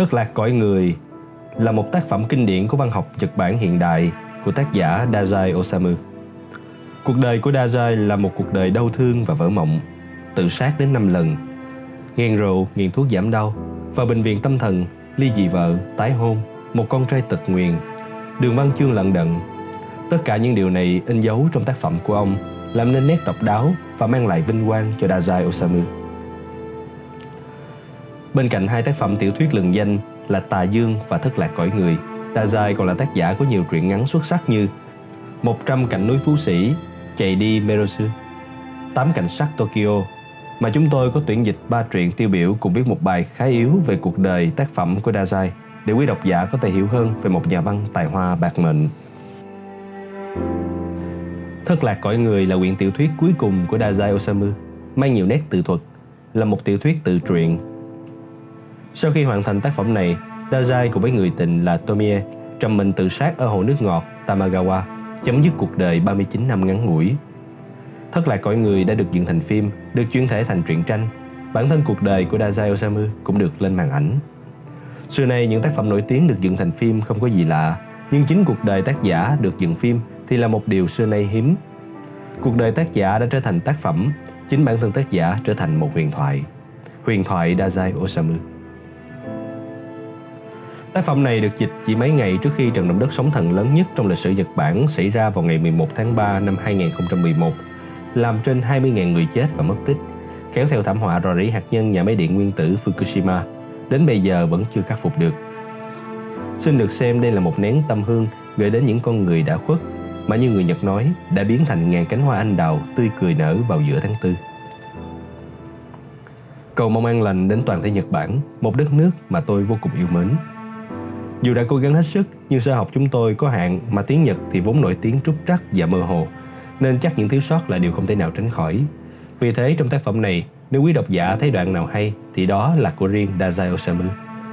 Thất lạc cõi người là một tác phẩm kinh điển của văn học Nhật Bản hiện đại của tác giả Dazai Osamu. Cuộc đời của Dazai là một cuộc đời đau thương và vỡ mộng, tự sát đến 5 lần, nghiện rượu, nghiện thuốc giảm đau, vào bệnh viện tâm thần, ly dị vợ, tái hôn, một con trai tật nguyền, đường văn chương lận đận. Tất cả những điều này in dấu trong tác phẩm của ông, làm nên nét độc đáo và mang lại vinh quang cho Dazai Osamu. Bên cạnh hai tác phẩm tiểu thuyết lừng danh là Tà Dương và Thất lạc cõi người, Dazai còn là tác giả của nhiều truyện ngắn xuất sắc như 100 cảnh núi Phú Sĩ, Chạy đi Merosu, 8 cảnh sắc Tokyo, mà chúng tôi có tuyển dịch ba truyện tiêu biểu cùng viết một bài khá yếu về cuộc đời tác phẩm của Dazai để quý độc giả có thể hiểu hơn về một nhà văn tài hoa bạc mệnh. Thất lạc cõi người là quyển tiểu thuyết cuối cùng của Dazai Osamu, mang nhiều nét tự thuật, là một tiểu thuyết tự truyện sau khi hoàn thành tác phẩm này, Dazai cùng với người tình là Tomie trầm mình tự sát ở hồ nước ngọt Tamagawa, chấm dứt cuộc đời 39 năm ngắn ngủi. Thất lạc cõi người đã được dựng thành phim, được chuyển thể thành truyện tranh. Bản thân cuộc đời của Dazai Osamu cũng được lên màn ảnh. Xưa nay những tác phẩm nổi tiếng được dựng thành phim không có gì lạ, nhưng chính cuộc đời tác giả được dựng phim thì là một điều xưa nay hiếm. Cuộc đời tác giả đã trở thành tác phẩm, chính bản thân tác giả trở thành một huyền thoại. Huyền thoại Dazai Osamu. Tác phẩm này được dịch chỉ mấy ngày trước khi trận động đất sóng thần lớn nhất trong lịch sử Nhật Bản xảy ra vào ngày 11 tháng 3 năm 2011, làm trên 20.000 người chết và mất tích, kéo theo thảm họa rò rỉ hạt nhân nhà máy điện nguyên tử Fukushima, đến bây giờ vẫn chưa khắc phục được. Xin được xem đây là một nén tâm hương gửi đến những con người đã khuất, mà như người Nhật nói, đã biến thành ngàn cánh hoa anh đào tươi cười nở vào giữa tháng tư. Cầu mong an lành đến toàn thể Nhật Bản, một đất nước mà tôi vô cùng yêu mến. Dù đã cố gắng hết sức, nhưng sơ học chúng tôi có hạn mà tiếng Nhật thì vốn nổi tiếng trúc trắc và mơ hồ, nên chắc những thiếu sót là điều không thể nào tránh khỏi. Vì thế trong tác phẩm này, nếu quý độc giả thấy đoạn nào hay thì đó là của riêng Dazai Osamu.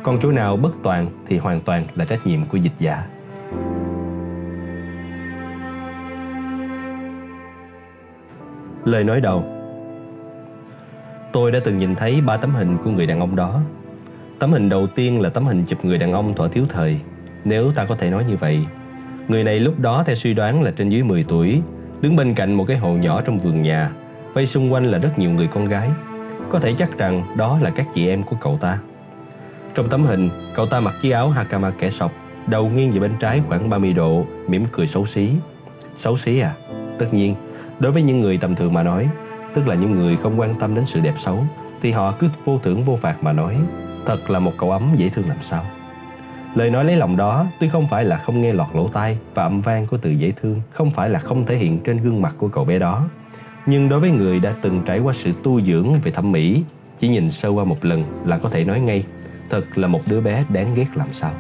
Còn chỗ nào bất toàn thì hoàn toàn là trách nhiệm của dịch giả. Lời nói đầu Tôi đã từng nhìn thấy ba tấm hình của người đàn ông đó Tấm hình đầu tiên là tấm hình chụp người đàn ông thuở thiếu thời, nếu ta có thể nói như vậy. Người này lúc đó theo suy đoán là trên dưới 10 tuổi, đứng bên cạnh một cái hồ nhỏ trong vườn nhà, vây xung quanh là rất nhiều người con gái. Có thể chắc rằng đó là các chị em của cậu ta. Trong tấm hình, cậu ta mặc chiếc áo hakama kẻ sọc, đầu nghiêng về bên trái khoảng 30 độ, mỉm cười xấu xí. Xấu xí à? Tất nhiên, đối với những người tầm thường mà nói, tức là những người không quan tâm đến sự đẹp xấu, thì họ cứ vô thưởng vô phạt mà nói Thật là một cậu ấm dễ thương làm sao Lời nói lấy lòng đó tuy không phải là không nghe lọt lỗ tai và âm vang của từ dễ thương không phải là không thể hiện trên gương mặt của cậu bé đó. Nhưng đối với người đã từng trải qua sự tu dưỡng về thẩm mỹ, chỉ nhìn sâu qua một lần là có thể nói ngay, thật là một đứa bé đáng ghét làm sao.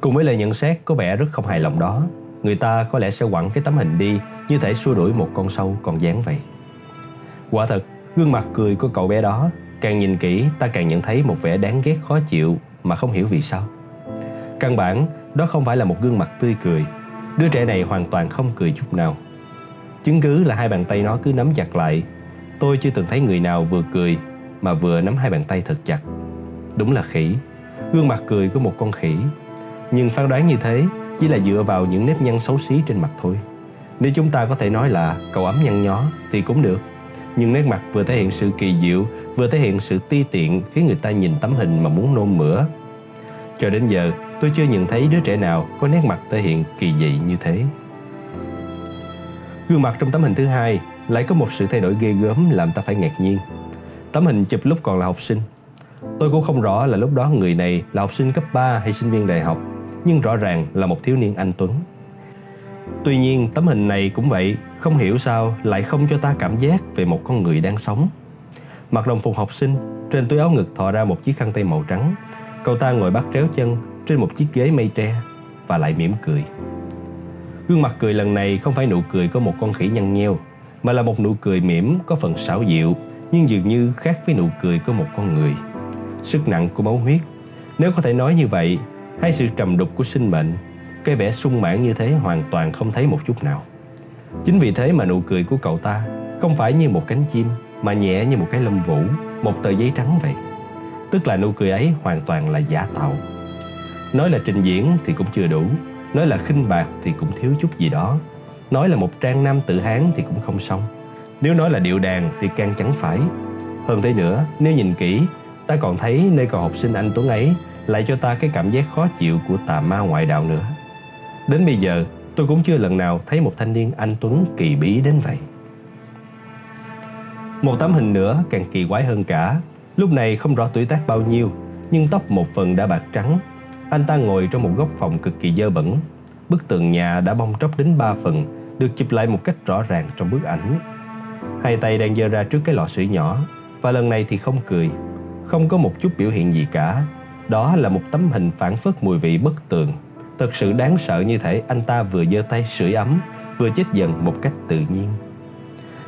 Cùng với lời nhận xét có vẻ rất không hài lòng đó, người ta có lẽ sẽ quẳng cái tấm hình đi như thể xua đuổi một con sâu còn dáng vậy. Quả thật, gương mặt cười của cậu bé đó Càng nhìn kỹ ta càng nhận thấy một vẻ đáng ghét khó chịu mà không hiểu vì sao. Căn bản, đó không phải là một gương mặt tươi cười. Đứa trẻ này hoàn toàn không cười chút nào. Chứng cứ là hai bàn tay nó cứ nắm chặt lại. Tôi chưa từng thấy người nào vừa cười mà vừa nắm hai bàn tay thật chặt. Đúng là khỉ. Gương mặt cười của một con khỉ. Nhưng phán đoán như thế chỉ là dựa vào những nếp nhăn xấu xí trên mặt thôi. Nếu chúng ta có thể nói là cậu ấm nhăn nhó thì cũng được. Nhưng nét mặt vừa thể hiện sự kỳ diệu vừa thể hiện sự ti tiện khiến người ta nhìn tấm hình mà muốn nôn mửa. Cho đến giờ, tôi chưa nhận thấy đứa trẻ nào có nét mặt thể hiện kỳ dị như thế. Gương mặt trong tấm hình thứ hai lại có một sự thay đổi ghê gớm làm ta phải ngạc nhiên. Tấm hình chụp lúc còn là học sinh. Tôi cũng không rõ là lúc đó người này là học sinh cấp 3 hay sinh viên đại học, nhưng rõ ràng là một thiếu niên anh Tuấn. Tuy nhiên, tấm hình này cũng vậy, không hiểu sao lại không cho ta cảm giác về một con người đang sống Mặc đồng phục học sinh, trên túi áo ngực thò ra một chiếc khăn tay màu trắng. Cậu ta ngồi bắt tréo chân trên một chiếc ghế mây tre và lại mỉm cười. Gương mặt cười lần này không phải nụ cười của một con khỉ nhăn nheo, mà là một nụ cười mỉm có phần xảo diệu, nhưng dường như khác với nụ cười của một con người. Sức nặng của máu huyết, nếu có thể nói như vậy, hay sự trầm đục của sinh mệnh, cái vẻ sung mãn như thế hoàn toàn không thấy một chút nào. Chính vì thế mà nụ cười của cậu ta không phải như một cánh chim mà nhẹ như một cái lông vũ, một tờ giấy trắng vậy. tức là nụ cười ấy hoàn toàn là giả tạo. Nói là trình diễn thì cũng chưa đủ, nói là khinh bạc thì cũng thiếu chút gì đó. Nói là một trang nam tự hán thì cũng không xong. Nếu nói là điệu đàn thì càng chẳng phải. Hơn thế nữa, nếu nhìn kỹ, ta còn thấy nơi còn học sinh anh Tuấn ấy lại cho ta cái cảm giác khó chịu của tà ma ngoại đạo nữa. Đến bây giờ, tôi cũng chưa lần nào thấy một thanh niên anh Tuấn kỳ bí đến vậy. Một tấm hình nữa càng kỳ quái hơn cả. Lúc này không rõ tuổi tác bao nhiêu, nhưng tóc một phần đã bạc trắng. Anh ta ngồi trong một góc phòng cực kỳ dơ bẩn. Bức tường nhà đã bong tróc đến ba phần, được chụp lại một cách rõ ràng trong bức ảnh. Hai tay đang giơ ra trước cái lọ sưởi nhỏ, và lần này thì không cười, không có một chút biểu hiện gì cả. Đó là một tấm hình phản phất mùi vị bất tường. Thật sự đáng sợ như thể anh ta vừa giơ tay sưởi ấm, vừa chết dần một cách tự nhiên.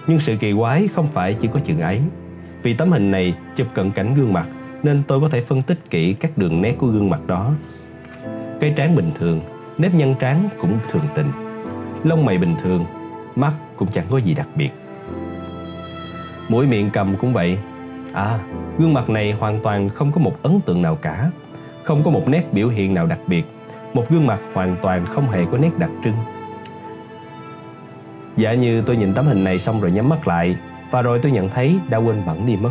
Nhưng sự kỳ quái không phải chỉ có chừng ấy. Vì tấm hình này chụp cận cảnh gương mặt nên tôi có thể phân tích kỹ các đường nét của gương mặt đó. Cái trán bình thường, nếp nhăn trán cũng thường tình. Lông mày bình thường, mắt cũng chẳng có gì đặc biệt. Mũi miệng cầm cũng vậy. À, gương mặt này hoàn toàn không có một ấn tượng nào cả. Không có một nét biểu hiện nào đặc biệt. Một gương mặt hoàn toàn không hề có nét đặc trưng Dạ như tôi nhìn tấm hình này xong rồi nhắm mắt lại, Và rồi tôi nhận thấy đã quên bẵng đi mất.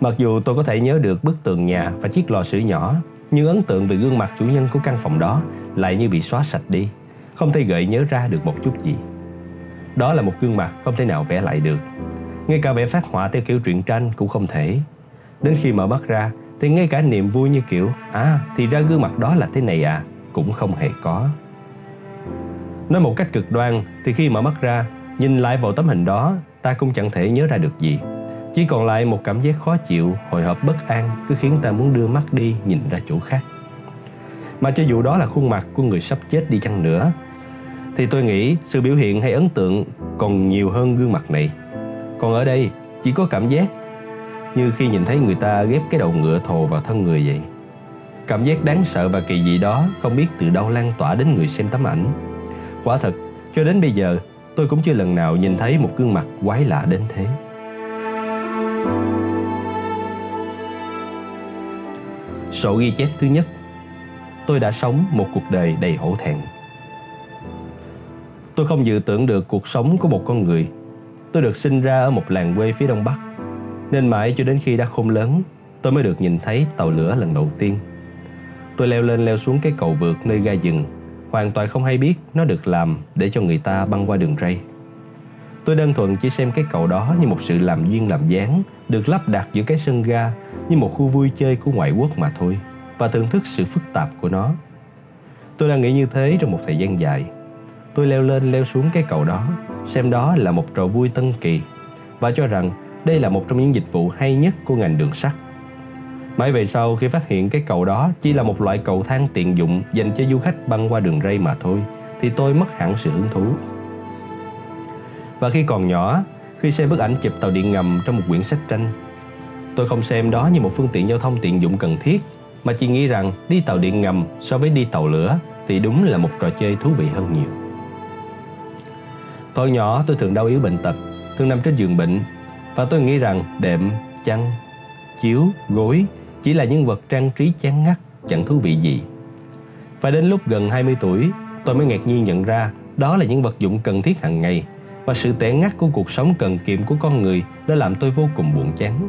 Mặc dù tôi có thể nhớ được bức tường nhà và chiếc lò sưởi nhỏ, Nhưng ấn tượng về gương mặt chủ nhân của căn phòng đó lại như bị xóa sạch đi, Không thể gợi nhớ ra được một chút gì. Đó là một gương mặt không thể nào vẽ lại được. Ngay cả vẽ phát họa theo kiểu truyện tranh cũng không thể. Đến khi mở mắt ra, Thì ngay cả niềm vui như kiểu À thì ra gương mặt đó là thế này à? Cũng không hề có. Nói một cách cực đoan thì khi mở mắt ra, nhìn lại vào tấm hình đó, ta cũng chẳng thể nhớ ra được gì. Chỉ còn lại một cảm giác khó chịu, hồi hộp bất an cứ khiến ta muốn đưa mắt đi nhìn ra chỗ khác. Mà cho dù đó là khuôn mặt của người sắp chết đi chăng nữa, thì tôi nghĩ sự biểu hiện hay ấn tượng còn nhiều hơn gương mặt này. Còn ở đây chỉ có cảm giác như khi nhìn thấy người ta ghép cái đầu ngựa thồ vào thân người vậy. Cảm giác đáng sợ và kỳ dị đó không biết từ đâu lan tỏa đến người xem tấm ảnh. Quả thật, cho đến bây giờ tôi cũng chưa lần nào nhìn thấy một gương mặt quái lạ đến thế. Sổ ghi chép thứ nhất Tôi đã sống một cuộc đời đầy hổ thẹn. Tôi không dự tưởng được cuộc sống của một con người. Tôi được sinh ra ở một làng quê phía đông bắc Nên mãi cho đến khi đã khôn lớn Tôi mới được nhìn thấy tàu lửa lần đầu tiên. Tôi leo lên leo xuống cái cầu vượt nơi ga dừng hoàn toàn không hay biết nó được làm để cho người ta băng qua đường ray. Tôi đơn thuần chỉ xem cái cầu đó như một sự làm duyên làm dáng được lắp đặt giữa cái sân ga như một khu vui chơi của ngoại quốc mà thôi và thưởng thức sự phức tạp của nó. Tôi đang nghĩ như thế trong một thời gian dài. Tôi leo lên leo xuống cái cầu đó, xem đó là một trò vui tân kỳ và cho rằng đây là một trong những dịch vụ hay nhất của ngành đường sắt. Mãi về sau khi phát hiện cái cầu đó chỉ là một loại cầu thang tiện dụng dành cho du khách băng qua đường ray mà thôi, thì tôi mất hẳn sự hứng thú. Và khi còn nhỏ, khi xem bức ảnh chụp tàu điện ngầm trong một quyển sách tranh, tôi không xem đó như một phương tiện giao thông tiện dụng cần thiết, mà chỉ nghĩ rằng đi tàu điện ngầm so với đi tàu lửa thì đúng là một trò chơi thú vị hơn nhiều. Thời nhỏ tôi thường đau yếu bệnh tật, thường nằm trên giường bệnh và tôi nghĩ rằng đệm, chăn, chiếu, gối chỉ là những vật trang trí chán ngắt, chẳng thú vị gì. Và đến lúc gần 20 tuổi, tôi mới ngạc nhiên nhận ra đó là những vật dụng cần thiết hàng ngày và sự tẻ ngắt của cuộc sống cần kiệm của con người đã làm tôi vô cùng buồn chán.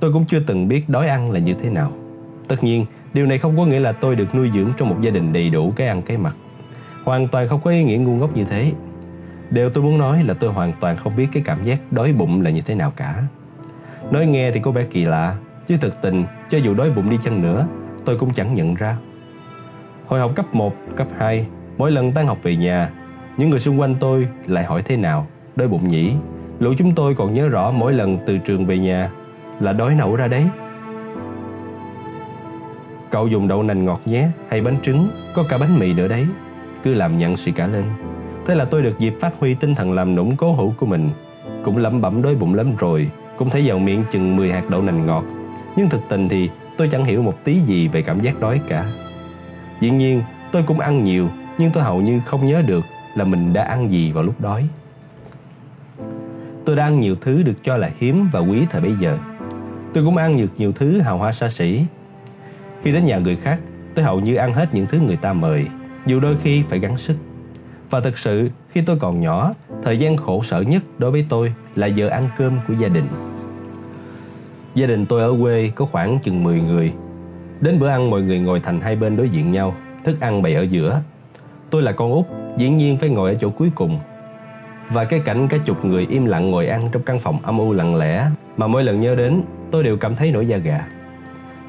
Tôi cũng chưa từng biết đói ăn là như thế nào. Tất nhiên, điều này không có nghĩa là tôi được nuôi dưỡng trong một gia đình đầy đủ cái ăn cái mặc. Hoàn toàn không có ý nghĩa ngu ngốc như thế. Điều tôi muốn nói là tôi hoàn toàn không biết cái cảm giác đói bụng là như thế nào cả. Nói nghe thì có vẻ kỳ lạ, Chứ thực tình, cho dù đói bụng đi chăng nữa, tôi cũng chẳng nhận ra. Hồi học cấp 1, cấp 2, mỗi lần tan học về nhà, những người xung quanh tôi lại hỏi thế nào, đói bụng nhỉ? Lũ chúng tôi còn nhớ rõ mỗi lần từ trường về nhà là đói nẩu ra đấy. Cậu dùng đậu nành ngọt nhé, hay bánh trứng, có cả bánh mì nữa đấy. Cứ làm nhận sự cả lên. Thế là tôi được dịp phát huy tinh thần làm nũng cố hữu của mình. Cũng lẩm bẩm đói bụng lắm rồi, cũng thấy vào miệng chừng 10 hạt đậu nành ngọt nhưng thực tình thì tôi chẳng hiểu một tí gì về cảm giác đói cả. Dĩ nhiên, tôi cũng ăn nhiều, nhưng tôi hầu như không nhớ được là mình đã ăn gì vào lúc đói. Tôi đã ăn nhiều thứ được cho là hiếm và quý thời bấy giờ. Tôi cũng ăn được nhiều thứ hào hoa xa xỉ. Khi đến nhà người khác, tôi hầu như ăn hết những thứ người ta mời, dù đôi khi phải gắng sức. Và thực sự, khi tôi còn nhỏ, thời gian khổ sở nhất đối với tôi là giờ ăn cơm của gia đình. Gia đình tôi ở quê có khoảng chừng 10 người. Đến bữa ăn mọi người ngồi thành hai bên đối diện nhau, thức ăn bày ở giữa. Tôi là con út, dĩ nhiên phải ngồi ở chỗ cuối cùng. Và cái cảnh cả chục người im lặng ngồi ăn trong căn phòng âm u lặng lẽ mà mỗi lần nhớ đến tôi đều cảm thấy nổi da gà.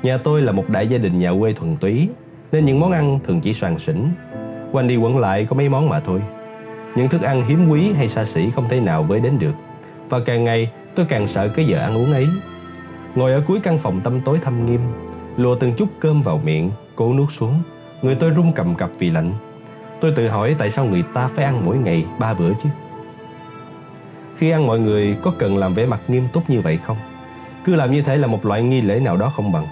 Nhà tôi là một đại gia đình nhà quê thuần túy nên những món ăn thường chỉ soàn xỉn. Quanh đi quẩn lại có mấy món mà thôi. Những thức ăn hiếm quý hay xa xỉ không thể nào với đến được. Và càng ngày tôi càng sợ cái giờ ăn uống ấy. Ngồi ở cuối căn phòng tăm tối thâm nghiêm, lùa từng chút cơm vào miệng, cố nuốt xuống. Người tôi run cầm cập vì lạnh. Tôi tự hỏi tại sao người ta phải ăn mỗi ngày ba bữa chứ? Khi ăn mọi người có cần làm vẻ mặt nghiêm túc như vậy không? Cứ làm như thế là một loại nghi lễ nào đó không bằng.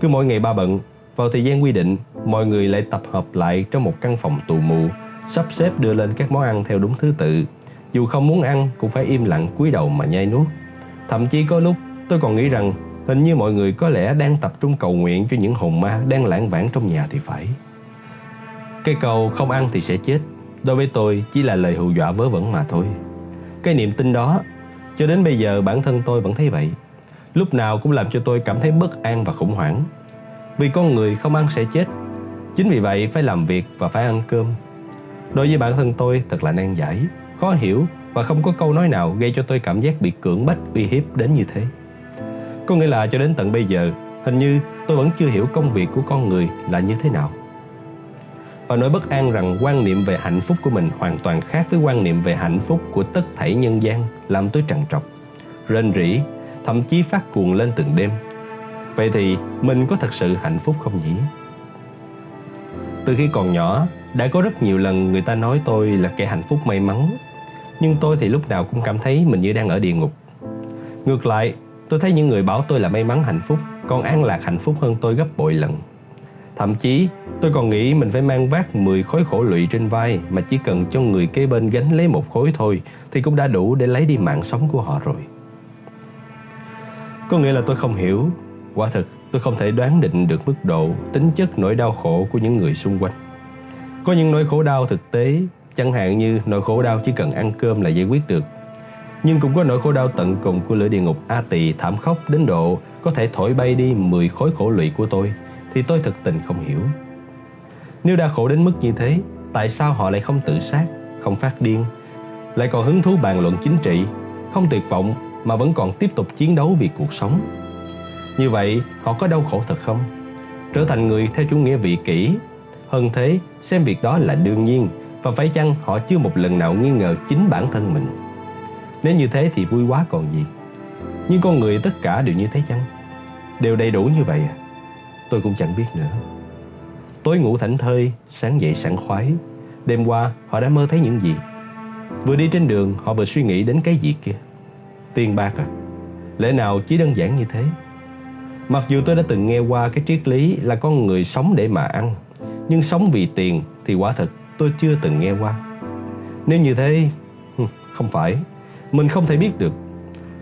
Cứ mỗi ngày ba bận, vào thời gian quy định, mọi người lại tập hợp lại trong một căn phòng tù mù, sắp xếp đưa lên các món ăn theo đúng thứ tự. Dù không muốn ăn cũng phải im lặng cúi đầu mà nhai nuốt. Thậm chí có lúc tôi còn nghĩ rằng hình như mọi người có lẽ đang tập trung cầu nguyện cho những hồn ma đang lãng vãng trong nhà thì phải. cây cầu không ăn thì sẽ chết, đối với tôi chỉ là lời hù dọa vớ vẩn mà thôi. Cái niềm tin đó, cho đến bây giờ bản thân tôi vẫn thấy vậy. Lúc nào cũng làm cho tôi cảm thấy bất an và khủng hoảng. Vì con người không ăn sẽ chết. Chính vì vậy phải làm việc và phải ăn cơm. Đối với bản thân tôi thật là nan giải, khó hiểu và không có câu nói nào gây cho tôi cảm giác bị cưỡng bách uy hiếp đến như thế. Có nghĩa là cho đến tận bây giờ, hình như tôi vẫn chưa hiểu công việc của con người là như thế nào và nỗi bất an rằng quan niệm về hạnh phúc của mình hoàn toàn khác với quan niệm về hạnh phúc của tất thảy nhân gian làm tôi trằn trọc, rên rỉ, thậm chí phát cuồng lên từng đêm. Vậy thì mình có thật sự hạnh phúc không nhỉ? Từ khi còn nhỏ, đã có rất nhiều lần người ta nói tôi là kẻ hạnh phúc may mắn, nhưng tôi thì lúc nào cũng cảm thấy mình như đang ở địa ngục. Ngược lại, tôi thấy những người bảo tôi là may mắn hạnh phúc, còn an lạc hạnh phúc hơn tôi gấp bội lần. Thậm chí tôi còn nghĩ mình phải mang vác 10 khối khổ lụy trên vai mà chỉ cần cho người kế bên gánh lấy một khối thôi thì cũng đã đủ để lấy đi mạng sống của họ rồi. Có nghĩa là tôi không hiểu, quả thực tôi không thể đoán định được mức độ, tính chất nỗi đau khổ của những người xung quanh. Có những nỗi khổ đau thực tế, chẳng hạn như nỗi khổ đau chỉ cần ăn cơm là giải quyết được. Nhưng cũng có nỗi khổ đau tận cùng của lửa địa ngục A Tỳ thảm khốc đến độ có thể thổi bay đi 10 khối khổ lụy của tôi thì tôi thực tình không hiểu. Nếu đã khổ đến mức như thế, tại sao họ lại không tự sát, không phát điên, lại còn hứng thú bàn luận chính trị, không tuyệt vọng mà vẫn còn tiếp tục chiến đấu vì cuộc sống? Như vậy, họ có đau khổ thật không? Trở thành người theo chủ nghĩa vị kỷ. Hơn thế, xem việc đó là đương nhiên và phải chăng họ chưa một lần nào nghi ngờ chính bản thân mình. Nếu như thế thì vui quá còn gì. Nhưng con người tất cả đều như thế chăng? Đều đầy đủ như vậy à? tôi cũng chẳng biết nữa. Tối ngủ thảnh thơi, sáng dậy sảng khoái. Đêm qua họ đã mơ thấy những gì? Vừa đi trên đường họ vừa suy nghĩ đến cái gì kia. Tiền bạc à? Lẽ nào chỉ đơn giản như thế? Mặc dù tôi đã từng nghe qua cái triết lý là con người sống để mà ăn, nhưng sống vì tiền thì quả thật tôi chưa từng nghe qua. Nếu như thế, không phải, mình không thể biết được.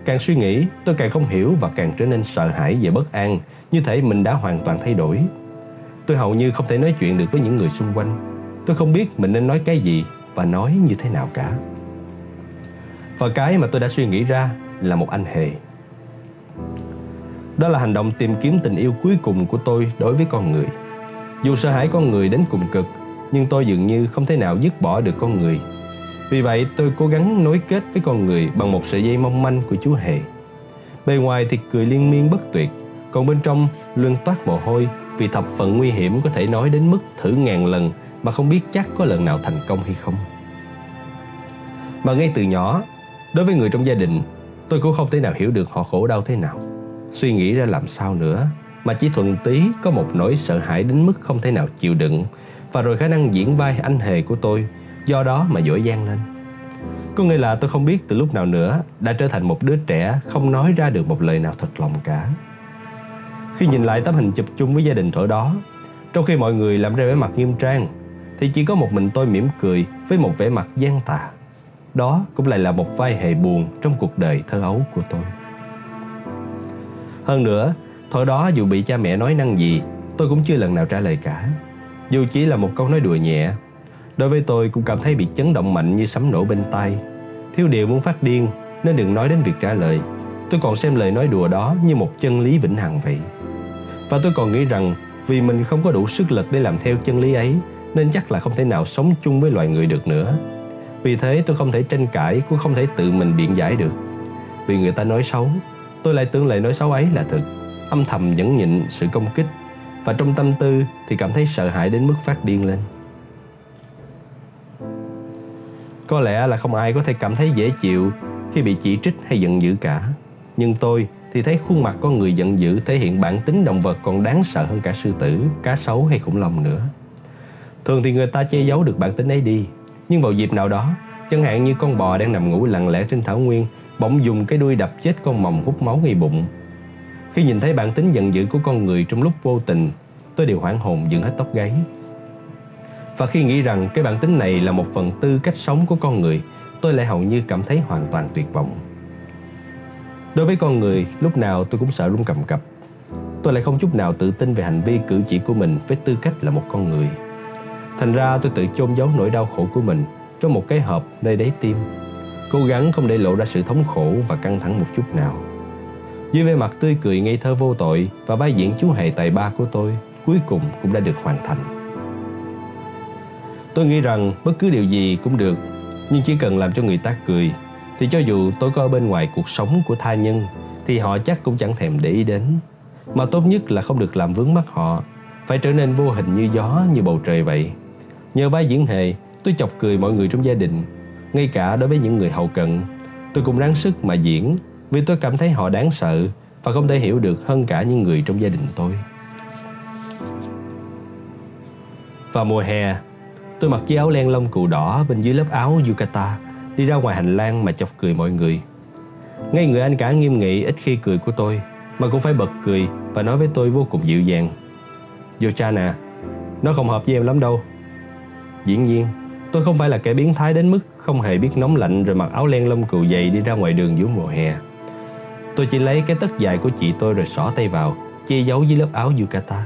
Càng suy nghĩ, tôi càng không hiểu và càng trở nên sợ hãi và bất an như thể mình đã hoàn toàn thay đổi. Tôi hầu như không thể nói chuyện được với những người xung quanh. Tôi không biết mình nên nói cái gì và nói như thế nào cả. Và cái mà tôi đã suy nghĩ ra là một anh hề. Đó là hành động tìm kiếm tình yêu cuối cùng của tôi đối với con người. Dù sợ hãi con người đến cùng cực, nhưng tôi dường như không thể nào dứt bỏ được con người. Vì vậy, tôi cố gắng nối kết với con người bằng một sợi dây mong manh của Chúa Hề. Bề ngoài thì cười liên miên bất tuyệt, còn bên trong luôn toát mồ hôi vì thập phần nguy hiểm có thể nói đến mức thử ngàn lần mà không biết chắc có lần nào thành công hay không. Mà ngay từ nhỏ, đối với người trong gia đình, tôi cũng không thể nào hiểu được họ khổ đau thế nào, suy nghĩ ra làm sao nữa, mà chỉ thuần tí có một nỗi sợ hãi đến mức không thể nào chịu đựng và rồi khả năng diễn vai anh hề của tôi do đó mà dỗi dang lên. Có nghĩa là tôi không biết từ lúc nào nữa đã trở thành một đứa trẻ không nói ra được một lời nào thật lòng cả. Khi nhìn lại tấm hình chụp chung với gia đình thổi đó, trong khi mọi người làm ra vẻ mặt nghiêm trang, thì chỉ có một mình tôi mỉm cười với một vẻ mặt gian tà. Đó cũng lại là một vai hề buồn trong cuộc đời thơ ấu của tôi. Hơn nữa, thổi đó dù bị cha mẹ nói năng gì Tôi cũng chưa lần nào trả lời cả Dù chỉ là một câu nói đùa nhẹ Đối với tôi cũng cảm thấy bị chấn động mạnh như sấm nổ bên tai. Thiếu điều muốn phát điên, Nên đừng nói đến việc trả lời. Tôi còn xem lời nói đùa đó như một chân lý vĩnh hằng vậy. Và tôi còn nghĩ rằng, Vì mình không có đủ sức lực để làm theo chân lý ấy, Nên chắc là không thể nào sống chung với loài người được nữa. Vì thế tôi không thể tranh cãi, Cũng không thể tự mình biện giải được. Vì người ta nói xấu, Tôi lại tưởng lời nói xấu ấy là thực âm thầm nhẫn nhịn sự công kích, và trong tâm tư thì cảm thấy sợ hãi đến mức phát điên lên. Có lẽ là không ai có thể cảm thấy dễ chịu khi bị chỉ trích hay giận dữ cả. Nhưng tôi thì thấy khuôn mặt con người giận dữ thể hiện bản tính động vật còn đáng sợ hơn cả sư tử, cá sấu hay khủng long nữa. Thường thì người ta che giấu được bản tính ấy đi, nhưng vào dịp nào đó, chẳng hạn như con bò đang nằm ngủ lặng lẽ trên thảo nguyên, bỗng dùng cái đuôi đập chết con mòng hút máu ngay bụng, khi nhìn thấy bản tính giận dữ của con người trong lúc vô tình, tôi đều hoảng hồn dựng hết tóc gáy. Và khi nghĩ rằng cái bản tính này là một phần tư cách sống của con người, tôi lại hầu như cảm thấy hoàn toàn tuyệt vọng. Đối với con người, lúc nào tôi cũng sợ run cầm cập. Tôi lại không chút nào tự tin về hành vi cử chỉ của mình với tư cách là một con người. Thành ra tôi tự chôn giấu nỗi đau khổ của mình trong một cái hộp nơi đáy tim, cố gắng không để lộ ra sự thống khổ và căng thẳng một chút nào. Dưới vẻ mặt tươi cười ngây thơ vô tội và vai diễn chú hề tài ba của tôi cuối cùng cũng đã được hoàn thành. Tôi nghĩ rằng bất cứ điều gì cũng được, nhưng chỉ cần làm cho người ta cười, thì cho dù tôi có ở bên ngoài cuộc sống của tha nhân, thì họ chắc cũng chẳng thèm để ý đến. Mà tốt nhất là không được làm vướng mắt họ, phải trở nên vô hình như gió, như bầu trời vậy. Nhờ vai diễn hề, tôi chọc cười mọi người trong gia đình, ngay cả đối với những người hậu cận. Tôi cũng ráng sức mà diễn vì tôi cảm thấy họ đáng sợ và không thể hiểu được hơn cả những người trong gia đình tôi. Vào mùa hè, tôi mặc chiếc áo len lông cừu đỏ bên dưới lớp áo yukata đi ra ngoài hành lang mà chọc cười mọi người. Ngay người anh cả nghiêm nghị ít khi cười của tôi mà cũng phải bật cười và nói với tôi vô cùng dịu dàng. Yocha nè, nó không hợp với em lắm đâu. Dĩ nhiên, tôi không phải là kẻ biến thái đến mức không hề biết nóng lạnh rồi mặc áo len lông cừu dày đi ra ngoài đường giữa mùa hè. Tôi chỉ lấy cái tất dài của chị tôi rồi xỏ tay vào Che giấu dưới lớp áo yukata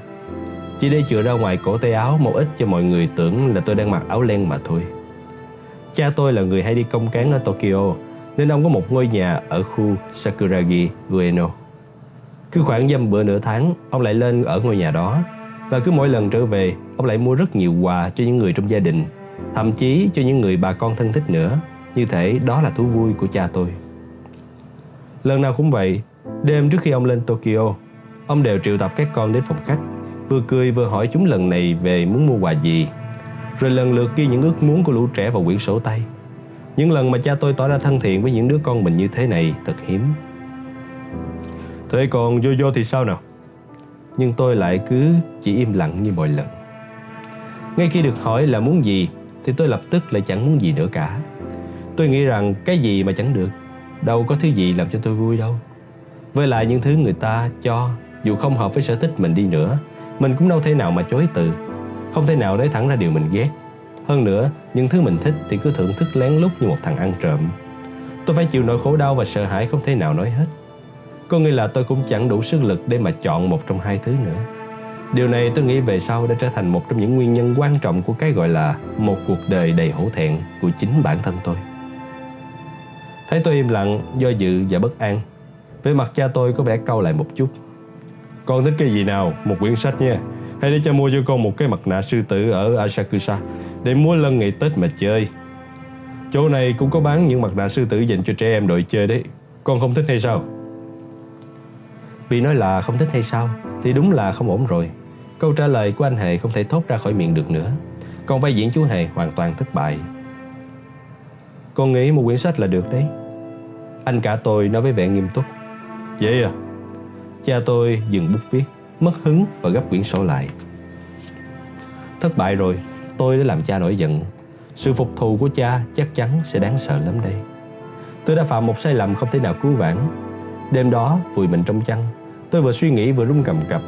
chỉ để chừa ra ngoài cổ tay áo một ít cho mọi người tưởng là tôi đang mặc áo len mà thôi. Cha tôi là người hay đi công cán ở Tokyo Nên ông có một ngôi nhà ở khu Sakuragi, Ueno. Cứ khoảng dăm bữa nửa tháng Ông lại lên ở ngôi nhà đó. Và cứ mỗi lần trở về Ông lại mua rất nhiều quà cho những người trong gia đình Thậm chí cho những người bà con thân thích nữa. Như thể đó là thú vui của cha tôi. Lần nào cũng vậy, đêm trước khi ông lên Tokyo, ông đều triệu tập các con đến phòng khách, vừa cười vừa hỏi chúng lần này về muốn mua quà gì, rồi lần lượt ghi những ước muốn của lũ trẻ vào quyển sổ tay. Những lần mà cha tôi tỏ ra thân thiện với những đứa con mình như thế này thật hiếm. Thế còn vô vô thì sao nào? Nhưng tôi lại cứ chỉ im lặng như mọi lần. Ngay khi được hỏi là muốn gì thì tôi lập tức lại chẳng muốn gì nữa cả. Tôi nghĩ rằng cái gì mà chẳng được đâu có thứ gì làm cho tôi vui đâu với lại những thứ người ta cho dù không hợp với sở thích mình đi nữa mình cũng đâu thể nào mà chối từ. Không thể nào nói thẳng ra điều mình ghét. Hơn nữa những thứ mình thích thì cứ thưởng thức lén lút như một thằng ăn trộm. Tôi phải chịu nỗi khổ đau và sợ hãi không thể nào nói hết. Có nghĩa là tôi cũng chẳng đủ sức lực để mà chọn một trong hai thứ nữa. Điều này tôi nghĩ về sau đã trở thành một trong những nguyên nhân quan trọng của cái gọi là một cuộc đời đầy hổ thẹn của chính bản thân tôi. Thấy tôi im lặng, do dự và bất an. Về mặt cha tôi có vẻ cau lại một chút. Con thích cái gì nào? Một quyển sách nha. Hay để cha mua cho con một cái mặt nạ sư tử ở Asakusa Để múa lân ngày Tết mà chơi. Chỗ này cũng có bán những mặt nạ sư tử dành cho trẻ em đội chơi đấy. Con không thích hay sao? Vì nói là không thích hay sao, Thì đúng là không ổn rồi. Câu trả lời của anh Hề không thể thốt ra khỏi miệng được nữa. Còn vai diễn chú Hề hoàn toàn thất bại. Con nghĩ một quyển sách là được đấy. Anh cả tôi nói với vẻ nghiêm túc. Vậy à? Cha tôi dừng bút viết Mất hứng và gấp quyển sổ lại. Thất bại rồi Tôi đã làm cha nổi giận. Sự phục thù của cha chắc chắn sẽ đáng sợ lắm đây. Tôi đã phạm một sai lầm không thể nào cứu vãn. Đêm đó vùi mình trong chăn Tôi vừa suy nghĩ vừa run cầm cập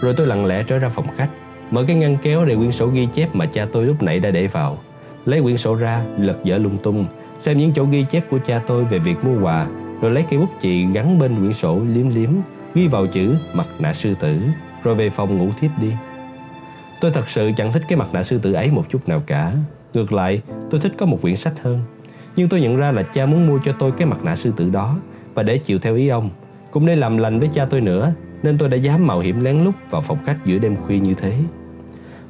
Rồi tôi lặng lẽ trở ra phòng khách Mở cái ngăn kéo để quyển sổ ghi chép mà cha tôi lúc nãy đã để vào. Lấy quyển sổ ra lật dở lung tung xem những chỗ ghi chép của cha tôi về việc mua quà, rồi lấy cây bút chì gắn bên quyển sổ liếm liếm, ghi vào chữ mặt nạ sư tử, rồi về phòng ngủ thiếp đi. Tôi thật sự chẳng thích cái mặt nạ sư tử ấy một chút nào cả. Ngược lại, tôi thích có một quyển sách hơn. Nhưng tôi nhận ra là cha muốn mua cho tôi cái mặt nạ sư tử đó và để chịu theo ý ông, cũng để làm lành với cha tôi nữa, nên tôi đã dám mạo hiểm lén lút vào phòng khách giữa đêm khuya như thế.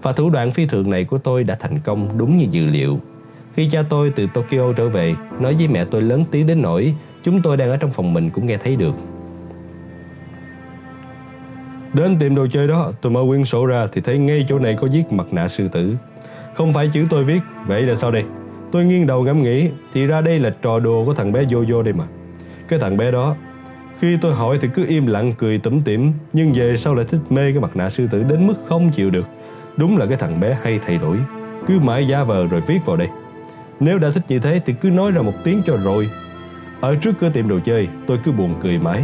Và thủ đoạn phi thường này của tôi đã thành công đúng như dự liệu. Khi cha tôi từ Tokyo trở về, nói với mẹ tôi lớn tiếng đến nỗi chúng tôi đang ở trong phòng mình cũng nghe thấy được. Đến tiệm đồ chơi đó, tôi mở quyển sổ ra thì thấy ngay chỗ này có viết mặt nạ sư tử. Không phải chữ tôi viết, vậy là sao đây? Tôi nghiêng đầu ngẫm nghĩ, thì ra đây là trò đùa của thằng bé Jojo đây mà. Cái thằng bé đó, khi tôi hỏi thì cứ im lặng cười tủm tỉm, nhưng về sau lại thích mê cái mặt nạ sư tử đến mức không chịu được. Đúng là cái thằng bé hay thay đổi, cứ mãi giả vờ rồi viết vào đây. Nếu đã thích như thế thì cứ nói ra một tiếng cho rồi. Ở trước cửa tiệm đồ chơi, tôi cứ buồn cười mãi.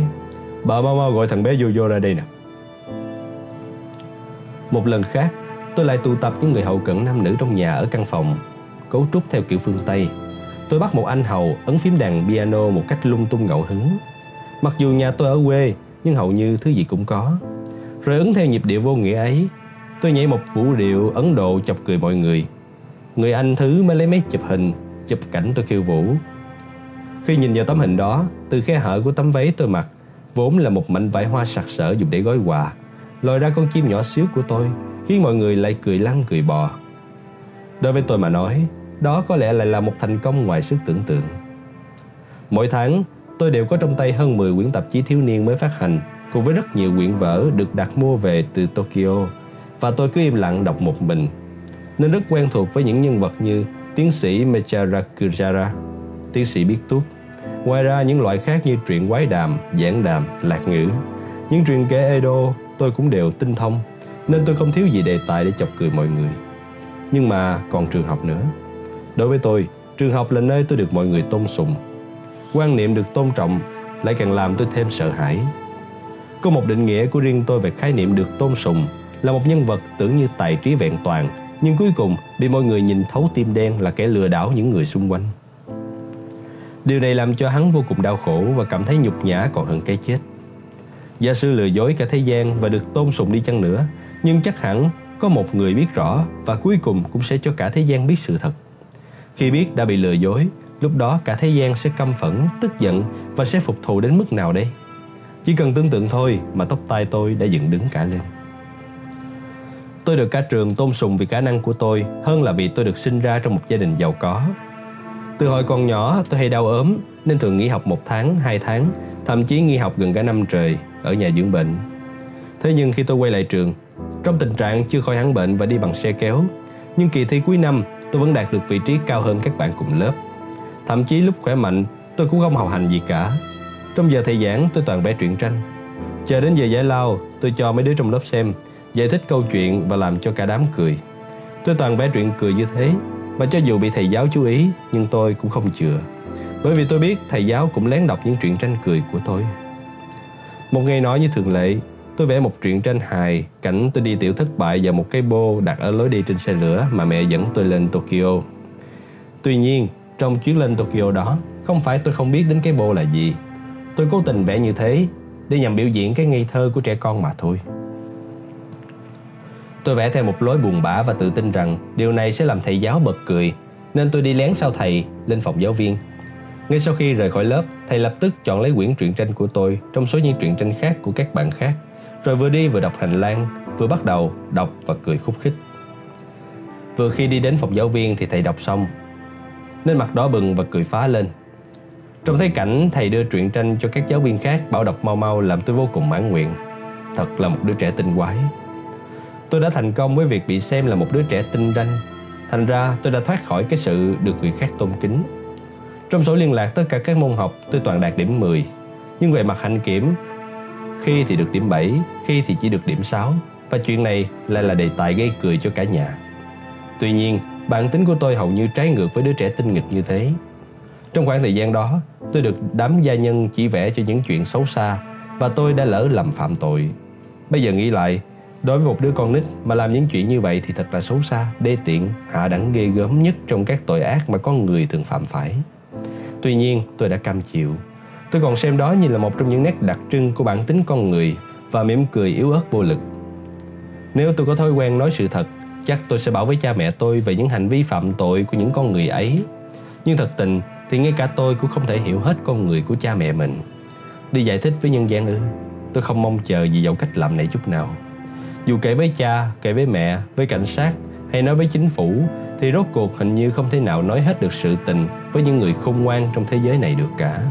Bà mau mau gọi thằng bé Jojo ra đây nè. Một lần khác, tôi lại tụ tập những người hậu cận nam nữ trong nhà ở căn phòng, cấu trúc theo kiểu phương Tây. Tôi bắt một anh hầu ấn phím đàn piano một cách lung tung ngẫu hứng. Mặc dù nhà tôi ở quê, nhưng hầu như thứ gì cũng có. Rồi ấn theo nhịp điệu vô nghĩa ấy, tôi nhảy một vũ điệu Ấn Độ chọc cười mọi người. Người anh thứ mới lấy máy chụp hình, chụp cảnh tôi khiêu vũ. Khi nhìn vào tấm hình đó, từ khe hở của tấm váy tôi mặc, vốn là một mảnh vải hoa sặc sỡ dùng để gói quà, lòi ra con chim nhỏ xíu của tôi, khiến mọi người lại cười lăn cười bò. Đối với tôi mà nói, đó có lẽ lại là một thành công ngoài sức tưởng tượng. Mỗi tháng, tôi đều có trong tay hơn 10 quyển tạp chí thiếu niên mới phát hành, cùng với rất nhiều quyển vở được đặt mua về từ Tokyo, và tôi cứ im lặng đọc một mình, nên rất quen thuộc với những nhân vật như tiến sĩ Mechara Kujara, tiến sĩ biết tuốt. Ngoài ra những loại khác như truyện quái đàm, giảng đàm, lạc ngữ, những truyện kể Edo tôi cũng đều tinh thông, nên tôi không thiếu gì đề tài để chọc cười mọi người. Nhưng mà còn trường học nữa. Đối với tôi, trường học là nơi tôi được mọi người tôn sùng. Quan niệm được tôn trọng lại càng làm tôi thêm sợ hãi. Có một định nghĩa của riêng tôi về khái niệm được tôn sùng là một nhân vật tưởng như tài trí vẹn toàn, nhưng cuối cùng bị mọi người nhìn thấu tim đen là kẻ lừa đảo những người xung quanh. Điều này làm cho hắn vô cùng đau khổ và cảm thấy nhục nhã còn hơn cái chết. Gia sư lừa dối cả thế gian và được tôn sùng đi chăng nữa, nhưng chắc hẳn có một người biết rõ và cuối cùng cũng sẽ cho cả thế gian biết sự thật. Khi biết đã bị lừa dối, lúc đó cả thế gian sẽ căm phẫn, tức giận và sẽ phục thù đến mức nào đây? Chỉ cần tưởng tượng thôi mà tóc tai tôi đã dựng đứng cả lên. Tôi được cả trường tôn sùng vì khả năng của tôi hơn là vì tôi được sinh ra trong một gia đình giàu có. Từ hồi còn nhỏ tôi hay đau ốm nên thường nghỉ học một tháng, hai tháng, thậm chí nghỉ học gần cả năm trời ở nhà dưỡng bệnh. Thế nhưng khi tôi quay lại trường, trong tình trạng chưa khỏi hẳn bệnh và đi bằng xe kéo, nhưng kỳ thi cuối năm tôi vẫn đạt được vị trí cao hơn các bạn cùng lớp. Thậm chí lúc khỏe mạnh, tôi cũng không học hành gì cả. Trong giờ thầy giảng, tôi toàn vẽ truyện tranh. Chờ đến giờ giải lao, tôi cho mấy đứa trong lớp xem, giải thích câu chuyện và làm cho cả đám cười. Tôi toàn vẽ truyện cười như thế, và cho dù bị thầy giáo chú ý, nhưng tôi cũng không chừa. Bởi vì tôi biết thầy giáo cũng lén đọc những truyện tranh cười của tôi. Một ngày nọ như thường lệ, tôi vẽ một truyện tranh hài cảnh tôi đi tiểu thất bại và một cái bô đặt ở lối đi trên xe lửa mà mẹ dẫn tôi lên Tokyo. Tuy nhiên, trong chuyến lên Tokyo đó, không phải tôi không biết đến cái bô là gì. Tôi cố tình vẽ như thế để nhằm biểu diễn cái ngây thơ của trẻ con mà thôi. Tôi vẽ theo một lối buồn bã và tự tin rằng điều này sẽ làm thầy giáo bật cười, nên tôi đi lén sau thầy lên phòng giáo viên. Ngay sau khi rời khỏi lớp, thầy lập tức chọn lấy quyển truyện tranh của tôi trong số những truyện tranh khác của các bạn khác, rồi vừa đi vừa đọc hành lang, vừa bắt đầu đọc và cười khúc khích. Vừa khi đi đến phòng giáo viên thì thầy đọc xong, nên mặt đỏ bừng và cười phá lên. Trong thấy cảnh thầy đưa truyện tranh cho các giáo viên khác bảo đọc mau mau làm tôi vô cùng mãn nguyện. Thật là một đứa trẻ tinh quái. Tôi đã thành công với việc bị xem là một đứa trẻ tinh ranh. Thành ra tôi đã thoát khỏi cái sự được người khác tôn kính. Trong số liên lạc tất cả các môn học tôi toàn đạt điểm 10. Nhưng về mặt hạnh kiểm, khi thì được điểm 7, khi thì chỉ được điểm 6. Và chuyện này lại là đề tài gây cười cho cả nhà. Tuy nhiên, bản tính của tôi hầu như trái ngược với đứa trẻ tinh nghịch như thế. Trong khoảng thời gian đó, tôi được đám gia nhân chỉ vẽ cho những chuyện xấu xa và tôi đã lỡ lầm phạm tội. Bây giờ nghĩ lại, Đối với một đứa con nít mà làm những chuyện như vậy thì thật là xấu xa, đê tiện, hạ đẳng ghê gớm nhất trong các tội ác mà con người thường phạm phải. Tuy nhiên, tôi đã cam chịu. Tôi còn xem đó như là một trong những nét đặc trưng của bản tính con người và mỉm cười yếu ớt vô lực. Nếu tôi có thói quen nói sự thật, chắc tôi sẽ bảo với cha mẹ tôi về những hành vi phạm tội của những con người ấy. Nhưng thật tình thì ngay cả tôi cũng không thể hiểu hết con người của cha mẹ mình. Đi giải thích với nhân gian ư, tôi không mong chờ gì vào cách làm này chút nào. Dù kể với cha, kể với mẹ, với cảnh sát hay nói với chính phủ thì rốt cuộc hình như không thể nào nói hết được sự tình với những người khôn ngoan trong thế giới này được cả.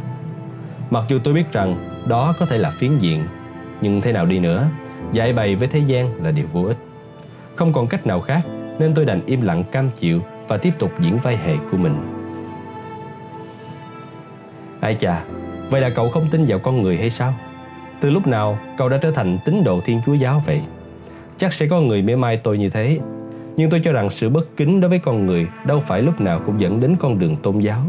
Mặc dù tôi biết rằng đó có thể là phiến diện, nhưng thế nào đi nữa, giải bày với thế gian là điều vô ích. Không còn cách nào khác nên tôi đành im lặng cam chịu và tiếp tục diễn vai hề của mình. Ai chà, vậy là cậu không tin vào con người hay sao? Từ lúc nào cậu đã trở thành tín đồ Thiên Chúa Giáo vậy? Chắc sẽ có người mê mai tôi như thế nhưng tôi cho rằng sự bất kính đối với con người Đâu phải lúc nào cũng dẫn đến con đường tôn giáo.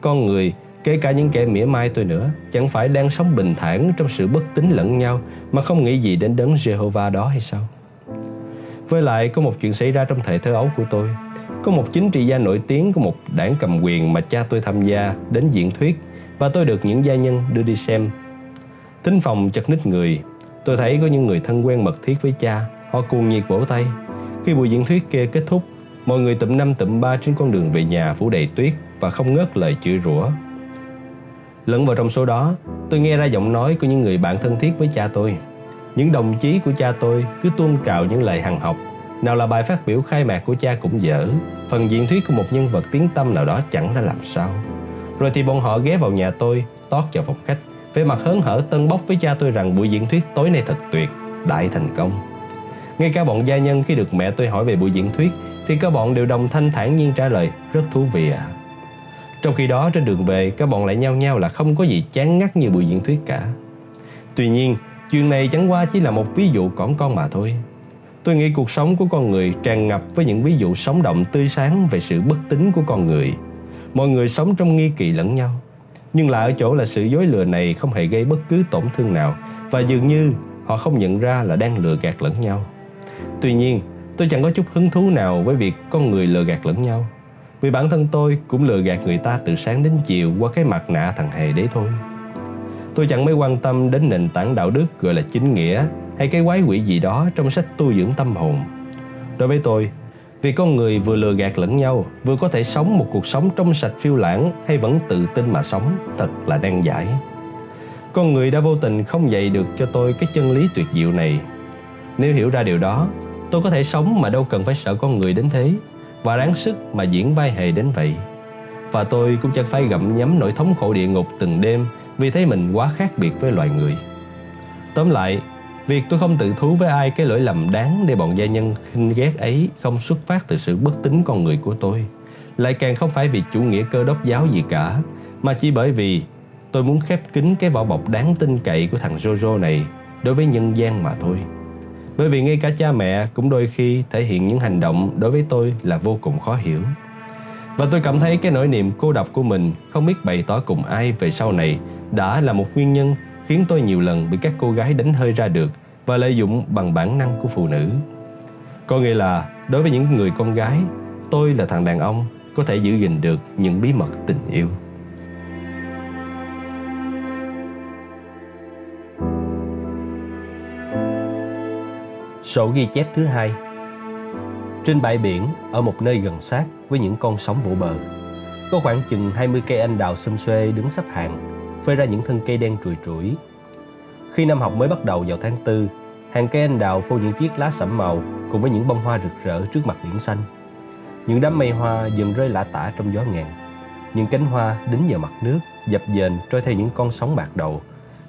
Con người, Kể cả những kẻ mỉa mai tôi nữa, Chẳng phải đang sống bình thản trong sự bất tín lẫn nhau Mà không nghĩ gì đến đấng Jehovah đó hay sao? Với lại, có một chuyện xảy ra trong thời thơ ấu của tôi. Có một chính trị gia nổi tiếng của một đảng cầm quyền mà cha tôi tham gia đến diễn thuyết Và tôi được những gia nhân đưa đi xem. Thính phòng chật ních người. Tôi thấy có những người thân quen mật thiết với cha, Họ cuồng nhiệt vỗ tay. Khi buổi diễn thuyết kia kết thúc Mọi người tụm năm tụm ba trên con đường về nhà phủ đầy tuyết Và không ngớt lời chửi rủa. Lẫn vào trong số đó Tôi nghe ra giọng nói của những người bạn thân thiết với cha tôi. Những đồng chí của cha tôi cứ tuôn trào những lời hằng học. Nào là bài phát biểu khai mạc của cha cũng dở. Phần diễn thuyết của một nhân vật tiếng tâm nào đó chẳng ra làm sao. Rồi thì bọn họ ghé vào nhà tôi Tót vào phòng khách. Vẻ mặt hớn hở tân bốc với cha tôi rằng buổi diễn thuyết tối nay thật tuyệt, đại thành công. Ngay cả bọn gia nhân khi được mẹ tôi hỏi về buổi diễn thuyết thì các bọn đều đồng thanh thản nhiên trả lời rất thú vị ạ. À. Trong khi đó trên đường về các bọn lại nhau nhau là không có gì chán ngắt như buổi diễn thuyết cả. Tuy nhiên, chuyện này chẳng qua chỉ là một ví dụ cỏn con mà thôi. Tôi nghĩ cuộc sống của con người tràn ngập với những ví dụ sống động tươi sáng về sự bất tín của con người. Mọi người sống trong nghi kỵ lẫn nhau nhưng lạ ở chỗ là sự dối lừa này không hề gây bất cứ tổn thương nào và dường như họ không nhận ra là đang lừa gạt lẫn nhau. Tuy nhiên, tôi chẳng có chút hứng thú nào với việc con người lừa gạt lẫn nhau. Vì bản thân tôi cũng lừa gạt người ta từ sáng đến chiều qua cái mặt nạ thằng hề đấy thôi. Tôi chẳng mấy quan tâm đến nền tảng đạo đức gọi là chính nghĩa hay cái quái quỷ gì đó trong sách tu dưỡng tâm hồn. Đối với tôi, vì con người vừa lừa gạt lẫn nhau, vừa có thể sống một cuộc sống trong sạch phiêu lãng hay vẫn tự tin mà sống, thật là đang giải. Con người đã vô tình không dạy được cho tôi cái chân lý tuyệt diệu này. Nếu hiểu ra điều đó, tôi có thể sống mà đâu cần phải sợ con người đến thế và đáng sức mà diễn vai hề đến vậy. Và tôi cũng chẳng phải gặm nhấm nỗi thống khổ địa ngục từng đêm vì thấy mình quá khác biệt với loài người. Tóm lại, Việc tôi không tự thú với ai cái lỗi lầm đáng để bọn gia nhân khinh ghét ấy không xuất phát từ sự bất tín con người của tôi. Lại càng không phải vì chủ nghĩa cơ đốc giáo gì cả, mà chỉ bởi vì tôi muốn khép kín cái vỏ bọc đáng tin cậy của thằng Jojo này đối với nhân gian mà thôi. Bởi vì ngay cả cha mẹ cũng đôi khi thể hiện những hành động đối với tôi là vô cùng khó hiểu. Và tôi cảm thấy cái nỗi niềm cô độc của mình không biết bày tỏ cùng ai về sau này đã là một nguyên nhân khiến tôi nhiều lần bị các cô gái đánh hơi ra được và lợi dụng bằng bản năng của phụ nữ. Có nghĩa là đối với những người con gái, tôi là thằng đàn ông có thể giữ gìn được những bí mật tình yêu. Sổ ghi chép thứ hai Trên bãi biển, ở một nơi gần sát với những con sóng vỗ bờ, có khoảng chừng 20 cây anh đào xum xuê đứng sắp hàng phơi ra những thân cây đen trùi trũi. Khi năm học mới bắt đầu vào tháng 4, hàng cây anh đào phô những chiếc lá sẫm màu cùng với những bông hoa rực rỡ trước mặt biển xanh. Những đám mây hoa dần rơi lả tả trong gió ngàn. Những cánh hoa đính vào mặt nước, dập dềnh trôi theo những con sóng bạc đầu,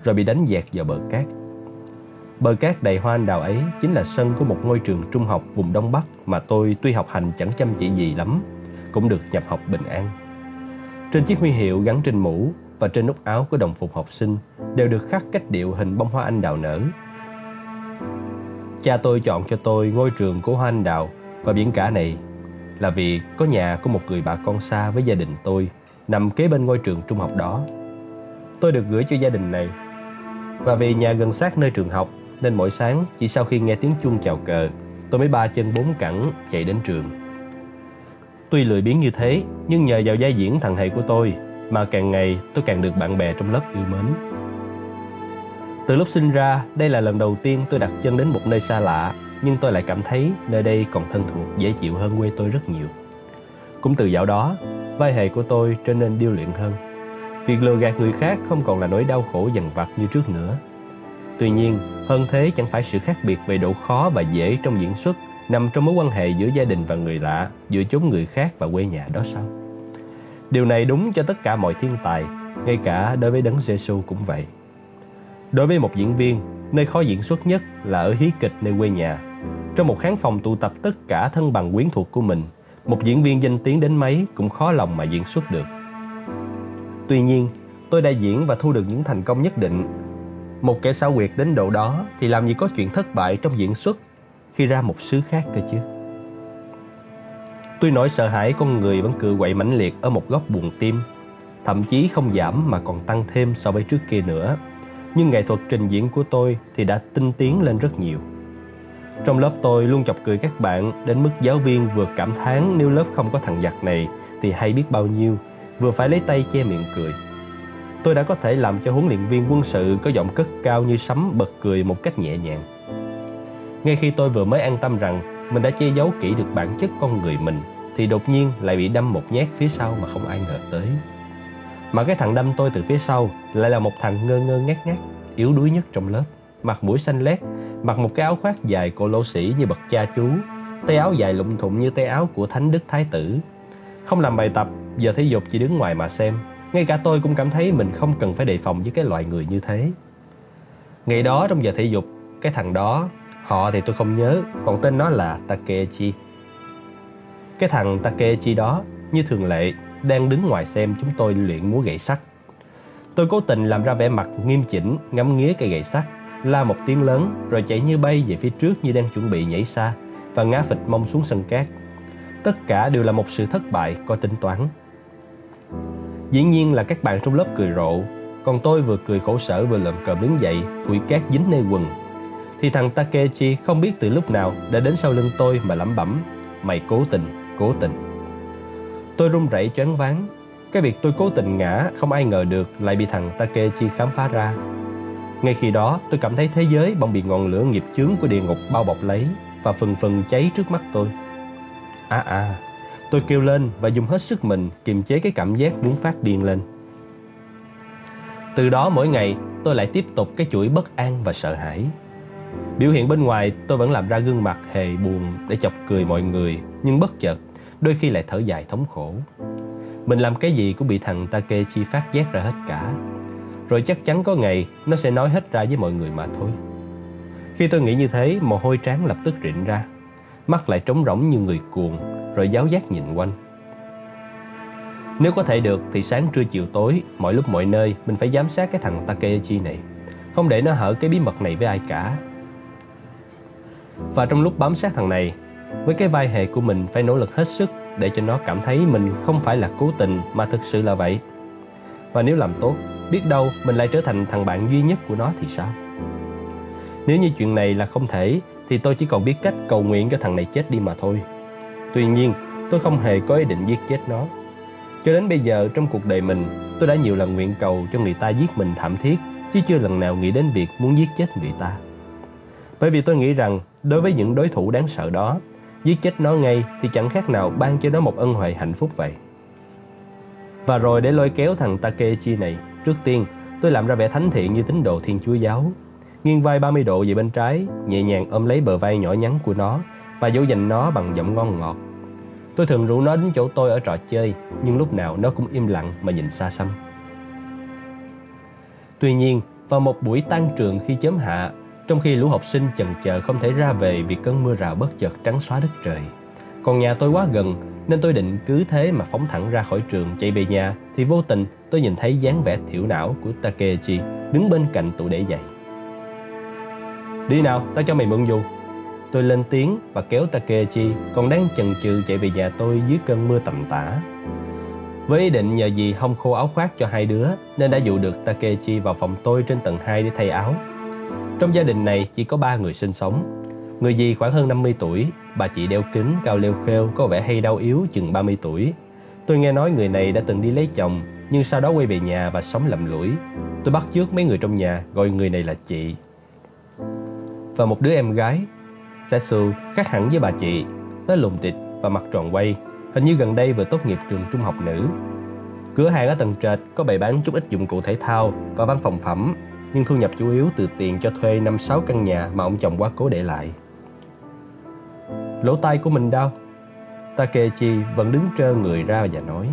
rồi bị đánh dẹt vào bờ cát. Bờ cát đầy hoa anh đào ấy chính là sân của một ngôi trường trung học vùng Đông Bắc mà tôi tuy học hành chẳng chăm chỉ gì lắm, cũng được nhập học bình an. Trên chiếc huy hiệu gắn trên mũ và trên nút áo của đồng phục học sinh đều được khắc cách điệu hình bông hoa anh đào nở. Cha tôi chọn cho tôi ngôi trường của hoa anh đào và biển cả này là vì có nhà của một người bà con xa với gia đình tôi nằm kế bên ngôi trường trung học đó. Tôi được gửi cho gia đình này và vì nhà gần sát nơi trường học nên mỗi sáng chỉ sau khi nghe tiếng chuông chào cờ tôi mới ba chân bốn cẳng chạy đến trường. Tuy lười biếng như thế nhưng nhờ vào vai diễn thằng thầy của tôi mà càng ngày tôi càng được bạn bè trong lớp yêu mến. Từ lúc sinh ra, đây là lần đầu tiên tôi đặt chân đến một nơi xa lạ, nhưng tôi lại cảm thấy nơi đây còn thân thuộc, dễ chịu hơn quê tôi rất nhiều. Cũng từ dạo đó, vai hề của tôi trở nên điêu luyện hơn. Việc lừa gạt người khác không còn là nỗi đau khổ dằn vặt như trước nữa. Tuy nhiên, hơn thế chẳng phải sự khác biệt về độ khó và dễ trong diễn xuất nằm trong mối quan hệ giữa gia đình và người lạ, giữa chốn người khác và quê nhà đó sao? Điều này đúng cho tất cả mọi thiên tài, ngay cả đối với Đấng Giêsu cũng vậy. Đối với một diễn viên, nơi khó diễn xuất nhất là ở hí kịch nơi quê nhà. Trong một khán phòng tụ tập tất cả thân bằng quyến thuộc của mình, một diễn viên danh tiếng đến mấy cũng khó lòng mà diễn xuất được. Tuy nhiên, tôi đã diễn và thu được những thành công nhất định. Một kẻ xảo quyệt đến độ đó thì làm gì có chuyện thất bại trong diễn xuất khi ra một xứ khác cơ chứ. Tôi nỗi sợ hãi con người vẫn cự quậy mãnh liệt ở một góc buồn tim, thậm chí không giảm mà còn tăng thêm so với trước kia nữa. Nhưng nghệ thuật trình diễn của tôi thì đã tinh tiến lên rất nhiều. Trong lớp tôi luôn chọc cười các bạn đến mức giáo viên vừa cảm thán nếu lớp không có thằng giặc này thì hay biết bao nhiêu, vừa phải lấy tay che miệng cười. Tôi đã có thể làm cho huấn luyện viên quân sự có giọng cất cao như sấm bật cười một cách nhẹ nhàng. Ngay khi tôi vừa mới an tâm rằng mình đã che giấu kỹ được bản chất con người mình thì đột nhiên lại bị đâm một nhát phía sau mà không ai ngờ tới. Mà cái thằng đâm tôi từ phía sau lại là một thằng ngơ ngơ ngác ngác, yếu đuối nhất trong lớp, mặt mũi xanh lét, mặc một cái áo khoác dài cổ lỗ sĩ như bậc cha chú, tay áo dài lụng thụng như tay áo của thánh đức thái tử. Không làm bài tập, giờ thể dục chỉ đứng ngoài mà xem. Ngay cả tôi cũng cảm thấy mình không cần phải đề phòng với cái loại người như thế. Ngày đó trong giờ thể dục, cái thằng đó Họ thì tôi không nhớ, còn tên nó là Takechi. Cái thằng Takechi đó, như thường lệ, đang đứng ngoài xem chúng tôi luyện múa gậy sắt. Tôi cố tình làm ra vẻ mặt nghiêm chỉnh, ngắm nghía cây gậy sắt, la một tiếng lớn rồi chạy như bay về phía trước như đang chuẩn bị nhảy xa và ngã phịch mông xuống sân cát. Tất cả đều là một sự thất bại có tính toán. Dĩ nhiên là các bạn trong lớp cười rộ, còn tôi vừa cười khổ sở vừa lầm cờm đứng dậy, phủi cát dính nơi quần. Thì thằng Takechi không biết từ lúc nào đã đến sau lưng tôi mà lẩm bẩm Mày cố tình, cố tình. Tôi run rẩy choáng váng. Cái việc tôi cố tình ngã không ai ngờ được lại bị thằng Takechi khám phá ra. Ngay khi đó tôi cảm thấy thế giới bỗng bị ngọn lửa nghiệp chướng của địa ngục bao bọc lấy Và phần phần cháy trước mắt tôi. À à Tôi kêu lên và dùng hết sức mình kiềm chế cái cảm giác muốn phát điên lên. Từ đó mỗi ngày, tôi lại tiếp tục cái chuỗi bất an và sợ hãi. Biểu hiện bên ngoài, tôi vẫn làm ra gương mặt hề buồn để chọc cười mọi người, Nhưng bất chợt, đôi khi lại thở dài thống khổ. Mình làm cái gì cũng bị thằng Takechi phát giác ra hết cả. Rồi chắc chắn có ngày, nó sẽ nói hết ra với mọi người mà thôi. Khi tôi nghĩ như thế, mồ hôi trán lập tức rịn ra. Mắt lại trống rỗng như người cuồng. Rồi giáo giác nhìn quanh Nếu có thể được thì sáng trưa chiều tối Mọi lúc mọi nơi mình phải giám sát cái thằng Takechi này Không để nó hở cái bí mật này với ai cả và trong lúc bám sát thằng này, với cái vai hề của mình phải nỗ lực hết sức để cho nó cảm thấy mình không phải là cố tình mà thực sự là vậy. Và nếu làm tốt, biết đâu mình lại trở thành thằng bạn duy nhất của nó thì sao? Nếu như chuyện này là không thể thì tôi chỉ còn biết cách cầu nguyện cho thằng này chết đi mà thôi. Tuy nhiên, tôi không hề có ý định giết chết nó. Cho đến bây giờ trong cuộc đời mình, tôi đã nhiều lần nguyện cầu cho người ta giết mình thảm thiết, chứ chưa lần nào nghĩ đến việc muốn giết chết người ta. Bởi vì tôi nghĩ rằng đối với những đối thủ đáng sợ đó, giết chết nó ngay thì chẳng khác nào ban cho nó một ân huệ hạnh phúc vậy. Và rồi để lôi kéo thằng Takechi này, trước tiên tôi làm ra vẻ thánh thiện như tín đồ thiên chúa giáo. Nghiêng vai 30 độ về bên trái, nhẹ nhàng ôm lấy bờ vai nhỏ nhắn của nó và dỗ dành nó bằng giọng ngon ngọt. Tôi thường rủ nó đến chỗ tôi ở trò chơi, nhưng lúc nào nó cũng im lặng mà nhìn xa xăm. Tuy nhiên, vào một buổi tan trường khi chớm hạ, trong khi lũ học sinh chần chờ không thể ra về vì cơn mưa rào bất chợt trắng xóa đất trời. Còn nhà tôi quá gần nên tôi định cứ thế mà phóng thẳng ra khỏi trường chạy về nhà thì vô tình tôi nhìn thấy dáng vẻ thiểu não của Takechi đứng bên cạnh tủ để giày. Đi nào, tao cho mày mượn dù. Tôi lên tiếng và kéo Takechi còn đang chần chừ chạy về nhà tôi dưới cơn mưa tầm tã. Với ý định nhờ gì hông khô áo khoác cho hai đứa nên đã dụ được Takechi vào phòng tôi trên tầng 2 để thay áo trong gia đình này chỉ có ba người sinh sống. Người dì khoảng hơn 50 tuổi, bà chị đeo kính, cao leo khêu, có vẻ hay đau yếu chừng 30 tuổi. Tôi nghe nói người này đã từng đi lấy chồng, nhưng sau đó quay về nhà và sống lầm lũi. Tôi bắt chước mấy người trong nhà gọi người này là chị. Và một đứa em gái, Cecil khác hẳn với bà chị, nó lùn tịt và mặt tròn quay, hình như gần đây vừa tốt nghiệp trường trung học nữ. Cửa hàng ở tầng trệt có bày bán chút ít dụng cụ thể thao và văn phòng phẩm, nhưng thu nhập chủ yếu từ tiền cho thuê 5-6 căn nhà mà ông chồng quá cố để lại. Lỗ tai của mình đau. Takechi vẫn đứng trơ người ra và nói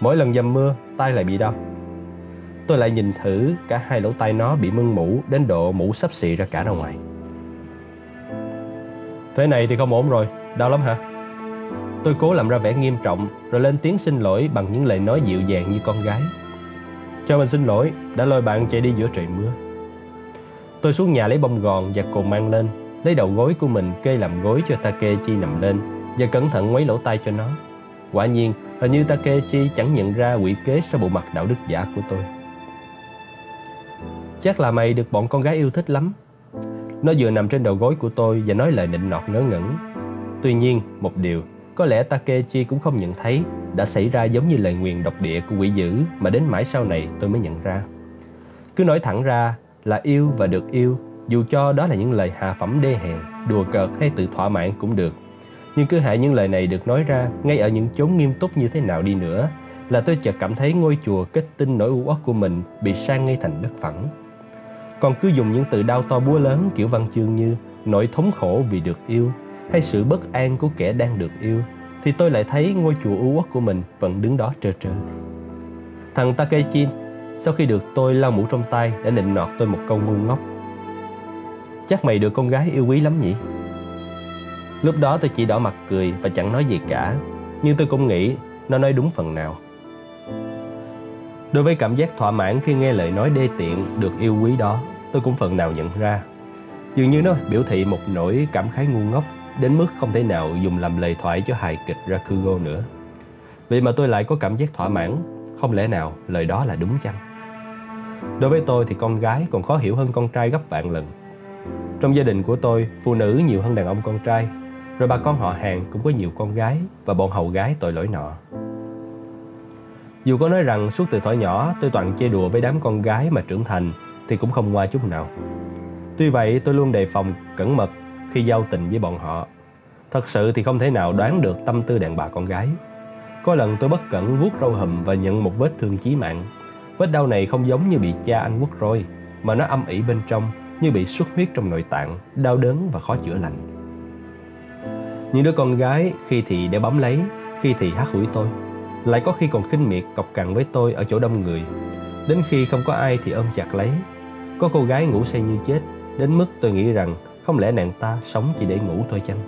Mỗi lần dầm mưa, tay lại bị đau. Tôi lại nhìn thử cả hai lỗ tai nó bị mưng mũ đến độ mũ sắp xị ra cả ra ngoài. Thế này thì không ổn rồi, đau lắm hả? Tôi cố làm ra vẻ nghiêm trọng rồi lên tiếng xin lỗi bằng những lời nói dịu dàng như con gái. Cho mình xin lỗi, đã lôi bạn chạy đi giữa trời mưa. Tôi xuống nhà lấy bông gòn và cồn mang lên, lấy đầu gối của mình kê làm gối cho Takechi nằm lên và cẩn thận quấy lỗ tai cho nó. Quả nhiên, hình như Takechi chẳng nhận ra quỷ kế sau bộ mặt đạo đức giả của tôi. Chắc là mày được bọn con gái yêu thích lắm. Nó vừa nằm trên đầu gối của tôi và nói lời nịnh nọt ngớ ngẩn. Tuy nhiên, một điều, có lẽ Takechi cũng không nhận thấy đã xảy ra giống như lời nguyền độc địa của quỷ dữ mà đến mãi sau này tôi mới nhận ra. Cứ nói thẳng ra là yêu và được yêu, dù cho đó là những lời hạ phẩm đê hèn, đùa cợt hay tự thỏa mãn cũng được. Nhưng cứ hại những lời này được nói ra ngay ở những chốn nghiêm túc như thế nào đi nữa là tôi chợt cảm thấy ngôi chùa kết tinh nỗi u uất của mình bị sang ngay thành đất phẳng. Còn cứ dùng những từ đau to búa lớn kiểu văn chương như nỗi thống khổ vì được yêu hay sự bất an của kẻ đang được yêu thì tôi lại thấy ngôi chùa u uất của mình vẫn đứng đó trơ trơ. Thằng Takechi sau khi được tôi lau mũ trong tay đã nịnh nọt tôi một câu ngu ngốc. Chắc mày được con gái yêu quý lắm nhỉ? Lúc đó tôi chỉ đỏ mặt cười và chẳng nói gì cả, nhưng tôi cũng nghĩ nó nói đúng phần nào. Đối với cảm giác thỏa mãn khi nghe lời nói đê tiện được yêu quý đó, tôi cũng phần nào nhận ra. Dường như nó biểu thị một nỗi cảm khái ngu ngốc đến mức không thể nào dùng làm lời thoại cho hài kịch Rakugo nữa. Vậy mà tôi lại có cảm giác thỏa mãn, không lẽ nào lời đó là đúng chăng? Đối với tôi thì con gái còn khó hiểu hơn con trai gấp vạn lần. Trong gia đình của tôi, phụ nữ nhiều hơn đàn ông con trai, rồi bà con họ hàng cũng có nhiều con gái và bọn hầu gái tội lỗi nọ. Dù có nói rằng suốt từ thuở nhỏ tôi toàn chơi đùa với đám con gái mà trưởng thành thì cũng không ngoa chút nào. Tuy vậy tôi luôn đề phòng cẩn mật khi giao tình với bọn họ. Thật sự thì không thể nào đoán được tâm tư đàn bà con gái. Có lần tôi bất cẩn vuốt râu hùm và nhận một vết thương chí mạng. Vết đau này không giống như bị cha anh quất roi, mà nó âm ỉ bên trong như bị xuất huyết trong nội tạng, đau đớn và khó chữa lành. Những đứa con gái khi thì để bấm lấy, khi thì hát hủi tôi, lại có khi còn khinh miệt cọc cằn với tôi ở chỗ đông người. Đến khi không có ai thì ôm chặt lấy. Có cô gái ngủ say như chết, đến mức tôi nghĩ rằng không lẽ nàng ta sống chỉ để ngủ thôi chăng?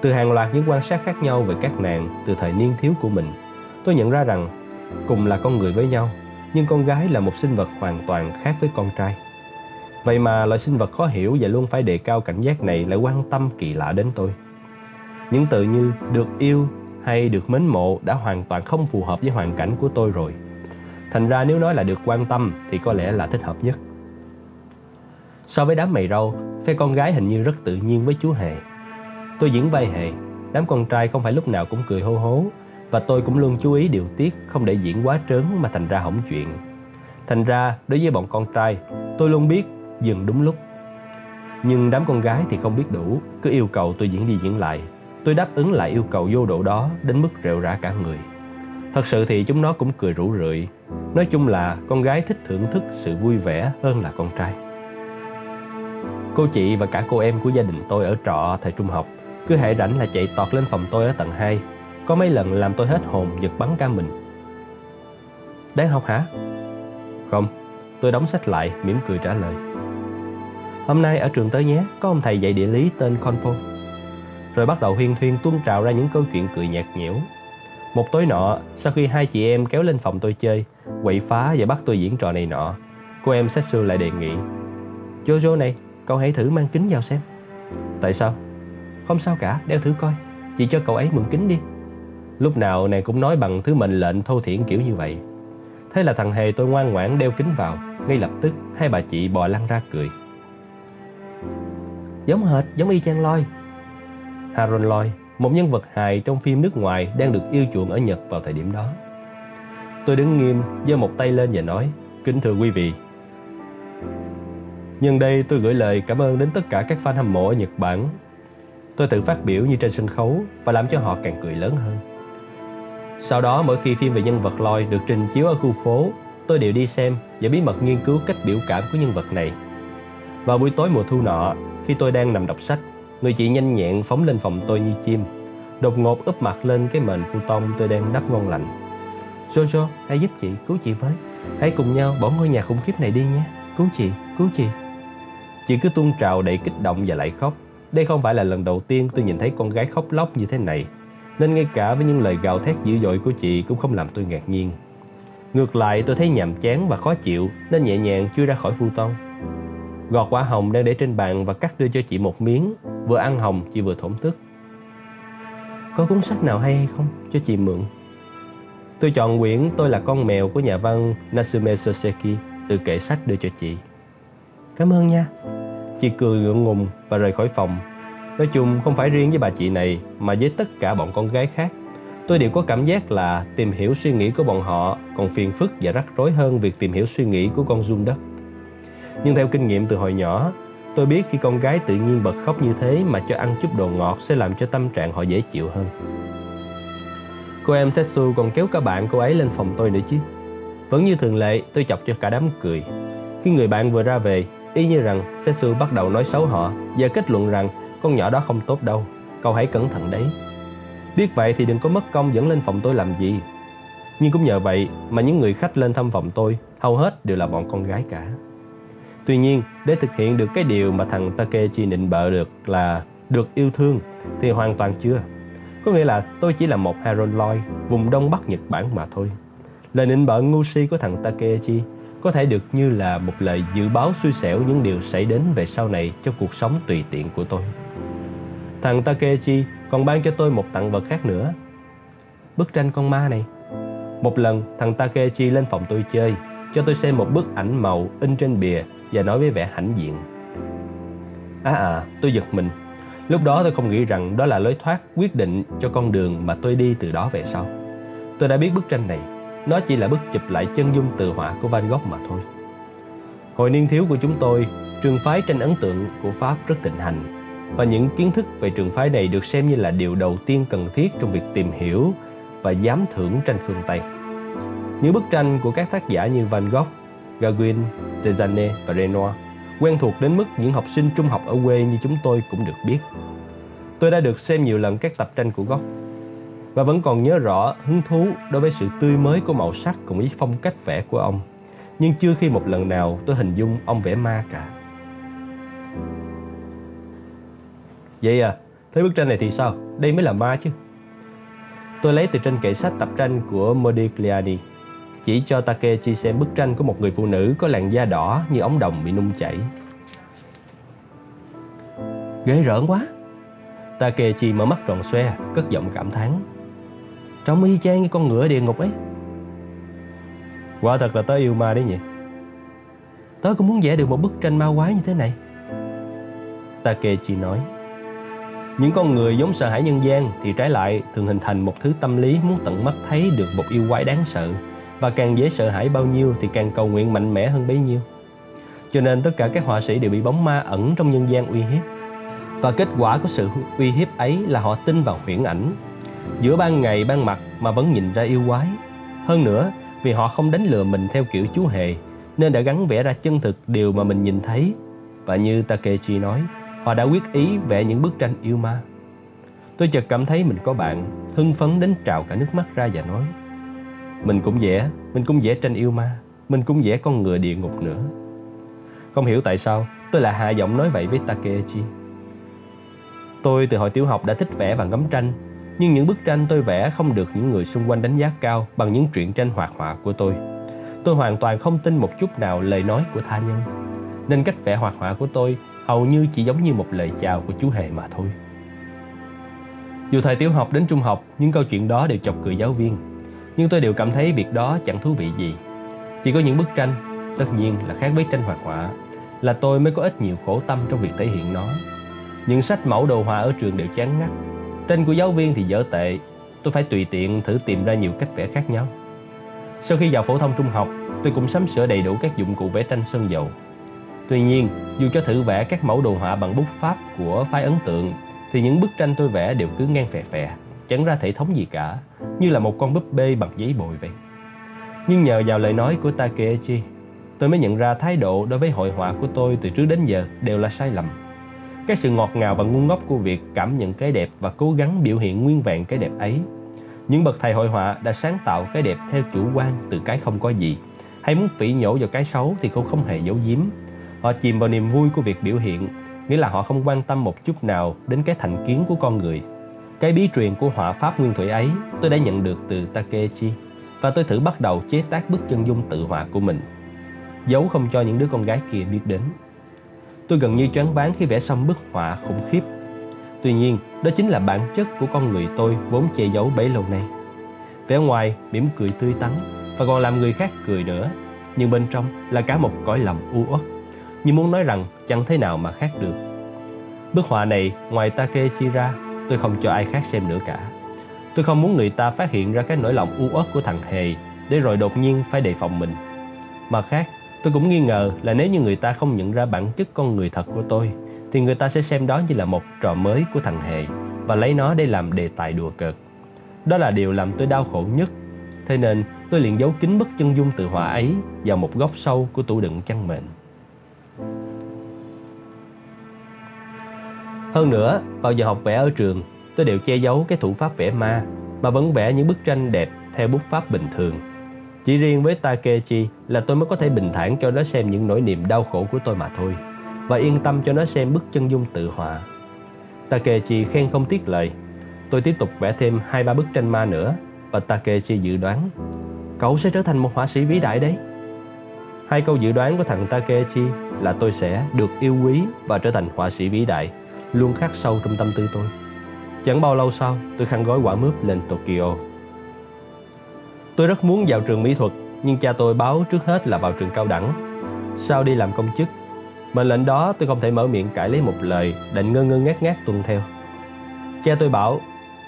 Từ hàng loạt những quan sát khác nhau về các nàng từ thời niên thiếu của mình, tôi nhận ra rằng cùng là con người với nhau, nhưng con gái là một sinh vật hoàn toàn khác với con trai. Vậy mà loại sinh vật khó hiểu và luôn phải đề cao cảnh giác này lại quan tâm kỳ lạ đến tôi. Những từ như được yêu hay được mến mộ đã hoàn toàn không phù hợp với hoàn cảnh của tôi rồi. Thành ra nếu nói là được quan tâm thì có lẽ là thích hợp nhất. So với đám mày râu, phe con gái hình như rất tự nhiên với chú Hề. Tôi diễn vai Hề, đám con trai không phải lúc nào cũng cười hô hố và tôi cũng luôn chú ý điều tiết không để diễn quá trớn mà thành ra hỏng chuyện. Thành ra, đối với bọn con trai, tôi luôn biết dừng đúng lúc. Nhưng đám con gái thì không biết đủ, cứ yêu cầu tôi diễn đi diễn lại. Tôi đáp ứng lại yêu cầu vô độ đó đến mức rệu rã cả người. Thật sự thì chúng nó cũng cười rủ rượi. Nói chung là con gái thích thưởng thức sự vui vẻ hơn là con trai. Cô chị và cả cô em của gia đình tôi ở trọ thời trung học cứ hệ rảnh là chạy tọt lên phòng tôi ở tầng 2 Có mấy lần làm tôi hết hồn giật bắn ca mình Đang học hả? Không, tôi đóng sách lại mỉm cười trả lời Hôm nay ở trường tới nhé, có ông thầy dạy địa lý tên Conpo rồi bắt đầu huyên thuyên tuôn trào ra những câu chuyện cười nhạt nhẽo. Một tối nọ, sau khi hai chị em kéo lên phòng tôi chơi Quậy phá và bắt tôi diễn trò này nọ Cô em Setsu lại đề nghị Jojo này, cậu hãy thử mang kính vào xem. Tại sao? Không sao cả, đeo thử coi Chị cho cậu ấy mượn kính đi. Lúc nào nàng cũng nói bằng thứ mệnh lệnh thô thiển kiểu như vậy. Thế là thằng Hề tôi ngoan ngoãn đeo kính vào Ngay lập tức hai bà chị bò lăn ra cười. Giống hệt, giống y chang Loi Harold Lloyd, một nhân vật hài trong phim nước ngoài đang được yêu chuộng ở Nhật vào thời điểm đó Tôi đứng nghiêm, giơ một tay lên và nói, kính thưa quý vị. Nhân đây tôi gửi lời cảm ơn đến tất cả các fan hâm mộ ở Nhật Bản. Tôi tự phát biểu như trên sân khấu và làm cho họ càng cười lớn hơn. Sau đó mỗi khi phim về nhân vật Lloyd được trình chiếu ở khu phố, tôi đều đi xem và bí mật nghiên cứu cách biểu cảm của nhân vật này. Vào buổi tối mùa thu nọ, khi tôi đang nằm đọc sách, người chị nhanh nhẹn phóng lên phòng tôi như chim, đột ngột úp mặt lên cái mền phu tông tôi đang đắp ngon lành. Jojo, hãy giúp chị, cứu chị với. Hãy cùng nhau bỏ ngôi nhà khủng khiếp này đi nhé. Cứu chị, cứu chị. Chị cứ tuôn trào đầy kích động và lại khóc. Đây không phải là lần đầu tiên tôi nhìn thấy con gái khóc lóc như thế này. Nên ngay cả với những lời gào thét dữ dội của chị cũng không làm tôi ngạc nhiên. Ngược lại tôi thấy nhàm chán và khó chịu nên nhẹ nhàng chui ra khỏi phu tông. Gọt quả hồng đang để trên bàn và cắt đưa cho chị một miếng. Vừa ăn hồng, chị vừa thổn thức. Có cuốn sách nào hay hay không cho chị mượn? Tôi chọn quyển Tôi là con mèo của nhà văn Natsume Soseki từ kệ sách đưa cho chị. Cảm ơn nha. Chị cười ngượng ngùng và rời khỏi phòng. Nói chung, không phải riêng với bà chị này, mà với tất cả bọn con gái khác. Tôi đều có cảm giác là tìm hiểu suy nghĩ của bọn họ còn phiền phức và rắc rối hơn việc tìm hiểu suy nghĩ của con Dung đất. Nhưng theo kinh nghiệm từ hồi nhỏ, tôi biết khi con gái tự nhiên bật khóc như thế mà cho ăn chút đồ ngọt sẽ làm cho tâm trạng họ dễ chịu hơn. Cô em Setsu còn kéo cả bạn cô ấy lên phòng tôi nữa chứ. Vẫn như thường lệ, tôi chọc cho cả đám cười. Khi người bạn vừa ra về, y như rằng Setsu bắt đầu nói xấu họ và kết luận rằng con nhỏ đó không tốt đâu, cậu hãy cẩn thận đấy. Biết vậy thì đừng có mất công dẫn lên phòng tôi làm gì. Nhưng cũng nhờ vậy mà những người khách lên thăm phòng tôi hầu hết đều là bọn con gái cả. Tuy nhiên, để thực hiện được cái điều mà thằng Takechi định bợ được là được yêu thương thì hoàn toàn chưa. Có nghĩa là tôi chỉ là một Harold Lloyd vùng Đông Bắc Nhật Bản mà thôi. Lời định bợ ngu si của thằng Takechi có thể được như là một lời dự báo xui xẻo những điều xảy đến về sau này cho cuộc sống tùy tiện của tôi. Thằng Takechi còn ban cho tôi một tặng vật khác nữa. Bức tranh con ma này. Một lần thằng Takechi lên phòng tôi chơi, cho tôi xem một bức ảnh màu in trên bìa và nói với vẻ hãnh diện. À à, tôi giật mình Lúc đó tôi không nghĩ rằng đó là lối thoát quyết định cho con đường mà tôi đi từ đó về sau. Tôi đã biết bức tranh này, nó chỉ là bức chụp lại chân dung từ họa của Van Gogh mà thôi. Hồi niên thiếu của chúng tôi, trường phái tranh ấn tượng của Pháp rất thịnh hành và những kiến thức về trường phái này được xem như là điều đầu tiên cần thiết trong việc tìm hiểu và giám thưởng tranh phương Tây. Những bức tranh của các tác giả như Van Gogh, Gauguin, Cézanne và Renoir quen thuộc đến mức những học sinh trung học ở quê như chúng tôi cũng được biết. Tôi đã được xem nhiều lần các tập tranh của Gogh và vẫn còn nhớ rõ hứng thú đối với sự tươi mới của màu sắc cùng với phong cách vẽ của ông. Nhưng chưa khi một lần nào tôi hình dung ông vẽ ma cả. Vậy à, thấy bức tranh này thì sao? Đây mới là ma chứ. Tôi lấy từ trên kệ sách tập tranh của Modigliani chỉ cho Takechi xem bức tranh của một người phụ nữ có làn da đỏ như ống đồng bị nung chảy. Ghê rợn quá. Takechi mở mắt tròn xoe, cất giọng cảm thán. Trông y chang như con ngựa địa ngục ấy. Quả thật là tớ yêu ma đấy nhỉ. Tớ cũng muốn vẽ được một bức tranh ma quái như thế này. Takechi nói. Những con người giống sợ hãi nhân gian thì trái lại thường hình thành một thứ tâm lý muốn tận mắt thấy được một yêu quái đáng sợ và càng dễ sợ hãi bao nhiêu thì càng cầu nguyện mạnh mẽ hơn bấy nhiêu. Cho nên tất cả các họa sĩ đều bị bóng ma ẩn trong nhân gian uy hiếp. Và kết quả của sự uy hiếp ấy là họ tin vào huyễn ảnh. Giữa ban ngày ban mặt mà vẫn nhìn ra yêu quái. Hơn nữa, vì họ không đánh lừa mình theo kiểu chú hề, nên đã gắn vẽ ra chân thực điều mà mình nhìn thấy. Và như Takechi nói, họ đã quyết ý vẽ những bức tranh yêu ma. Tôi chợt cảm thấy mình có bạn, hưng phấn đến trào cả nước mắt ra và nói mình cũng vẽ, mình cũng vẽ tranh yêu ma, mình cũng vẽ con ngựa địa ngục nữa. Không hiểu tại sao tôi lại hạ giọng nói vậy với Takechi. Tôi từ hồi tiểu học đã thích vẽ và ngắm tranh, nhưng những bức tranh tôi vẽ không được những người xung quanh đánh giá cao bằng những truyện tranh hoạt họa của tôi. Tôi hoàn toàn không tin một chút nào lời nói của tha nhân, nên cách vẽ hoạt họa của tôi hầu như chỉ giống như một lời chào của chú hề mà thôi. Dù thời tiểu học đến trung học, những câu chuyện đó đều chọc cười giáo viên nhưng tôi đều cảm thấy việc đó chẳng thú vị gì. Chỉ có những bức tranh, tất nhiên là khác với tranh hoạt họa, là tôi mới có ít nhiều khổ tâm trong việc thể hiện nó. Những sách mẫu đồ họa ở trường đều chán ngắt. Tranh của giáo viên thì dở tệ, tôi phải tùy tiện thử tìm ra nhiều cách vẽ khác nhau. Sau khi vào phổ thông trung học, tôi cũng sắm sửa đầy đủ các dụng cụ vẽ tranh sơn dầu. Tuy nhiên, dù cho thử vẽ các mẫu đồ họa bằng bút pháp của phái ấn tượng, thì những bức tranh tôi vẽ đều cứ ngang phè phè, chẳng ra thể thống gì cả, như là một con búp bê bằng giấy bồi vậy. Nhưng nhờ vào lời nói của Takechi, tôi mới nhận ra thái độ đối với hội họa của tôi từ trước đến giờ đều là sai lầm. Cái sự ngọt ngào và ngu ngốc của việc cảm nhận cái đẹp và cố gắng biểu hiện nguyên vẹn cái đẹp ấy. Những bậc thầy hội họa đã sáng tạo cái đẹp theo chủ quan từ cái không có gì. Hay muốn phỉ nhổ vào cái xấu thì cũng không hề giấu giếm. Họ chìm vào niềm vui của việc biểu hiện, nghĩa là họ không quan tâm một chút nào đến cái thành kiến của con người. Cái bí truyền của họa pháp nguyên thủy ấy, tôi đã nhận được từ Takechi, và tôi thử bắt đầu chế tác bức chân dung tự họa của mình. Giấu không cho những đứa con gái kia biết đến. Tôi gần như choáng váng khi vẽ xong bức họa khủng khiếp. Tuy nhiên, đó chính là bản chất của con người tôi vốn che giấu bấy lâu nay. Vẻ ngoài mỉm cười tươi tắn, và còn làm người khác cười nữa, nhưng bên trong là cả một cõi lòng u uất. Như muốn nói rằng chẳng thế nào mà khác được. Bức họa này, ngoài Takechi ra tôi không cho ai khác xem nữa cả Tôi không muốn người ta phát hiện ra cái nỗi lòng u uất của thằng Hề để rồi đột nhiên phải đề phòng mình. mà khác, tôi cũng nghi ngờ là nếu như người ta không nhận ra bản chất con người thật của tôi thì người ta sẽ xem đó như là một trò mới của thằng Hề và lấy nó để làm đề tài đùa cợt. Đó là điều làm tôi đau khổ nhất. Thế nên tôi liền giấu kín bức chân dung tự họa ấy vào một góc sâu của tủ đựng chăn mền. Hơn nữa, vào giờ học vẽ ở trường, tôi đều che giấu cái thủ pháp vẽ ma mà vẫn vẽ những bức tranh đẹp theo bút pháp bình thường. Chỉ riêng với Takechi là tôi mới có thể bình thản cho nó xem những nỗi niềm đau khổ của tôi mà thôi và yên tâm cho nó xem bức chân dung tự họa. Takechi khen không tiếc lời. Tôi tiếp tục vẽ thêm hai ba bức tranh ma nữa và Takechi dự đoán cậu sẽ trở thành một họa sĩ vĩ đại đấy. Hai câu dự đoán của thằng Takechi là tôi sẽ được yêu quý và trở thành họa sĩ vĩ đại luôn khắc sâu trong tâm tư tôi. Chẳng bao lâu sau, tôi khăn gói quả mướp lên Tokyo. Tôi rất muốn vào trường mỹ thuật, nhưng cha tôi báo trước hết là vào trường cao đẳng. Sau đi làm công chức, mệnh lệnh đó tôi không thể mở miệng cãi lấy một lời, định ngơ ngơ ngác ngác tuân theo. Cha tôi bảo,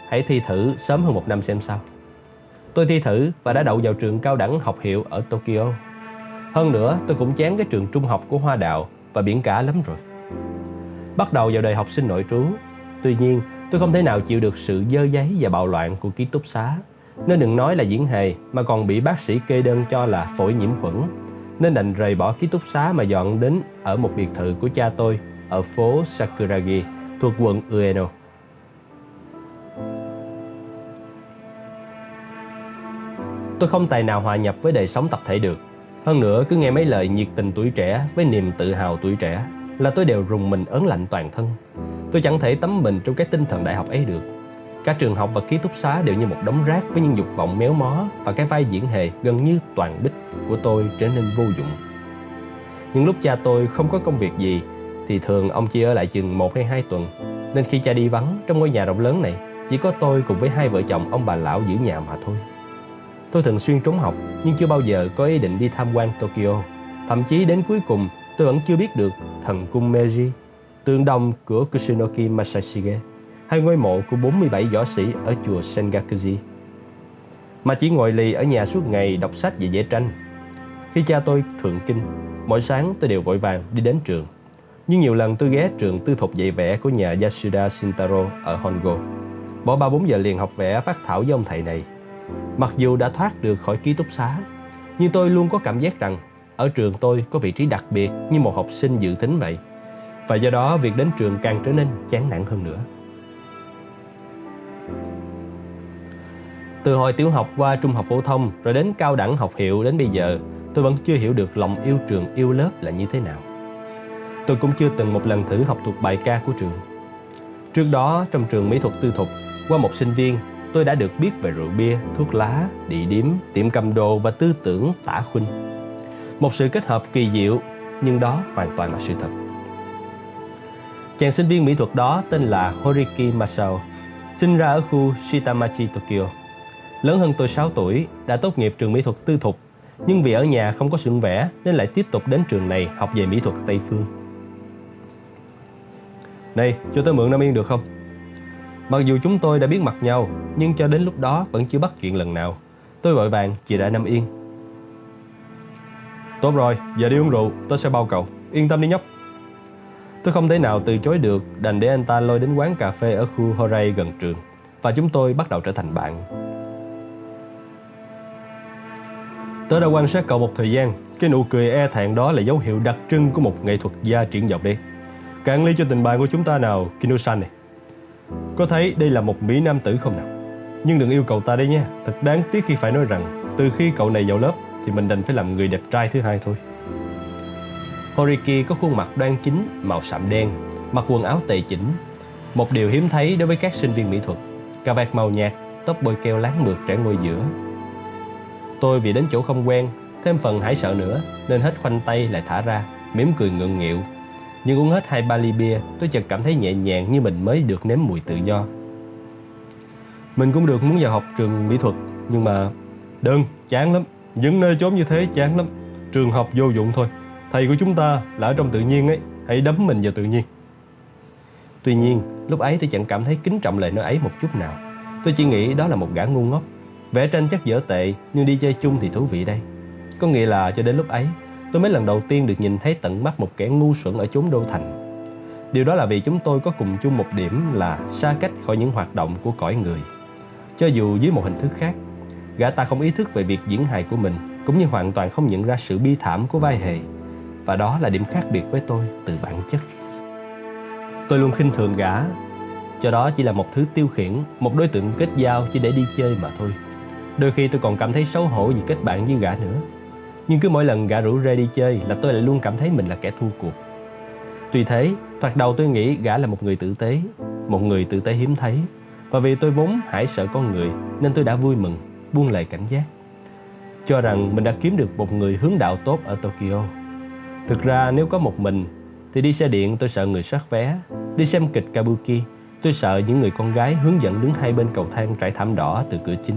hãy thi thử sớm hơn một năm xem sao. Tôi thi thử và đã đậu vào trường cao đẳng học hiệu ở Tokyo. Hơn nữa, tôi cũng chán cái trường trung học của Hoa Đạo và biển cả lắm rồi. Bắt đầu vào đời học sinh nội trú, tuy nhiên Tôi không thể nào chịu được sự dơ giấy và bạo loạn của ký túc xá. Nên đừng nói là diễn hề mà còn bị bác sĩ kê đơn cho là phổi nhiễm khuẩn. Nên đành rời bỏ ký túc xá mà dọn đến ở một biệt thự của cha tôi ở phố Sakuragi thuộc quận Ueno. Tôi không tài nào hòa nhập với đời sống tập thể được. Hơn nữa cứ nghe mấy lời nhiệt tình tuổi trẻ với niềm tự hào tuổi trẻ là tôi đều rùng mình ớn lạnh toàn thân. Tôi chẳng thể tắm mình trong cái tinh thần đại học ấy được. Các trường học và ký túc xá đều như một đống rác với những dục vọng méo mó và cái vai diễn hề gần như toàn bích của tôi trở nên vô dụng. Những lúc cha tôi không có công việc gì thì thường ông chỉ ở lại chừng một hay hai tuần. Nên khi cha đi vắng trong ngôi nhà rộng lớn này, chỉ có tôi cùng với hai vợ chồng ông bà lão giữ nhà mà thôi. Tôi thường xuyên trốn học nhưng chưa bao giờ có ý định đi tham quan Tokyo. Thậm chí đến cuối cùng tôi vẫn chưa biết được thần cung Meiji tượng đồng của Kusunoki Masashige hay ngôi mộ của 47 võ sĩ ở chùa Sengakuji. Mà chỉ ngồi lì ở nhà suốt ngày đọc sách và vẽ tranh. Khi cha tôi thượng kinh, mỗi sáng tôi đều vội vàng đi đến trường. Nhưng nhiều lần tôi ghé trường tư thục dạy vẽ của nhà Yasuda Shintaro ở Hongo. Bỏ 3-4 giờ liền học vẽ phát thảo với ông thầy này. Mặc dù đã thoát được khỏi ký túc xá, nhưng tôi luôn có cảm giác rằng ở trường tôi có vị trí đặc biệt như một học sinh dự tính vậy và do đó việc đến trường càng trở nên chán nản hơn nữa. Từ hồi tiểu học qua trung học phổ thông rồi đến cao đẳng học hiệu đến bây giờ, tôi vẫn chưa hiểu được lòng yêu trường yêu lớp là như thế nào. Tôi cũng chưa từng một lần thử học thuộc bài ca của trường. Trước đó trong trường mỹ thuật tư thục, qua một sinh viên, tôi đã được biết về rượu bia, thuốc lá, địa điếm, tiệm cầm đồ và tư tưởng tả khuynh. Một sự kết hợp kỳ diệu, nhưng đó hoàn toàn là sự thật. Chàng sinh viên mỹ thuật đó tên là Horiki Masao, sinh ra ở khu Shitamachi, Tokyo. Lớn hơn tôi 6 tuổi, đã tốt nghiệp trường mỹ thuật tư thục, nhưng vì ở nhà không có sưởng vẽ nên lại tiếp tục đến trường này học về mỹ thuật Tây Phương. Này, cho tôi mượn Nam Yên được không? Mặc dù chúng tôi đã biết mặt nhau, nhưng cho đến lúc đó vẫn chưa bắt chuyện lần nào. Tôi vội vàng chỉ ra Nam Yên. Tốt rồi, giờ đi uống rượu, tôi sẽ bao cậu. Yên tâm đi nhóc. Tôi không thể nào từ chối được, đành để anh ta lôi đến quán cà phê ở khu Horay gần trường. Và chúng tôi bắt đầu trở thành bạn. Tớ đã quan sát cậu một thời gian. Cái nụ cười e thẹn đó là dấu hiệu đặc trưng của một nghệ thuật gia triển vọng đi. Cạn ly cho tình bạn của chúng ta nào, Kinosan này. Có thấy đây là một mỹ nam tử không nào? Nhưng đừng yêu cầu ta đấy nha. Thật đáng tiếc khi phải nói rằng từ khi cậu này vào lớp thì mình đành phải làm người đẹp trai thứ hai thôi. Horiki có khuôn mặt đoan chính, màu sạm đen, mặc quần áo tề chỉnh. Một điều hiếm thấy đối với các sinh viên mỹ thuật. Cà vạt màu nhạt, tóc bôi keo láng mượt trải ngôi giữa. Tôi vì đến chỗ không quen, thêm phần hãi sợ nữa nên hết khoanh tay lại thả ra, mỉm cười ngượng nghịu. Nhưng uống hết hai ba ly bia, tôi chợt cảm thấy nhẹ nhàng như mình mới được nếm mùi tự do. Mình cũng được muốn vào học trường mỹ thuật, nhưng mà đơn, chán lắm. Những nơi chốn như thế chán lắm. Trường học vô dụng thôi. Thầy của chúng ta là ở trong tự nhiên ấy, hãy đấm mình vào tự nhiên. Tuy nhiên, lúc ấy tôi chẳng cảm thấy kính trọng lời nói ấy một chút nào. Tôi chỉ nghĩ đó là một gã ngu ngốc. Vẽ tranh chắc dở tệ, nhưng đi chơi chung thì thú vị đây. Có nghĩa là cho đến lúc ấy, tôi mới lần đầu tiên được nhìn thấy tận mắt một kẻ ngu xuẩn ở chốn đô thành. Điều đó là vì chúng tôi có cùng chung một điểm là xa cách khỏi những hoạt động của cõi người. Cho dù dưới một hình thức khác, gã ta không ý thức về việc diễn hài của mình, cũng như hoàn toàn không nhận ra sự bi thảm của vai hề. Và đó là điểm khác biệt với tôi từ bản chất. Tôi luôn khinh thường gã, cho đó chỉ là một thứ tiêu khiển, một đối tượng kết giao chỉ để đi chơi mà thôi. Đôi khi tôi còn cảm thấy xấu hổ vì kết bạn với gã nữa. Nhưng cứ mỗi lần gã rủ rê đi chơi là tôi lại luôn cảm thấy mình là kẻ thua cuộc. Tuy thế, thoạt đầu tôi nghĩ gã là một người tử tế, một người tử tế hiếm thấy. Và vì tôi vốn hải sợ con người nên tôi đã vui mừng, buông lời cảnh giác. Cho rằng mình đã kiếm được một người hướng đạo tốt ở Tokyo. Thực ra nếu có một mình thì đi xe điện tôi sợ người soát vé, đi xem kịch Kabuki tôi sợ những người con gái hướng dẫn đứng hai bên cầu thang trải thảm đỏ từ cửa chính.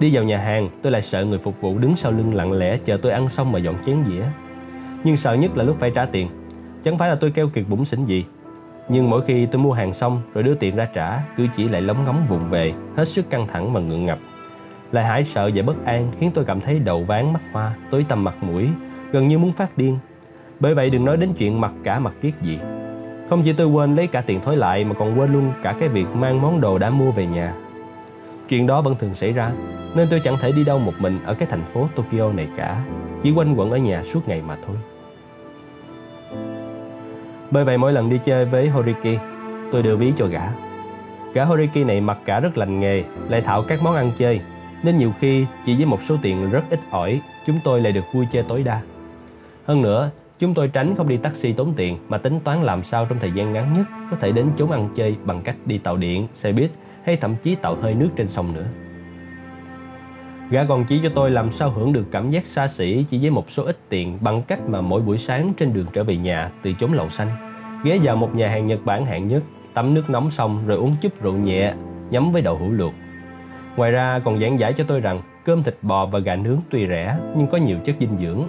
Đi vào nhà hàng, tôi lại sợ người phục vụ đứng sau lưng lặng lẽ chờ tôi ăn xong mà dọn chén dĩa. Nhưng sợ nhất là lúc phải trả tiền. Chẳng phải là tôi keo kiệt bụng xỉn gì. Nhưng mỗi khi tôi mua hàng xong rồi đưa tiền ra trả, cứ chỉ lại lóng ngóng vụng về, hết sức căng thẳng và ngượng ngập. Lại hãi sợ và bất an khiến tôi cảm thấy đầu ván mắt hoa, tối tăm mặt mũi, gần như muốn phát điên. Bởi vậy đừng nói đến chuyện mặc cả mặc kiết gì. Không chỉ tôi quên lấy cả tiền thối lại mà còn quên luôn cả cái việc mang món đồ đã mua về nhà. Chuyện đó vẫn thường xảy ra, nên tôi chẳng thể đi đâu một mình ở cái thành phố Tokyo này cả, chỉ quanh quẩn ở nhà suốt ngày mà thôi. Bởi vậy mỗi lần đi chơi với Horiki, tôi đưa ví cho gã. Gã Horiki này mặc cả rất lành nghề, lại thạo các món ăn chơi, nên nhiều khi chỉ với một số tiền rất ít ỏi, chúng tôi lại được vui chơi tối đa. Hơn nữa, chúng tôi tránh không đi taxi tốn tiền mà tính toán làm sao trong thời gian ngắn nhất có thể đến chốn ăn chơi bằng cách đi tàu điện, xe buýt hay thậm chí tàu hơi nước trên sông nữa. Gã còn chỉ cho tôi làm sao hưởng được cảm giác xa xỉ chỉ với một số ít tiền bằng cách mà mỗi buổi sáng trên đường trở về nhà từ chốn lầu xanh, ghé vào một nhà hàng Nhật Bản hạng nhất, tắm nước nóng xong rồi uống chút rượu nhẹ, nhắm với đậu hũ luộc. Ngoài ra còn giảng giải cho tôi rằng cơm thịt bò và gà nướng tuy rẻ nhưng có nhiều chất dinh dưỡng.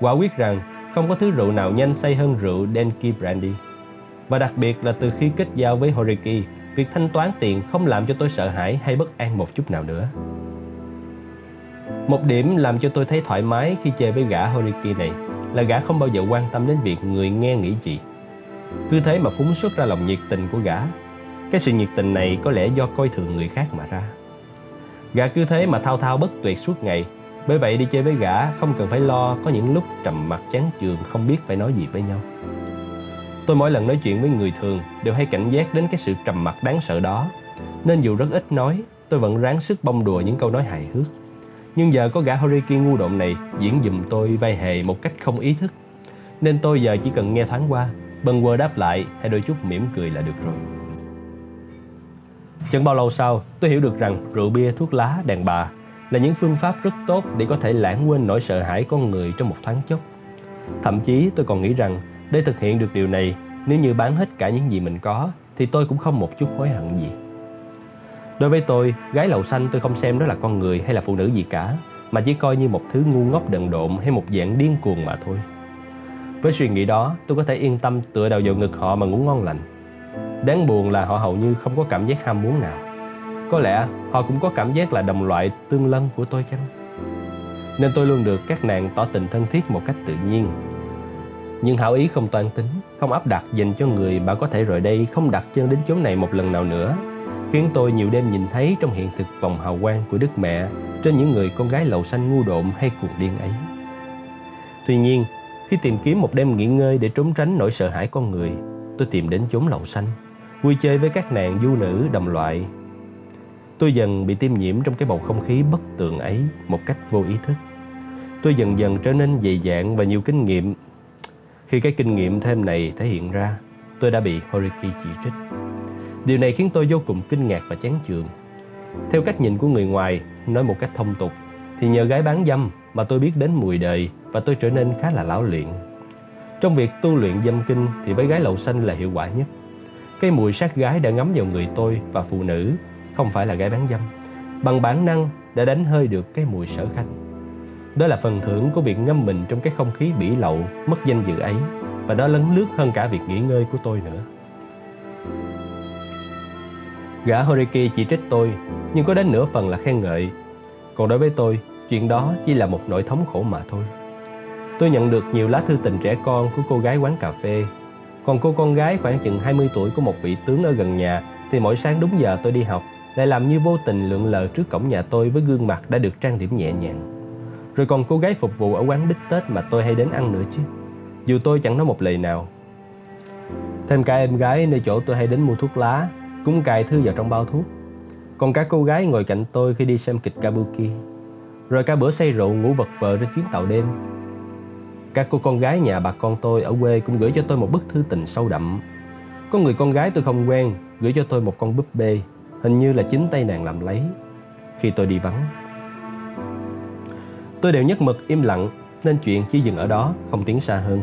Quả quyết rằng không có thứ rượu nào nhanh say hơn rượu Denki Brandy. Và đặc biệt là từ khi kết giao với Horiki, việc thanh toán tiền không làm cho tôi sợ hãi hay bất an một chút nào nữa. Một điểm làm cho tôi thấy thoải mái khi chơi với gã Horiki này là gã không bao giờ quan tâm đến việc người nghe nghĩ gì. Cứ thế mà phúng xuất ra lòng nhiệt tình của gã. Cái sự nhiệt tình này có lẽ do coi thường người khác mà ra. Gã cứ thế mà thao thao bất tuyệt suốt ngày. Bởi vậy đi chơi với gã không cần phải lo có những lúc trầm mặc chán chường không biết phải nói gì với nhau. Tôi mỗi lần nói chuyện với người thường đều hay cảnh giác đến cái sự trầm mặc đáng sợ đó. Nên dù rất ít nói, tôi vẫn ráng sức bông đùa những câu nói hài hước. Nhưng giờ có gã Horiki ngu độn này diễn dùm tôi vai hề một cách không ý thức. Nên tôi giờ chỉ cần nghe thoáng qua, bần quơ đáp lại hay đôi chút mỉm cười là được rồi. Chẳng bao lâu sau, tôi hiểu được rằng rượu bia, thuốc lá, đàn bà là những phương pháp rất tốt để có thể lãng quên nỗi sợ hãi con người trong một thoáng chốc. Thậm chí tôi còn nghĩ rằng để thực hiện được điều này, nếu như bán hết cả những gì mình có, thì tôi cũng không một chút hối hận gì. Đối với tôi, gái lầu xanh tôi không xem đó là con người hay là phụ nữ gì cả, mà chỉ coi như một thứ ngu ngốc đần độn hay một dạng điên cuồng mà thôi. Với suy nghĩ đó, tôi có thể yên tâm tựa đầu vào ngực họ mà ngủ ngon lành. Đáng buồn là họ hầu như không có cảm giác ham muốn nào. Có lẽ họ cũng có cảm giác là đồng loại tương lân của tôi chăng? nên tôi luôn được các nàng tỏ tình thân thiết một cách tự nhiên. Nhưng hảo ý không toan tính, không áp đặt dành cho người mà có thể rời đây không đặt chân đến chốn này một lần nào nữa, khiến tôi nhiều đêm nhìn thấy trong hiện thực vòng hào quang của Đức Mẹ trên những người con gái lầu xanh ngu độn hay cuồng điên ấy. Tuy nhiên, khi tìm kiếm một đêm nghỉ ngơi để trốn tránh nỗi sợ hãi con người, tôi tìm đến chốn lầu xanh, vui chơi với các nàng du nữ đồng loại. Tôi dần bị tiêm nhiễm trong cái bầu không khí bất tường ấy một cách vô ý thức. Tôi dần dần trở nên dày dạn và nhiều kinh nghiệm. Khi cái kinh nghiệm thêm này thể hiện ra, tôi đã bị Horiki chỉ trích. Điều này khiến tôi vô cùng kinh ngạc và chán chường. Theo cách nhìn của người ngoài, nói một cách thông tục, thì nhờ gái bán dâm mà tôi biết đến mùi đời và tôi trở nên khá là lão luyện. Trong việc tu luyện dâm kinh thì với gái lậu xanh là hiệu quả nhất. Cái mùi sát gái đã ngấm vào người tôi và phụ nữ, không phải là gái bán dâm. Bằng bản năng đã đánh hơi được cái mùi sở khanh. Đó là phần thưởng của việc ngâm mình trong cái không khí bỉ lậu, mất danh dự ấy và đó lấn lướt hơn cả việc nghỉ ngơi của tôi nữa. Gã Horiki chỉ trích tôi, nhưng có đến nửa phần là khen ngợi. Còn đối với tôi, chuyện đó chỉ là một nỗi thống khổ mà thôi. Tôi nhận được nhiều lá thư tình trẻ con của cô gái quán cà phê. Còn cô con gái khoảng chừng 20 tuổi của một vị tướng ở gần nhà thì mỗi sáng đúng giờ tôi đi học lại làm như vô tình lượn lờ trước cổng nhà tôi với gương mặt đã được trang điểm nhẹ nhàng. Rồi còn cô gái phục vụ ở quán bít tết mà tôi hay đến ăn nữa chứ. Dù tôi chẳng nói một lời nào. Thêm cả em gái nơi chỗ tôi hay đến mua thuốc lá cũng cài thư vào trong bao thuốc. Còn cả cô gái ngồi cạnh tôi khi đi xem kịch Kabuki. Rồi cả bữa say rượu ngủ vật vờ trên chuyến tàu đêm. Các cô con gái nhà bà con tôi ở quê cũng gửi cho tôi một bức thư tình sâu đậm. Có người con gái tôi không quen gửi cho tôi một con búp bê, hình như là chính tay nàng làm lấy. Khi tôi đi vắng, tôi đều nhất mực im lặng nên chuyện chỉ dừng ở đó, không tiến xa hơn.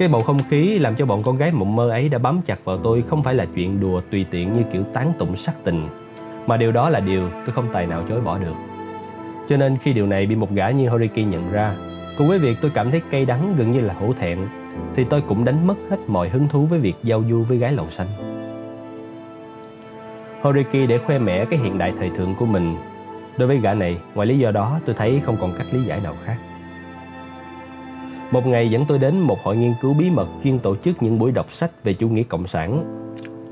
Cái bầu không khí làm cho bọn con gái mộng mơ ấy đã bám chặt vào tôi không phải là chuyện đùa tùy tiện như kiểu tán tụng sắc tình, mà điều đó là điều tôi không tài nào chối bỏ được. Cho nên khi điều này bị một gã như Horiki nhận ra, cùng với việc tôi cảm thấy cay đắng gần như là hổ thẹn, thì tôi cũng đánh mất hết mọi hứng thú với việc giao du với gái lầu xanh. Horiki để khoe mẽ cái hiện đại thời thượng của mình. Đối với gã này, ngoài lý do đó tôi thấy không còn cách lý giải nào khác. Một ngày dẫn tôi đến một hội nghiên cứu bí mật chuyên tổ chức những buổi đọc sách về chủ nghĩa cộng sản.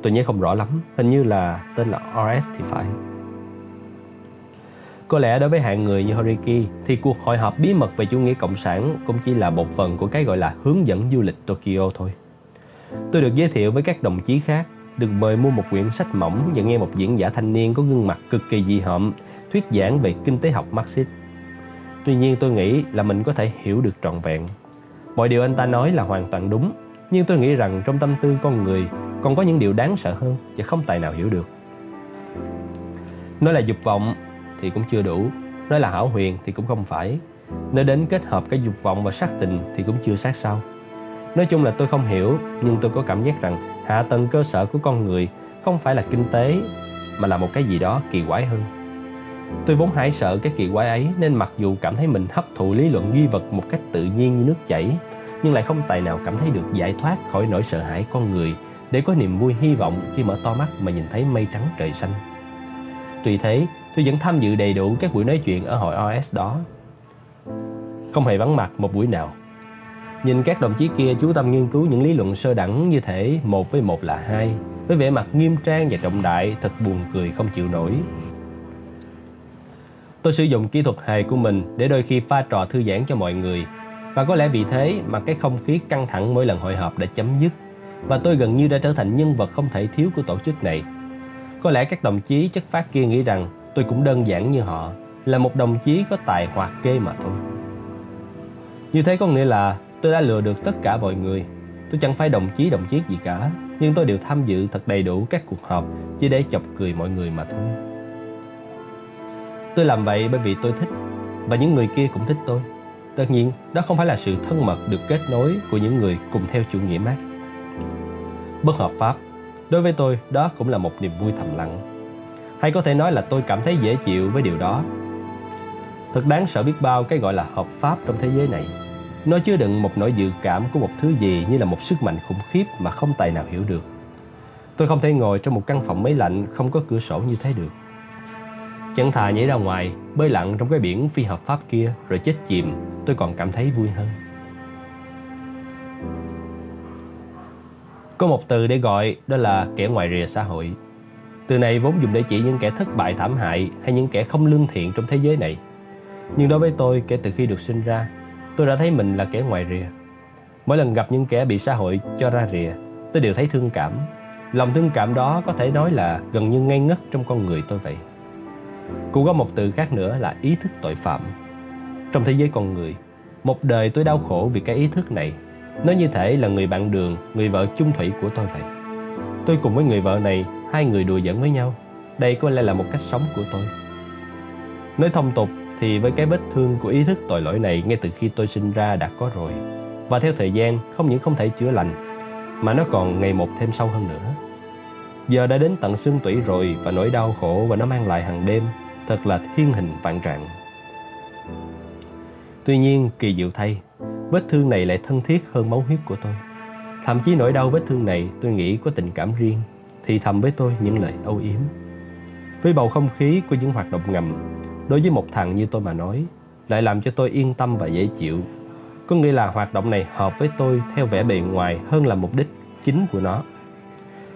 Tôi nhớ không rõ lắm, hình như là tên là RS thì phải. Có lẽ đối với hạng người như Horiki thì cuộc hội họp bí mật về chủ nghĩa cộng sản cũng chỉ là một phần của cái gọi là hướng dẫn du lịch Tokyo thôi. Tôi được giới thiệu với các đồng chí khác, được mời mua một quyển sách mỏng và nghe một diễn giả thanh niên có gương mặt cực kỳ dị hợm thuyết giảng về kinh tế học Marxist. Tuy nhiên tôi nghĩ là mình có thể hiểu được trọn vẹn Mọi điều anh ta nói là hoàn toàn đúng, nhưng tôi nghĩ rằng trong tâm tư con người còn có những điều đáng sợ hơn và không tài nào hiểu được. Nói là dục vọng thì cũng chưa đủ, nói là hảo huyền thì cũng không phải. Nói đến kết hợp cái dục vọng và sắc tình thì cũng chưa sát sao. Nói chung là tôi không hiểu, nhưng tôi có cảm giác rằng hạ tầng cơ sở của con người không phải là kinh tế mà là một cái gì đó kỳ quái hơn. Tôi vốn hãi sợ cái kỳ quái ấy nên mặc dù cảm thấy mình hấp thụ lý luận duy vật một cách tự nhiên như nước chảy, nhưng lại không tài nào cảm thấy được giải thoát khỏi nỗi sợ hãi con người để có niềm vui hy vọng khi mở to mắt mà nhìn thấy mây trắng trời xanh. Tuy thế, tôi vẫn tham dự đầy đủ các buổi nói chuyện ở hội OS đó. Không hề vắng mặt một buổi nào. Nhìn các đồng chí kia chú tâm nghiên cứu những lý luận sơ đẳng như thể một với một là hai, với vẻ mặt nghiêm trang và trọng đại thật buồn cười không chịu nổi. Tôi sử dụng kỹ thuật hài của mình để đôi khi pha trò thư giãn cho mọi người. Và có lẽ vì thế mà cái không khí căng thẳng mỗi lần hội họp đã chấm dứt và tôi gần như đã trở thành nhân vật không thể thiếu của tổ chức này. Có lẽ các đồng chí chất phát kia nghĩ rằng tôi cũng đơn giản như họ, là một đồng chí có tài hoạt kê mà thôi. Như thế có nghĩa là tôi đã lừa được tất cả mọi người. Tôi chẳng phải đồng chí đồng chí gì cả, nhưng tôi đều tham dự thật đầy đủ các cuộc họp chỉ để chọc cười mọi người mà thôi. Tôi làm vậy bởi vì tôi thích và những người kia cũng thích tôi. Tất nhiên, đó không phải là sự thân mật được kết nối của những người cùng theo chủ nghĩa Marx. Bất hợp pháp, đối với tôi đó cũng là một niềm vui thầm lặng. Hay có thể nói là tôi cảm thấy dễ chịu với điều đó. Thật đáng sợ biết bao cái gọi là hợp pháp trong thế giới này. Nó chứa đựng một nỗi dự cảm của một thứ gì như là một sức mạnh khủng khiếp mà không tài nào hiểu được. Tôi không thể ngồi trong một căn phòng máy lạnh không có cửa sổ như thế được Chẳng thà nhảy ra ngoài, bơi lặn trong cái biển phi hợp pháp kia rồi chết chìm, tôi còn cảm thấy vui hơn. Có một từ để gọi đó là kẻ ngoài rìa xã hội. Từ này vốn dùng để chỉ những kẻ thất bại thảm hại hay những kẻ không lương thiện trong thế giới này. Nhưng đối với tôi, kể từ khi được sinh ra, tôi đã thấy mình là kẻ ngoài rìa. Mỗi lần gặp những kẻ bị xã hội cho ra rìa, tôi đều thấy thương cảm. Lòng thương cảm đó có thể nói là gần như ngây ngất trong con người tôi vậy. Cũng có một từ khác nữa là ý thức tội phạm. Trong thế giới con người, một đời tôi đau khổ vì cái ý thức này. Nó như thể là người bạn đường, người vợ chung thủy của tôi vậy. Tôi cùng với người vợ này, hai người đùa giỡn với nhau. Đây có lẽ là một cách sống của tôi. Nói thông tục thì với cái vết thương của ý thức tội lỗi này ngay từ khi tôi sinh ra đã có rồi. Và theo thời gian không những không thể chữa lành mà nó còn ngày một thêm sâu hơn nữa. Giờ đã đến tận xương tủy rồi và nỗi đau khổ và nó mang lại hàng đêm thật là thiên hình vạn trạng. Tuy nhiên, kỳ diệu thay, vết thương này lại thân thiết hơn máu huyết của tôi. Thậm chí nỗi đau vết thương này tôi nghĩ có tình cảm riêng, thì thầm với tôi những lời âu yếm. Với bầu không khí của những hoạt động ngầm, đối với một thằng như tôi mà nói, lại làm cho tôi yên tâm và dễ chịu. Có nghĩa là hoạt động này hợp với tôi theo vẻ bề ngoài hơn là mục đích chính của nó.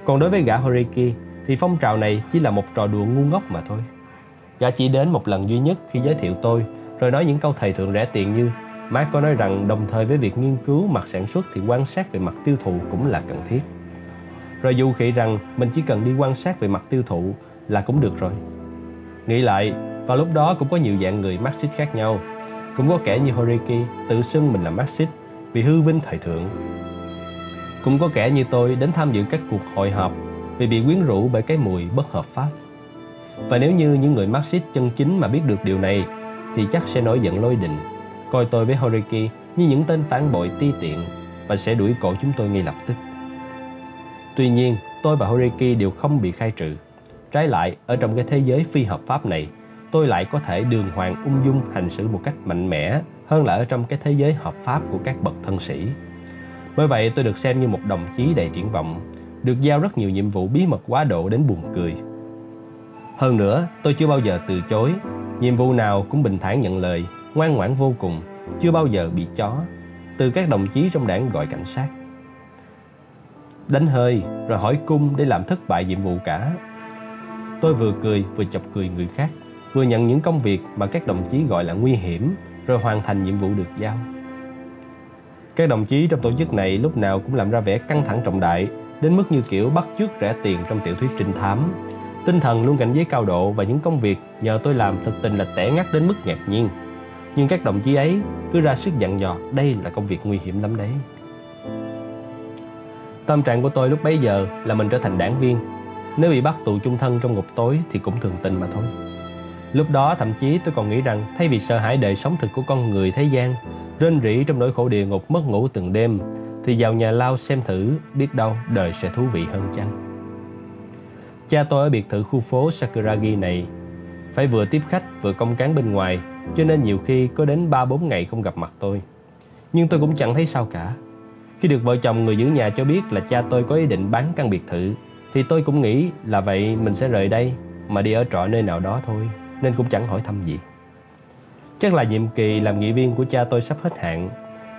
Còn đối với gã Horiki thì phong trào này chỉ là một trò đùa ngu ngốc mà thôi. Gã chỉ đến một lần duy nhất khi giới thiệu tôi, rồi nói những câu thầy thượng rẻ tiền như Mark có nói rằng đồng thời với việc nghiên cứu mặt sản xuất thì quan sát về mặt tiêu thụ cũng là cần thiết. Rồi dù khị rằng mình chỉ cần đi quan sát về mặt tiêu thụ là cũng được rồi. Nghĩ lại, vào lúc đó cũng có nhiều dạng người Marxist khác nhau. Cũng có kẻ như Horiki tự xưng mình là Marxist vì hư vinh thời thượng. Cũng có kẻ như tôi đến tham dự các cuộc hội họp vì bị quyến rũ bởi cái mùi bất hợp pháp. Và nếu như những người Marxist chân chính mà biết được điều này thì chắc sẽ nổi giận lôi đình, coi tôi với Horiki như những tên phản bội ti tiện và sẽ đuổi cổ chúng tôi ngay lập tức. Tuy nhiên, tôi và Horiki đều không bị khai trừ. Trái lại, ở trong cái thế giới phi hợp pháp này, tôi lại có thể đường hoàng ung dung hành xử một cách mạnh mẽ hơn là ở trong cái thế giới hợp pháp của các bậc thân sĩ. Bởi vậy tôi được xem như một đồng chí đầy triển vọng, được giao rất nhiều nhiệm vụ bí mật quá độ đến buồn cười. Hơn nữa, tôi chưa bao giờ từ chối, nhiệm vụ nào cũng bình thản nhận lời, ngoan ngoãn vô cùng, chưa bao giờ bị chó, từ các đồng chí trong đảng gọi cảnh sát. Đánh hơi rồi hỏi cung để làm thất bại nhiệm vụ cả. Tôi vừa cười vừa chọc cười người khác, vừa nhận những công việc mà các đồng chí gọi là nguy hiểm rồi hoàn thành nhiệm vụ được giao. Các đồng chí trong tổ chức này lúc nào cũng làm ra vẻ căng thẳng trọng đại đến mức như kiểu bắt chước rẻ tiền trong tiểu thuyết trinh thám. Tinh thần luôn cảnh giới cao độ và những công việc nhờ tôi làm thực tình là tẻ ngắt đến mức ngạc nhiên. Nhưng các đồng chí ấy cứ ra sức dặn dò đây là công việc nguy hiểm lắm đấy. Tâm trạng của tôi lúc bấy giờ là mình trở thành đảng viên. Nếu bị bắt tù chung thân trong ngục tối thì cũng thường tình mà thôi. Lúc đó thậm chí tôi còn nghĩ rằng thay vì sợ hãi đời sống thực của con người thế gian, rên rỉ trong nỗi khổ địa ngục mất ngủ từng đêm, thì vào nhà lao xem thử, biết đâu đời sẽ thú vị hơn chăng. Cha tôi ở biệt thự khu phố Sakuragi này phải vừa tiếp khách vừa công cán bên ngoài, cho nên nhiều khi có đến 3-4 ngày không gặp mặt tôi. Nhưng tôi cũng chẳng thấy sao cả. Khi được vợ chồng người giữ nhà cho biết là cha tôi có ý định bán căn biệt thự, thì tôi cũng nghĩ là vậy mình sẽ rời đây mà đi ở trọ nơi nào đó thôi nên cũng chẳng hỏi thăm gì. Chắc là nhiệm kỳ làm nghị viên của cha tôi sắp hết hạn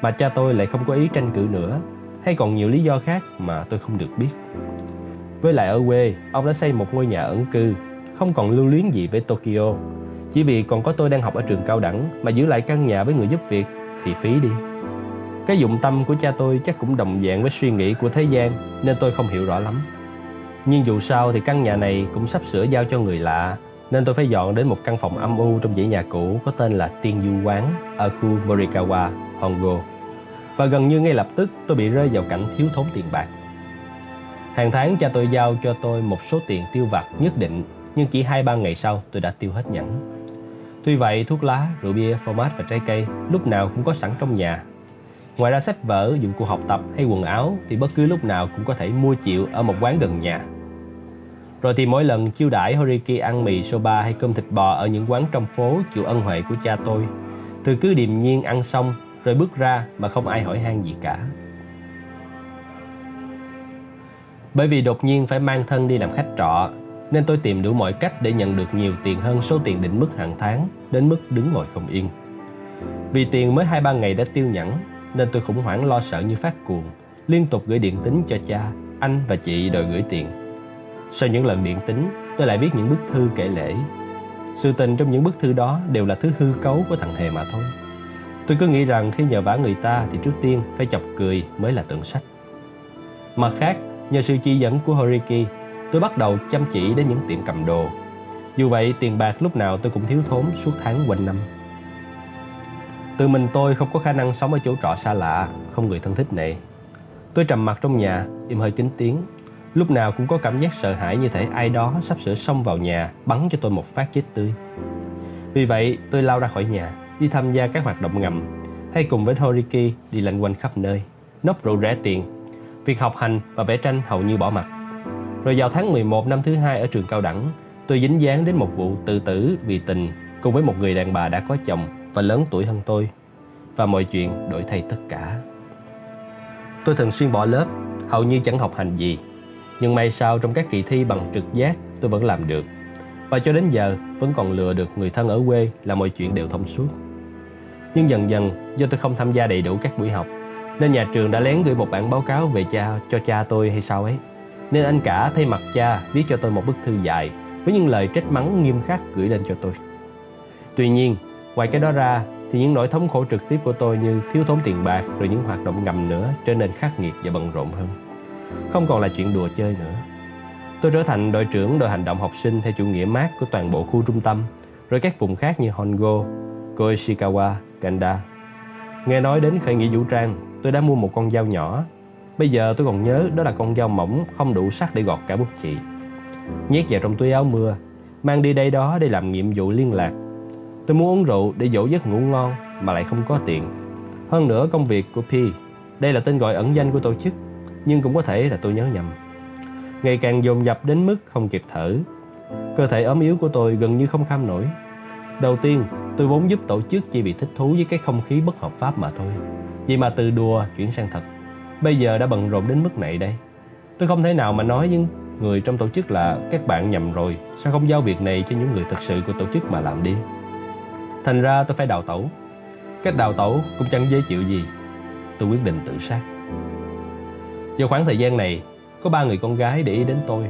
mà cha tôi lại không có ý tranh cử nữa hay còn nhiều lý do khác mà tôi không được biết. Với lại ở quê, ông đã xây một ngôi nhà ẩn cư, không còn lưu luyến gì với Tokyo. Chỉ vì còn có tôi đang học ở trường cao đẳng mà giữ lại căn nhà với người giúp việc thì phí đi. Cái dụng tâm của cha tôi chắc cũng đồng dạng với suy nghĩ của thế gian nên tôi không hiểu rõ lắm. Nhưng dù sao thì căn nhà này cũng sắp sửa giao cho người lạ nên tôi phải dọn đến một căn phòng âm u trong dãy nhà cũ có tên là Tiên Du Quán ở khu Morikawa, Hongo. Và gần như ngay lập tức tôi bị rơi vào cảnh thiếu thốn tiền bạc. Hàng tháng cha tôi giao cho tôi một số tiền tiêu vặt nhất định nhưng chỉ 2-3 ngày sau tôi đã tiêu hết nhẫn. Tuy vậy thuốc lá, rượu bia, phô và trái cây lúc nào cũng có sẵn trong nhà. Ngoài ra sách vở, dụng cụ học tập hay quần áo thì bất cứ lúc nào cũng có thể mua chịu ở một quán gần nhà. Rồi thì mỗi lần chiêu đãi Horiki ăn mì soba hay cơm thịt bò ở những quán trong phố chịu ân huệ của cha tôi, từ cứ điềm nhiên ăn xong rồi bước ra mà không ai hỏi han gì cả. Bởi vì đột nhiên phải mang thân đi làm khách trọ, nên tôi tìm đủ mọi cách để nhận được nhiều tiền hơn số tiền định mức hàng tháng, đến mức đứng ngồi không yên. Vì tiền mới hai ba ngày đã tiêu nhẫn, nên tôi khủng hoảng lo sợ như phát cuồng, liên tục gửi điện tín cho cha, anh và chị đòi gửi tiền. Sau những lần điện tín tôi lại viết những bức thư kể lễ. Sự tình trong những bức thư đó đều là thứ hư cấu của thằng Hề mà thôi. Tôi cứ nghĩ rằng khi nhờ vả người ta thì trước tiên phải chọc cười mới là tượng sách. Mặt khác, nhờ sự chỉ dẫn của Horiki, tôi bắt đầu chăm chỉ đến những tiệm cầm đồ. Dù vậy, tiền bạc lúc nào tôi cũng thiếu thốn suốt tháng quanh năm. Tự mình tôi không có khả năng sống ở chỗ trọ xa lạ, không người thân thích này. Tôi trầm mặt trong nhà, im hơi kín tiếng. Lúc nào cũng có cảm giác sợ hãi như thể ai đó sắp sửa xông vào nhà, bắn cho tôi một phát chết tươi. Vì vậy, tôi lao ra khỏi nhà, đi tham gia các hoạt động ngầm, hay cùng với Horiki đi lanh quanh khắp nơi, nốc rượu rẻ tiền. Việc học hành và vẽ tranh hầu như bỏ mặt. Rồi vào tháng 11 năm thứ hai ở trường cao đẳng, tôi dính dáng đến một vụ tự tử vì tình cùng với một người đàn bà đã có chồng và lớn tuổi hơn tôi. Và mọi chuyện đổi thay tất cả. Tôi thường xuyên bỏ lớp, hầu như chẳng học hành gì. Nhưng may sao trong các kỳ thi bằng trực giác tôi vẫn làm được. Và cho đến giờ vẫn còn lừa được người thân ở quê là mọi chuyện đều thông suốt. Nhưng dần dần do tôi không tham gia đầy đủ các buổi học nên nhà trường đã lén gửi một bản báo cáo về cha cho cha tôi hay sao ấy. Nên anh cả thay mặt cha viết cho tôi một bức thư dài với những lời trách mắng nghiêm khắc gửi lên cho tôi. Tuy nhiên, ngoài cái đó ra thì những nỗi thống khổ trực tiếp của tôi như thiếu thốn tiền bạc rồi những hoạt động ngầm nữa trở nên khắc nghiệt và bận rộn hơn. Không còn là chuyện đùa chơi nữa. Tôi trở thành đội trưởng đội hành động học sinh theo chủ nghĩa mát của toàn bộ khu trung tâm, rồi các vùng khác như Hongo, Koishikawa, kanda Nghe nói đến khởi nghĩa vũ trang, tôi đã mua một con dao nhỏ. Bây giờ tôi còn nhớ đó là con dao mỏng không đủ sắc để gọt cả bút chì. Nhét vào trong túi áo mưa, mang đi đây đó để làm nhiệm vụ liên lạc. Tôi muốn uống rượu để dỗ giấc ngủ ngon mà lại không có tiền. Hơn nữa công việc của P, đây là tên gọi ẩn danh của tổ chức, nhưng cũng có thể là tôi nhớ nhầm. Ngày càng dồn dập đến mức không kịp thở. Cơ thể ốm yếu của tôi gần như không kham nổi. Đầu tiên, tôi vốn giúp tổ chức chỉ bị thích thú với cái không khí bất hợp pháp mà thôi. Vậy mà từ đùa chuyển sang thật. Bây giờ đã bận rộn đến mức này đây. Tôi không thể nào mà nói với người trong tổ chức là các bạn nhầm rồi, sao không giao việc này cho những người thật sự của tổ chức mà làm đi. Thành ra tôi phải đào tẩu. Cách đào tẩu cũng chẳng dễ chịu gì. Tôi quyết định tự sát. Vào khoảng thời gian này, có ba người con gái để ý đến tôi.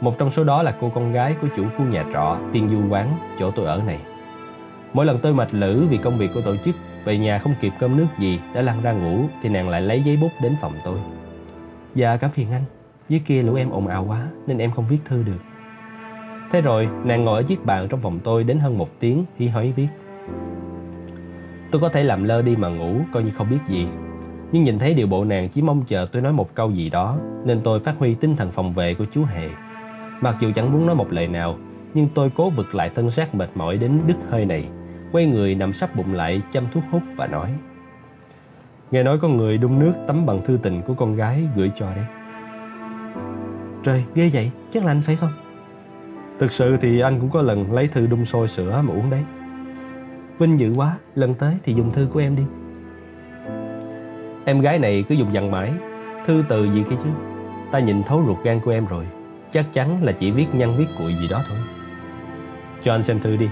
Một trong số đó là cô con gái của chủ khu nhà trọ Tiên Du Quán, chỗ tôi ở này. Mỗi lần tôi mệt lử vì công việc của tổ chức, về nhà không kịp cơm nước gì, đã lăn ra ngủ, thì nàng lại lấy giấy bút đến phòng tôi. Dạ cảm phiền anh, dưới kia lũ em ồn ào quá nên em không viết thư được. Thế rồi, nàng ngồi ở chiếc bàn trong phòng tôi đến hơn một tiếng, hí hói viết. Tôi có thể làm lơ đi mà ngủ, coi như không biết gì. Nhưng nhìn thấy điều bộ nàng chỉ mong chờ tôi nói một câu gì đó, nên tôi phát huy tinh thần phòng vệ của chú Hề. Mặc dù chẳng muốn nói một lời nào, nhưng tôi cố vực lại thân xác mệt mỏi đến đứt hơi này quay người nằm sắp bụng lại chăm thuốc hút và nói Nghe nói có người đun nước tắm bằng thư tình của con gái gửi cho đấy. Trời, ghê vậy, chắc là anh phải không? Thực sự thì anh cũng có lần lấy thư đun sôi sữa mà uống đấy. Vinh dự quá, lần tới thì dùng thư của em đi. Em gái này cứ dùng dằn mãi Thư từ gì kia chứ? Ta nhìn thấu ruột gan của em rồi Chắc chắn là chỉ viết nhăn viết cuội gì đó thôi. Cho anh xem thư đi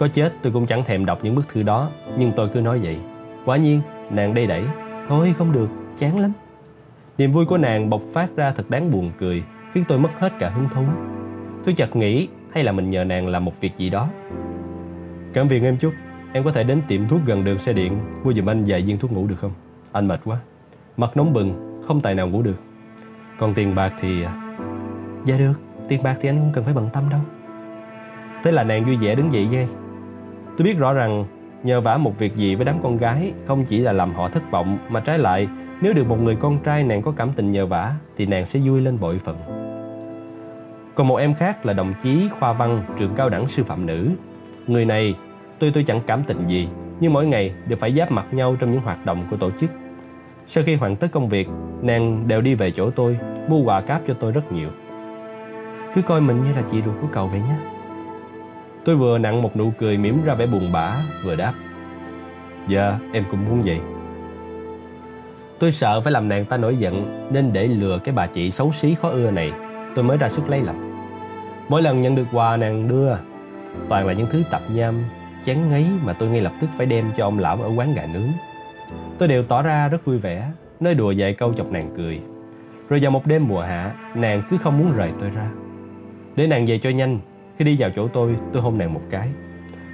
có chết tôi cũng chẳng thèm đọc những bức thư đó. Nhưng tôi cứ nói vậy. Quả nhiên nàng đây đẩy. Thôi không được, chán lắm. Niềm vui của nàng bộc phát ra thật đáng buồn cười Khiến tôi mất hết cả hứng thú. Tôi chợt nghĩ hay là mình nhờ nàng làm một việc gì đó. Cảm phiền em chút. Em có thể đến tiệm thuốc gần đường xe điện Mua giùm anh vài viên thuốc ngủ được không? Anh mệt quá. Mặt nóng bừng, không tài nào ngủ được. Còn tiền bạc thì à, Dạ được, tiền bạc thì anh không cần phải bận tâm đâu. Thế là nàng vui vẻ đứng dậy ghê Tôi biết rõ rằng nhờ vả một việc gì với đám con gái không chỉ là làm họ thất vọng mà trái lại nếu được một người con trai nàng có cảm tình nhờ vả thì nàng sẽ vui lên bội phần. Còn một em khác là đồng chí khoa văn trường cao đẳng sư phạm nữ. Người này tôi tôi chẳng cảm tình gì nhưng mỗi ngày đều phải giáp mặt nhau trong những hoạt động của tổ chức. Sau khi hoàn tất công việc, nàng đều đi về chỗ tôi, mua quà cáp cho tôi rất nhiều. Cứ coi mình như là chị ruột của cậu vậy nhé. Tôi vừa nặng một nụ cười mỉm ra vẻ buồn bã, Vừa đáp. Dạ em cũng muốn vậy. Tôi sợ phải làm nàng ta nổi giận, Nên để lừa cái bà chị xấu xí khó ưa này. Tôi mới ra sức lấy lòng. Mỗi lần nhận được quà nàng đưa, Toàn là những thứ tập nham Chán ngấy mà tôi ngay lập tức phải đem cho ông lão ở quán gà nướng. Tôi đều tỏ ra rất vui vẻ Nói đùa vài câu chọc nàng cười. Rồi vào một đêm mùa hạ, Nàng cứ không muốn rời tôi ra. Để nàng về cho nhanh khi đi vào chỗ tôi tôi hôn nàng một cái.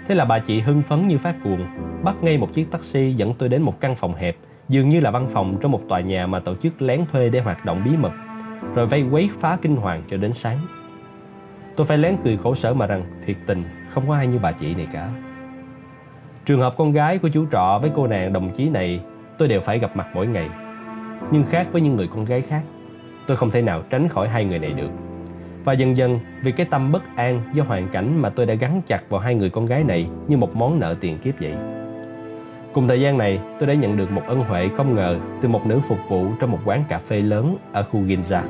Thế là bà chị hưng phấn như phát cuồng, Bắt ngay một chiếc taxi dẫn tôi đến một căn phòng hẹp, Dường như là văn phòng trong một tòa nhà mà tổ chức lén thuê để hoạt động bí mật, Rồi vây quấy phá kinh hoàng cho đến sáng. Tôi phải lén cười khổ sở mà rằng, thiệt tình, không có ai như bà chị này cả. Trường hợp con gái của chú trọ với cô nàng đồng chí này, tôi đều phải gặp mặt mỗi ngày. Nhưng khác với những người con gái khác, Tôi không thể nào tránh khỏi hai người này được. Và dần dần vì cái tâm bất an do hoàn cảnh mà tôi đã gắn chặt vào hai người con gái này như một món nợ tiền kiếp vậy Cùng thời gian này, tôi đã nhận được một ân huệ không ngờ từ một nữ phục vụ trong một quán cà phê lớn ở khu Ginza.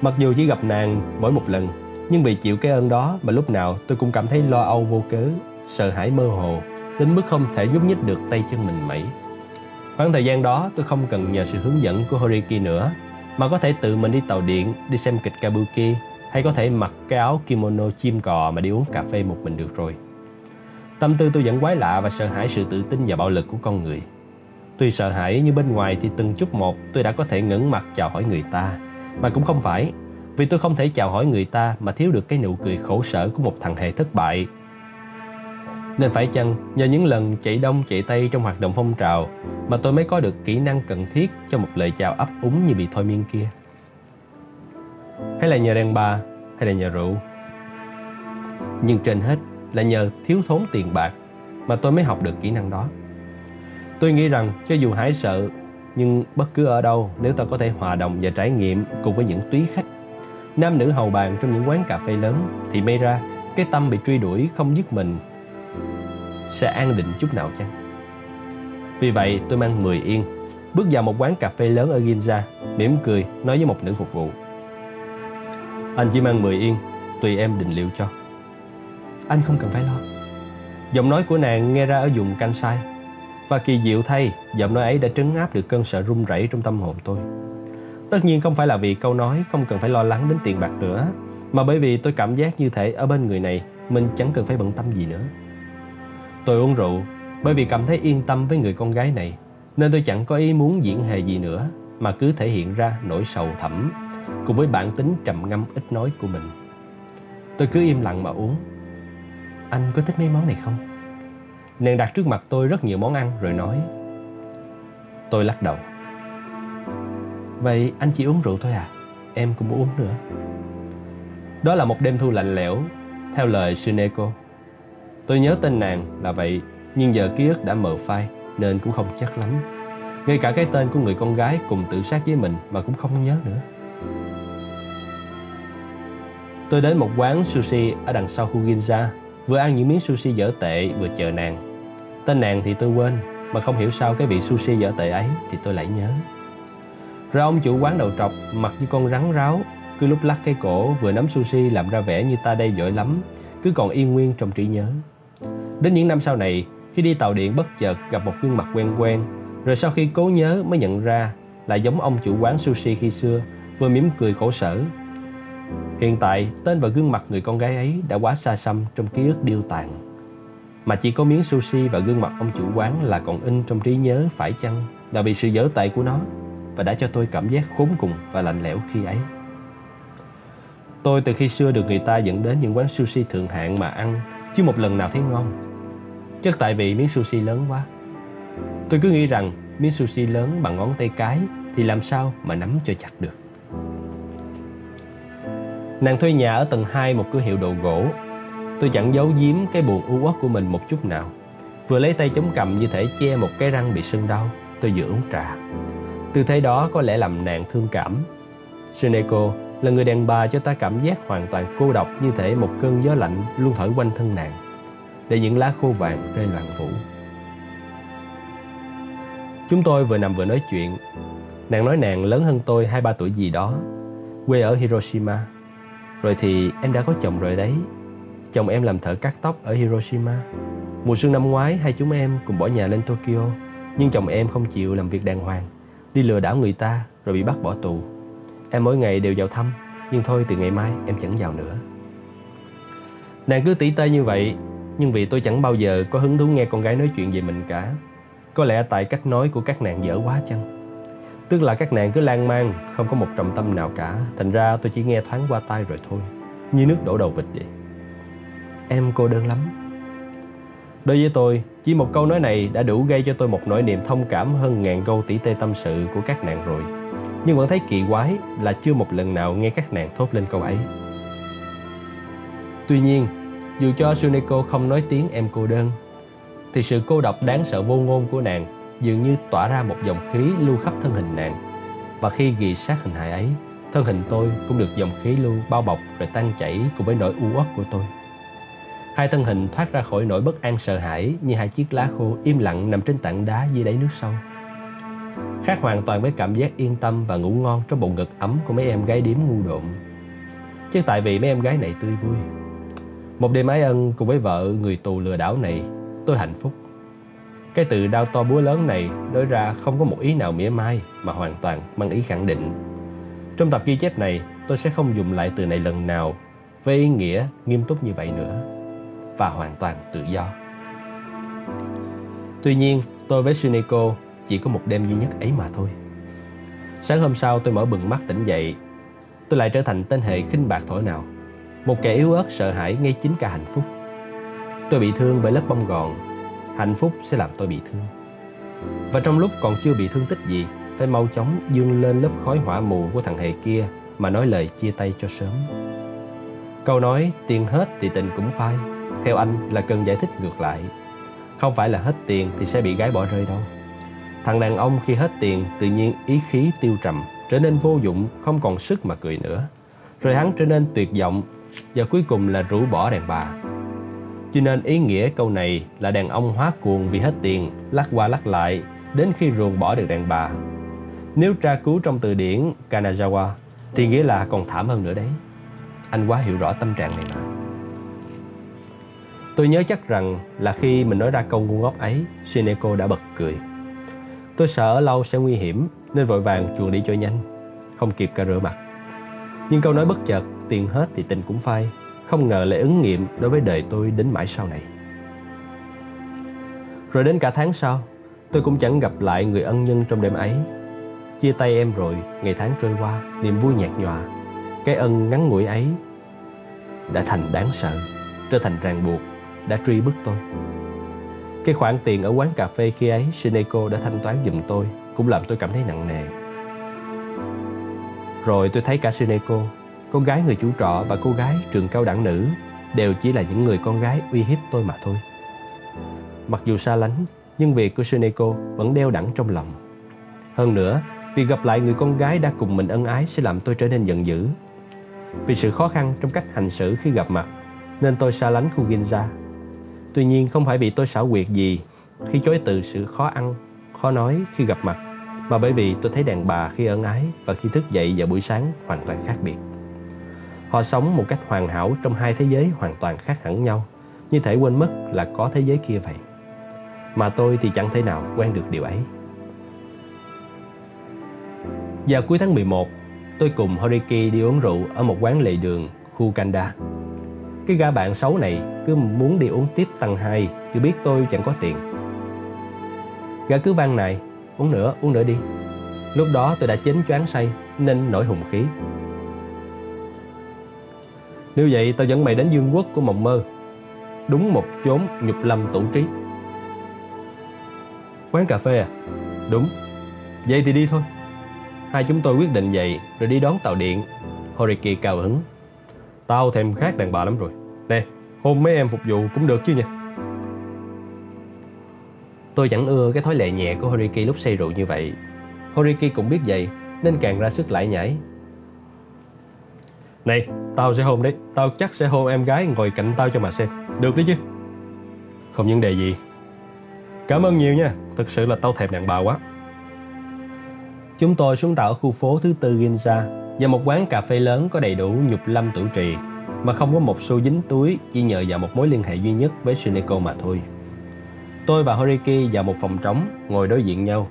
Mặc dù chỉ gặp nàng mỗi một lần, nhưng vì chịu cái ơn đó mà lúc nào tôi cũng cảm thấy lo âu vô cớ, sợ hãi mơ hồ, đến mức không thể nhúc nhích được tay chân mình mẩy. Khoảng thời gian đó tôi không cần nhờ sự hướng dẫn của Horiki nữa, mà có thể tự mình đi tàu điện, đi xem kịch kabuki, hay có thể mặc cái áo kimono chim cò mà đi uống cà phê một mình được rồi. Tâm tư tôi vẫn quái lạ và sợ hãi sự tự tin và bạo lực của con người. Tuy sợ hãi nhưng bên ngoài thì từng chút một tôi đã có thể ngẩng mặt chào hỏi người ta. Mà cũng không phải, vì tôi không thể chào hỏi người ta mà thiếu được cái nụ cười khổ sở của một thằng hề thất bại. Nên phải chăng nhờ những lần chạy đông chạy tây trong hoạt động phong trào mà tôi mới có được kỹ năng cần thiết cho một lời chào ấp úng như bị thôi miên kia? Hay là nhờ đàn bà, hay là nhờ rượu? Nhưng trên hết là nhờ thiếu thốn tiền bạc mà tôi mới học được kỹ năng đó. Tôi nghĩ rằng cho dù hãi sợ nhưng bất cứ ở đâu nếu ta có thể hòa đồng và trải nghiệm cùng với những túy khách nam nữ hầu bàn trong những quán cà phê lớn thì may ra cái tâm bị truy đuổi không dứt mình sẽ an định chút nào chăng? Vì vậy tôi mang 10 yên bước vào một quán cà phê lớn ở Ginza mỉm cười nói với một nữ phục vụ. Anh chỉ mang 10 yên tùy em định liệu cho. Anh không cần phải lo. Giọng nói của nàng nghe ra ở vùng Kansai Và kỳ diệu thay Giọng nói ấy đã trấn áp được cơn sợ run rẩy trong tâm hồn tôi. Tất nhiên không phải là vì câu nói Không cần phải lo lắng đến tiền bạc nữa Mà bởi vì tôi cảm giác như thể ở bên người này Mình chẳng cần phải bận tâm gì nữa Tôi uống rượu Bởi vì cảm thấy yên tâm với người con gái này, Nên tôi chẳng có ý muốn diễn hề gì nữa, Mà cứ thể hiện ra nỗi sầu thẳm Cùng với bản tính trầm ngâm ít nói của mình. Tôi cứ im lặng mà uống. Anh có thích mấy món này không? Nàng đặt trước mặt tôi rất nhiều món ăn rồi nói. Tôi lắc đầu. Vậy anh chỉ uống rượu thôi à? Em cũng uống nữa. Đó là một đêm thu lạnh lẽo, Theo lời Suneko Tôi nhớ tên nàng là vậy, Nhưng giờ ký ức đã mờ phai, Nên cũng không chắc lắm. Ngay cả cái tên của người con gái cùng tự sát với mình Mà cũng không nhớ nữa. Tôi đến một quán sushi ở đằng sau khu Ginza, Vừa ăn những miếng sushi dở tệ vừa chờ nàng. Tên nàng thì tôi quên, Mà không hiểu sao cái vị sushi dở tệ ấy Thì tôi lại nhớ. Rồi ông chủ quán đầu trọc Mặt như con rắn ráo, Cứ lúc lắc cái cổ vừa nắm sushi Làm ra vẻ như ta đây giỏi lắm, Cứ còn yên nguyên trong trí nhớ. Đến những năm sau này Khi đi tàu điện bất chợt gặp một gương mặt quen quen Rồi sau khi cố nhớ mới nhận ra Là giống ông chủ quán sushi khi xưa Vừa mỉm cười khổ sở Hiện tại, tên và gương mặt người con gái ấy đã quá xa xăm trong ký ức điêu tàn. Mà chỉ có miếng sushi và gương mặt ông chủ quán là còn in trong trí nhớ phải chăng là vì sự dở tệ của nó và đã cho tôi cảm giác khốn cùng và lạnh lẽo khi ấy. Tôi từ khi xưa được người ta dẫn đến những quán sushi thượng hạng mà ăn chưa một lần nào thấy ngon. Chắc tại vì miếng sushi lớn quá. Tôi cứ nghĩ rằng miếng sushi lớn bằng ngón tay cái thì làm sao mà nắm cho chặt được. Nàng thuê nhà ở tầng 2 một cửa hiệu đồ gỗ. Tôi chẳng giấu giếm cái buồn u uất của mình một chút nào. Vừa lấy tay chống cầm như thể che một cái răng bị sưng đau, tôi vừa uống trà. Tư thế đó có lẽ làm nàng thương cảm. Seneco là người đàn bà cho ta cảm giác hoàn toàn cô độc như thể một cơn gió lạnh luôn thổi quanh thân nàng, để những lá khô vàng rơi loạn vũ. Chúng tôi vừa nằm vừa nói chuyện. Nàng nói nàng lớn hơn tôi hai ba tuổi gì đó, quê ở Hiroshima. Rồi thì em đã có chồng rồi đấy. Chồng em làm thợ cắt tóc ở Hiroshima. Mùa xuân năm ngoái hai chúng em cùng bỏ nhà lên Tokyo. Nhưng chồng em không chịu làm việc đàng hoàng Đi lừa đảo người ta rồi bị bắt bỏ tù. Em mỗi ngày đều vào thăm Nhưng thôi từ ngày mai em chẳng vào nữa. Nàng cứ tỉ tê như vậy nhưng vì tôi chẳng bao giờ có hứng thú nghe con gái nói chuyện về mình cả. Có lẽ tại cách nói của các nàng dở quá chăng? Tức là các nàng cứ lan man Không có một trọng tâm nào cả. Thành ra tôi chỉ nghe thoáng qua tai rồi thôi. Như nước đổ đầu vịt vậy. Em cô đơn lắm. Đối với tôi, chỉ một câu nói này đã đủ gây cho tôi một nỗi niềm thông cảm hơn ngàn câu tỉ tê tâm sự của các nàng rồi. Nhưng vẫn thấy kỳ quái là chưa một lần nào nghe các nàng thốt lên câu ấy. Tuy nhiên, dù cho Suneko không nói tiếng em cô đơn, thì sự cô độc đáng sợ vô ngôn của nàng dường như tỏa ra một dòng khí lưu khắp thân hình nàng. Và khi ghi sát hình hài ấy, thân hình tôi cũng được dòng khí lưu bao bọc rồi tan chảy cùng với nỗi u uất của tôi. Hai thân hình thoát ra khỏi nỗi bất an sợ hãi như hai chiếc lá khô im lặng nằm trên tảng đá dưới đáy nước sâu. Khác hoàn toàn với cảm giác yên tâm và ngủ ngon trong bộ ngực ấm của mấy em gái điếm ngu độn. Chứ tại vì mấy em gái này tươi vui. Một đêm ái ân cùng với vợ người tù lừa đảo này, tôi hạnh phúc. Cái từ đau to búa lớn này nói ra không có một ý nào mỉa mai mà hoàn toàn mang ý khẳng định. Trong tập ghi chép này, tôi sẽ không dùng lại từ này lần nào với ý nghĩa nghiêm túc như vậy nữa và hoàn toàn tự do. Tuy nhiên, tôi với Suneko chỉ có một đêm duy nhất ấy mà thôi. Sáng hôm sau tôi mở bừng mắt tỉnh dậy, tôi lại trở thành tên hệ khinh bạc thổi nào, một kẻ yếu ớt sợ hãi ngay chính cả hạnh phúc. Tôi bị thương bởi lớp bông gòn, hạnh phúc sẽ làm tôi bị thương. Và trong lúc còn chưa bị thương tích gì, phải mau chóng dương lên lớp khói hỏa mù của thằng hề kia mà nói lời chia tay cho sớm. Câu nói tiền hết thì tình cũng phai theo anh là cần giải thích ngược lại Không phải là hết tiền thì sẽ bị gái bỏ rơi đâu Thằng đàn ông khi hết tiền tự nhiên ý khí tiêu trầm Trở nên vô dụng, không còn sức mà cười nữa Rồi hắn trở nên tuyệt vọng và cuối cùng là rũ bỏ đàn bà Cho nên ý nghĩa câu này là đàn ông hóa cuồng vì hết tiền Lắc qua lắc lại đến khi ruồng bỏ được đàn bà Nếu tra cứu trong từ điển Kanazawa Thì nghĩa là còn thảm hơn nữa đấy Anh quá hiểu rõ tâm trạng này mà Tôi nhớ chắc rằng là khi mình nói ra câu ngu ngốc ấy, Shineko đã bật cười. Tôi sợ ở lâu sẽ nguy hiểm nên vội vàng chuồn đi cho nhanh, không kịp cả rửa mặt. Nhưng câu nói bất chợt, tiền hết thì tình cũng phai, không ngờ lại ứng nghiệm đối với đời tôi đến mãi sau này. Rồi đến cả tháng sau, tôi cũng chẳng gặp lại người ân nhân trong đêm ấy. Chia tay em rồi, ngày tháng trôi qua, niềm vui nhạt nhòa. Cái ân ngắn ngủi ấy đã thành đáng sợ, trở thành ràng buộc đã truy bức tôi. Cái khoản tiền ở quán cà phê khi ấy Sineco đã thanh toán giùm tôi cũng làm tôi cảm thấy nặng nề. Rồi tôi thấy cả Sineco con gái người chủ trọ và cô gái trường cao đẳng nữ đều chỉ là những người con gái uy hiếp tôi mà thôi. Mặc dù xa lánh, nhưng việc của Suneko vẫn đeo đẳng trong lòng. Hơn nữa, việc gặp lại người con gái đã cùng mình ân ái sẽ làm tôi trở nên giận dữ. Vì sự khó khăn trong cách hành xử khi gặp mặt, nên tôi xa lánh khu Ginza Tuy nhiên không phải vì tôi xảo quyệt gì khi chối từ sự khó ăn, khó nói khi gặp mặt, mà bởi vì tôi thấy đàn bà khi ân ái và khi thức dậy vào buổi sáng hoàn toàn khác biệt. Họ sống một cách hoàn hảo trong hai thế giới hoàn toàn khác hẳn nhau, như thể quên mất là có thế giới kia vậy. Mà tôi thì chẳng thể nào quen được điều ấy. Vào cuối tháng 11, tôi cùng Horiki đi uống rượu ở một quán lề đường, khu Kanda. Cái gã bạn xấu này cứ muốn đi uống tiếp tăng hai Chứ biết tôi chẳng có tiền Gã cứ van này Uống nữa, uống nữa đi Lúc đó tôi đã chén choáng say Nên nổi hùng khí nếu vậy tao dẫn mày đến dương quốc của mộng mơ. Đúng một chốn nhục lâm tủ trí. Quán cà phê à? Đúng. Vậy thì đi thôi. Hai chúng tôi quyết định vậy Rồi đi đón tàu điện. Horiki cao hứng. Tao thèm khát đàn bà lắm rồi. Nè, hôn mấy em phục vụ cũng được chứ nha Tôi chẳng ưa cái thói lệ nhẹ của Horiki lúc say rượu như vậy. Horiki cũng biết vậy Nên càng ra sức lại nhảy này, tao sẽ hôn đấy Tao chắc sẽ hôn em gái ngồi cạnh tao cho mà xem Được đấy chứ Không vấn đề gì Cảm ơn nhiều nha Thực sự là tao thèm đàn bà quá Chúng tôi xuống tạo ở khu phố thứ tư Ginza Và một quán cà phê lớn có đầy đủ nhục lâm tử trì mà không có một xu dính túi chỉ nhờ vào một mối liên hệ duy nhất với Suneko mà thôi. Tôi và Horiki vào một phòng trống ngồi đối diện nhau.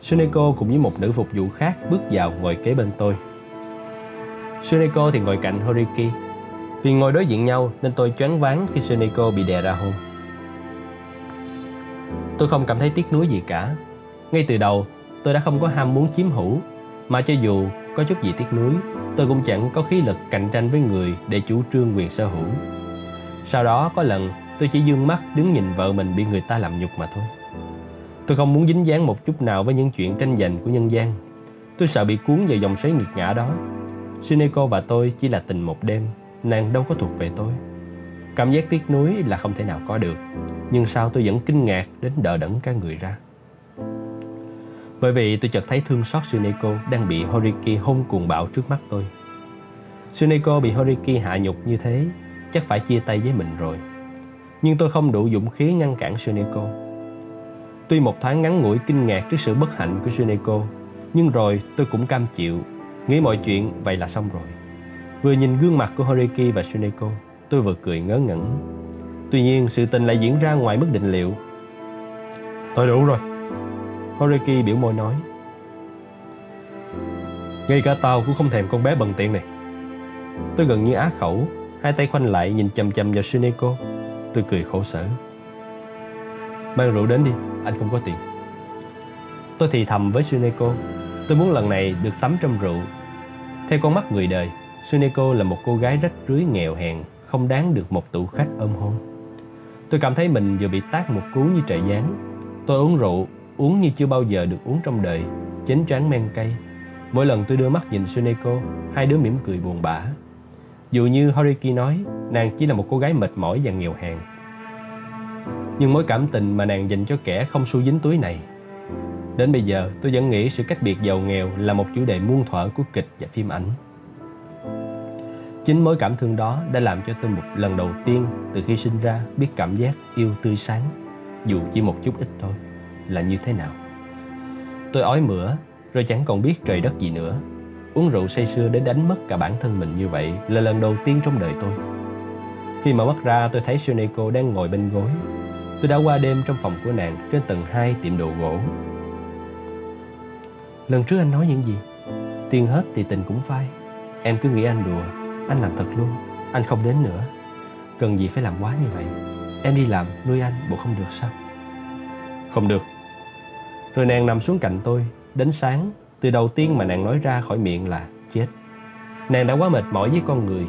Suneko cùng với một nữ phục vụ khác bước vào ngồi kế bên tôi. Suneko thì ngồi cạnh Horiki. Vì ngồi đối diện nhau nên tôi choáng váng khi Suneko bị đè ra hôn. Tôi không cảm thấy tiếc nuối gì cả. Ngay từ đầu, tôi đã không có ham muốn chiếm hữu, mà cho dù có chút gì tiếc nuối, tôi cũng chẳng có khí lực cạnh tranh với người để chủ trương quyền sở hữu. Sau đó có lần tôi chỉ dương mắt đứng nhìn vợ mình bị người ta làm nhục mà thôi. Tôi không muốn dính dáng một chút nào với những chuyện tranh giành của nhân gian. Tôi sợ bị cuốn vào dòng xoáy nghiệt ngã đó. Shineko và tôi chỉ là tình một đêm, nàng đâu có thuộc về tôi. Cảm giác tiếc nuối là không thể nào có được, nhưng sao tôi vẫn kinh ngạc đến đờ đẫn cả người ra. Bởi vì tôi chợt thấy thương xót Suneko đang bị Horiki hôn cuồng bạo trước mắt tôi. Suneko bị Horiki hạ nhục như thế, chắc phải chia tay với mình rồi. Nhưng tôi không đủ dũng khí ngăn cản Suneko. Tuy một thoáng ngắn ngủi kinh ngạc trước sự bất hạnh của Suneko, nhưng rồi tôi cũng cam chịu, nghĩ mọi chuyện vậy là xong rồi. Vừa nhìn gương mặt của Horiki và Suneko, tôi vừa cười ngớ ngẩn. Tuy nhiên, sự tình lại diễn ra ngoài mức định liệu. Tôi đủ rồi. Horiki biểu môi nói. Ngay cả tao cũng không thèm con bé bần tiện này. Tôi gần như á khẩu, hai tay khoanh lại nhìn chầm chầm vào Suneko. Tôi cười khổ sở. Mang rượu đến đi, anh không có tiền. Tôi thì thầm với Suneko, tôi muốn lần này được tắm trong rượu. Theo con mắt người đời, Suneko là một cô gái rách rưới nghèo hèn, không đáng được một tủ khách ôm hôn. Tôi cảm thấy mình vừa bị tát một cú như trời giáng. Tôi uống rượu, uống như chưa bao giờ được uống trong đời, chén choáng men cay. Mỗi lần tôi đưa mắt nhìn Suneko, hai đứa mỉm cười buồn bã. Dù như Horiki nói, nàng chỉ là một cô gái mệt mỏi và nghèo hèn. Nhưng mối cảm tình mà nàng dành cho kẻ không xu dính túi này Đến bây giờ, tôi vẫn nghĩ sự cách biệt giàu nghèo là một chủ đề muôn thuở của kịch và phim ảnh. Chính mối cảm thương đó đã làm cho tôi một lần đầu tiên từ khi sinh ra biết cảm giác yêu tươi sáng, Dù chỉ một chút ít thôi, là như thế nào. Tôi ói mửa, rồi chẳng còn biết trời đất gì nữa. Uống rượu say sưa đến đánh mất cả bản thân mình như vậy là lần đầu tiên trong đời tôi. Khi mở mắt ra, tôi thấy Suneko đang ngồi bên gối. Tôi đã qua đêm trong phòng của nàng trên tầng 2 tiệm đồ gỗ. Lần trước anh nói những gì? Tiền hết thì tình cũng phai. Em cứ nghĩ anh đùa, anh làm thật luôn. Anh không đến nữa. Cần gì phải làm quá như vậy? Em đi làm, nuôi anh, bộ không được sao? Không được. Rồi nàng nằm xuống cạnh tôi, đến sáng, từ đầu tiên mà nàng nói ra khỏi miệng là chết. Nàng đã quá mệt mỏi với con người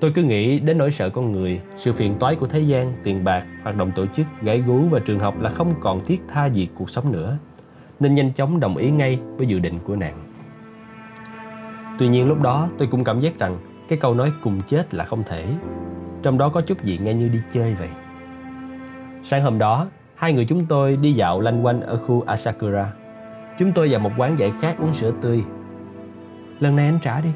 Tôi cứ nghĩ đến nỗi sợ con người, sự phiền toái của thế gian, tiền bạc, hoạt động tổ chức, gãy gú và trường học là không còn thiết tha gì cuộc sống nữa, nên nhanh chóng đồng ý ngay với dự định của nàng. Tuy nhiên lúc đó tôi cũng cảm giác rằng cái câu nói cùng chết là không thể. Trong đó có chút gì nghe như đi chơi vậy. Sáng hôm đó, hai người chúng tôi đi dạo lanh quanh ở khu Asakura. Chúng tôi vào một quán giải khát uống sữa tươi. Lần này anh trả đi.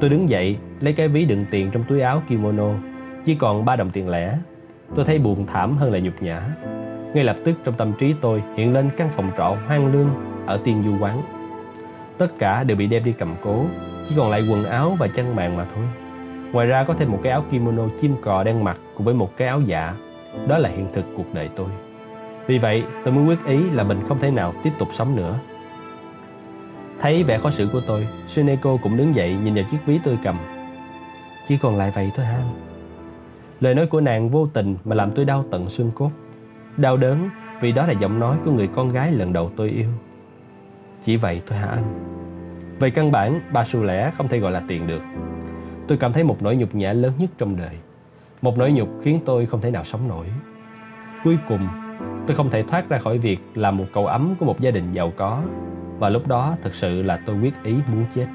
Tôi đứng dậy, lấy cái ví đựng tiền trong túi áo kimono, chỉ còn ba đồng tiền lẻ. Tôi thấy buồn thảm hơn là nhục nhã. Ngay lập tức trong tâm trí tôi hiện lên căn phòng trọ hoang lương ở tiên du quán. Tất cả đều bị đem đi cầm cố, chỉ còn lại quần áo và chân màn mà thôi. Ngoài ra có thêm một cái áo kimono chim cò đang mặc cùng với một cái áo dạ. Đó là hiện thực cuộc đời tôi. Vì vậy, tôi mới quyết ý là mình không thể nào tiếp tục sống nữa. Thấy vẻ khó xử của tôi, Suneko cũng đứng dậy nhìn vào chiếc ví tôi cầm. Chỉ còn lại vậy thôi ha. Lời nói của nàng vô tình mà làm tôi đau tận xương cốt. Đau đớn vì đó là giọng nói của người con gái lần đầu tôi yêu. Chỉ vậy thôi hả anh? Về căn bản, ba xu lẻ không thể gọi là tiền được. Tôi cảm thấy một nỗi nhục nhã lớn nhất trong đời. Một nỗi nhục khiến tôi không thể nào sống nổi. Cuối cùng, tôi không thể thoát ra khỏi việc làm một cậu ấm của một gia đình giàu có và lúc đó thực sự là tôi quyết ý muốn chết.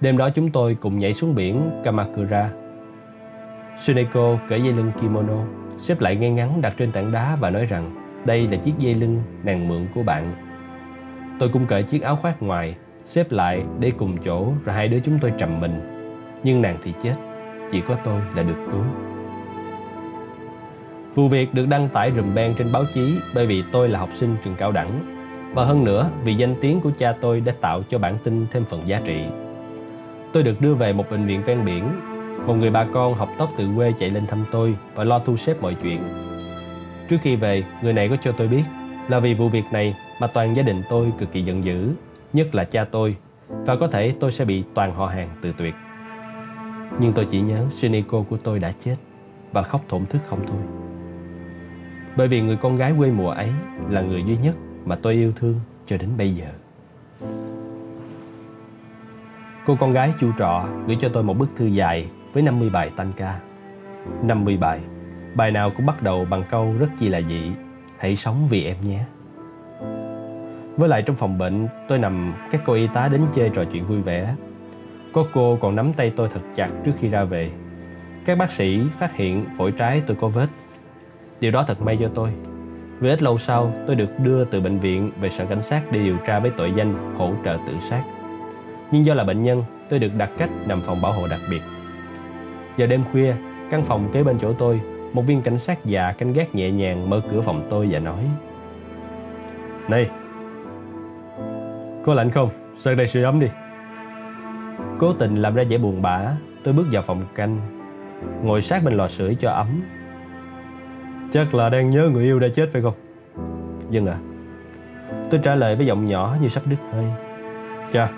Đêm đó chúng tôi cùng nhảy xuống biển Kamakura. Suneko cởi dây lưng kimono, xếp lại ngay ngắn đặt trên tảng đá và nói rằng đây là chiếc dây lưng nàng mượn của bạn. Tôi cũng cởi chiếc áo khoác ngoài, xếp lại để cùng chỗ rồi hai đứa chúng tôi trầm mình. Nhưng nàng thì chết, chỉ có tôi là được cứu. Vụ việc được đăng tải rùm beng trên báo chí bởi vì tôi là học sinh trường cao đẳng và hơn nữa vì danh tiếng của cha tôi đã tạo cho bản tin thêm phần giá trị. Tôi được đưa về một bệnh viện ven biển. Một người bà con học tóc từ quê chạy lên thăm tôi và lo thu xếp mọi chuyện. Trước khi về, người này có cho tôi biết là vì vụ việc này mà toàn gia đình tôi cực kỳ giận dữ, nhất là cha tôi, và có thể tôi sẽ bị toàn họ hàng từ tuyệt. Nhưng tôi chỉ nhớ Shiniko của tôi đã chết và khóc thổn thức không thôi. Bởi vì người con gái quê mùa ấy là người duy nhất mà tôi yêu thương cho đến bây giờ. Cô con gái chu trọ gửi cho tôi một bức thư dài với 50 bài tăng ca. 50 bài, bài nào cũng bắt đầu bằng câu rất chi là dị, hãy sống vì em nhé. Với lại trong phòng bệnh, tôi nằm các cô y tá đến chơi trò chuyện vui vẻ. Có cô còn nắm tay tôi thật chặt trước khi ra về. Các bác sĩ phát hiện phổi trái tôi có vết. Điều đó thật may cho tôi. Vì ít lâu sau, tôi được đưa từ bệnh viện về sở cảnh sát để điều tra với tội danh hỗ trợ tự sát. Nhưng do là bệnh nhân, tôi được đặt cách nằm phòng bảo hộ đặc biệt. Vào đêm khuya, căn phòng kế bên chỗ tôi, một viên cảnh sát già canh gác nhẹ nhàng mở cửa phòng tôi và nói. Này, có lạnh không? Sang đây sưởi ấm đi. Cố tình làm ra vẻ buồn bã Tôi bước vào phòng canh Ngồi sát bên lò sưởi cho ấm. Chắc là đang nhớ người yêu đã chết phải không? Vâng Dân à Tôi trả lời với giọng nhỏ như sắp đứt hơi. Chà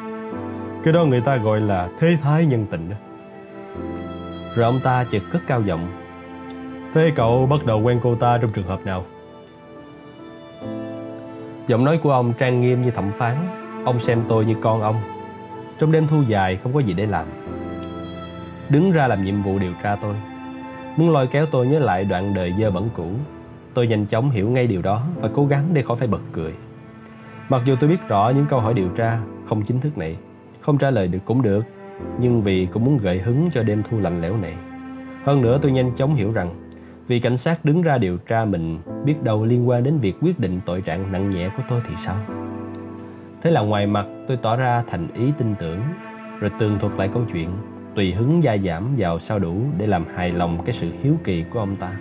Cái đó người ta gọi là thế thái nhân tình đó. Rồi ông ta chợt cất cao giọng. Thế cậu bắt đầu quen cô ta trong trường hợp nào? Giọng nói của ông trang nghiêm như thẩm phán. Ông xem tôi như con ông. Trong đêm thu dài không có gì để làm. Đứng ra làm nhiệm vụ điều tra tôi. Muốn lôi kéo tôi nhớ lại đoạn đời dơ bẩn cũ. Tôi nhanh chóng hiểu ngay điều đó Và cố gắng để khỏi phải bật cười. Mặc dù tôi biết rõ những câu hỏi điều tra Không chính thức này, Không trả lời được cũng được. Nhưng vì cũng muốn gợi hứng cho đêm thu lạnh lẽo này. Hơn nữa tôi nhanh chóng hiểu rằng Vì cảnh sát đứng ra điều tra mình Biết đâu liên quan đến việc quyết định tội trạng nặng nhẹ của tôi thì sao? Thế là ngoài mặt tôi tỏ ra thành ý tin tưởng Rồi tường thuật lại câu chuyện Tùy hứng gia giảm vào sao đủ Để làm hài lòng cái sự hiếu kỳ của ông ta.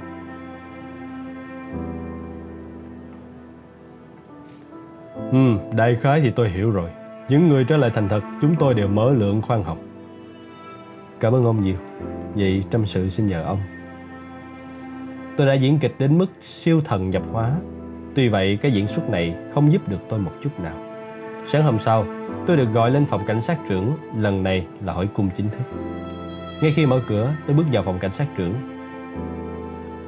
Ừ, đại khái thì tôi hiểu rồi. Những người trở lại thành thật Chúng tôi đều mở lượng khoan học. Cảm ơn ông nhiều Vậy trăm sự xin nhờ ông Tôi đã diễn kịch đến mức siêu thần nhập hóa Tuy vậy cái diễn xuất này không giúp được tôi một chút nào Sáng hôm sau, tôi được gọi lên phòng cảnh sát trưởng, lần này là hỏi cung chính thức. Ngay khi mở cửa, tôi bước vào phòng cảnh sát trưởng.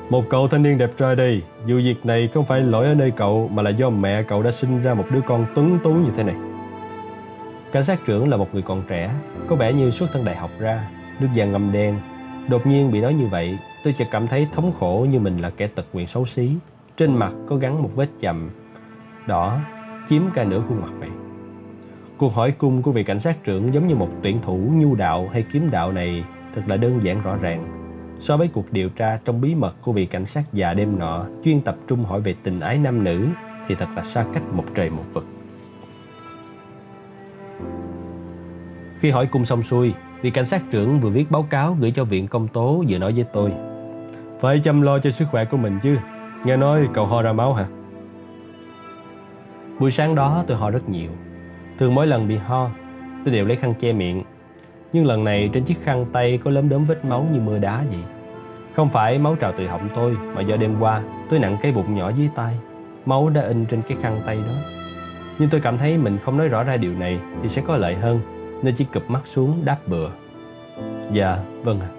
Một cậu thanh niên đẹp trai đây, dù việc này không phải lỗi ở nơi cậu mà là do mẹ cậu đã sinh ra một đứa con tuấn tú như thế này. Cảnh sát trưởng là một người còn trẻ, có vẻ như xuất thân đại học ra, nước da ngâm đen. Đột nhiên bị nói như vậy, tôi chợt cảm thấy thống khổ như mình là kẻ tật nguyện xấu xí. Trên mặt có gắn một vết chầm đỏ chiếm cả nửa khuôn mặt vậy. Cuộc hỏi cung của vị cảnh sát trưởng giống như một tuyển thủ nhu đạo hay kiếm đạo này thật là đơn giản rõ ràng. So với cuộc điều tra trong bí mật của vị cảnh sát già đêm nọ chuyên tập trung hỏi về tình ái nam nữ thì thật là xa cách một trời một vực. Khi hỏi cung xong xuôi, vị cảnh sát trưởng vừa viết báo cáo gửi cho viện công tố vừa nói với tôi Phải chăm lo cho sức khỏe của mình chứ Nghe nói cậu ho ra máu hả? Buổi sáng đó tôi ho rất nhiều Thường mỗi lần bị ho, tôi đều lấy khăn che miệng. Nhưng lần này trên chiếc khăn tay có lấm đốm vết máu như mưa đá vậy. Không phải máu trào từ họng tôi, mà do đêm qua tôi nặng cái bụng nhỏ dưới tay. Máu đã in trên cái khăn tay đó. Nhưng tôi cảm thấy mình không nói rõ ra điều này thì sẽ có lợi hơn, nên chỉ cụp mắt xuống đáp bừa. Dạ, vâng ạ.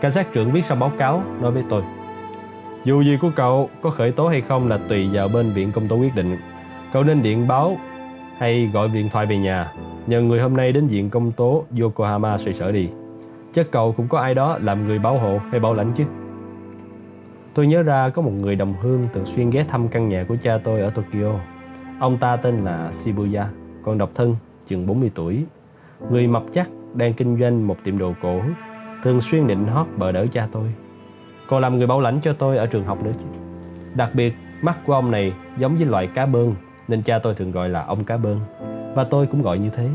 Cảnh sát trưởng viết xong báo cáo nói với tôi Dù gì của cậu có khởi tố hay không là tùy vào bên viện công tố quyết định Cậu nên điện báo hay gọi điện thoại về nhà nhờ người hôm nay đến viện công tố Yokohama xoay sở đi. Chắc cậu cũng có ai đó làm người bảo hộ hay bảo lãnh chứ. Tôi nhớ ra có một người đồng hương thường xuyên ghé thăm căn nhà của cha tôi ở Tokyo. Ông ta tên là Shibuya, còn độc thân, chừng 40 tuổi. Người mập chắc đang kinh doanh một tiệm đồ cổ, thường xuyên định hót bờ đỡ cha tôi. Còn làm người bảo lãnh cho tôi ở trường học nữa chứ. Đặc biệt, mắt của ông này giống với loại cá bơn nên cha tôi thường gọi là ông cá bơn và tôi cũng gọi như thế.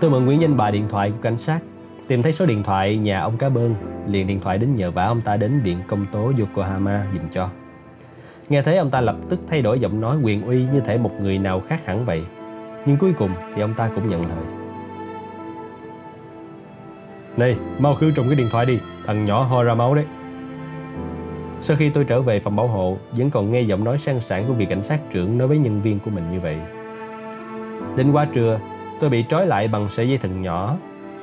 Tôi mượn Nguyễn Danh Bà điện thoại của cảnh sát, tìm thấy số điện thoại nhà ông cá bơn, liền điện thoại đến nhờ vả ông ta đến viện công tố Yokohama dùm cho. Nghe thấy ông ta lập tức thay đổi giọng nói quyền uy như thể một người nào khác hẳn vậy. Nhưng cuối cùng thì ông ta cũng nhận lời. Này, mau khử trùng cái điện thoại đi, thằng nhỏ ho ra máu đấy. Sau khi tôi trở về phòng bảo hộ, vẫn còn nghe giọng nói sang sảng của vị cảnh sát trưởng nói với nhân viên của mình như vậy. Đến quá trưa, tôi bị trói lại bằng sợi dây thừng nhỏ.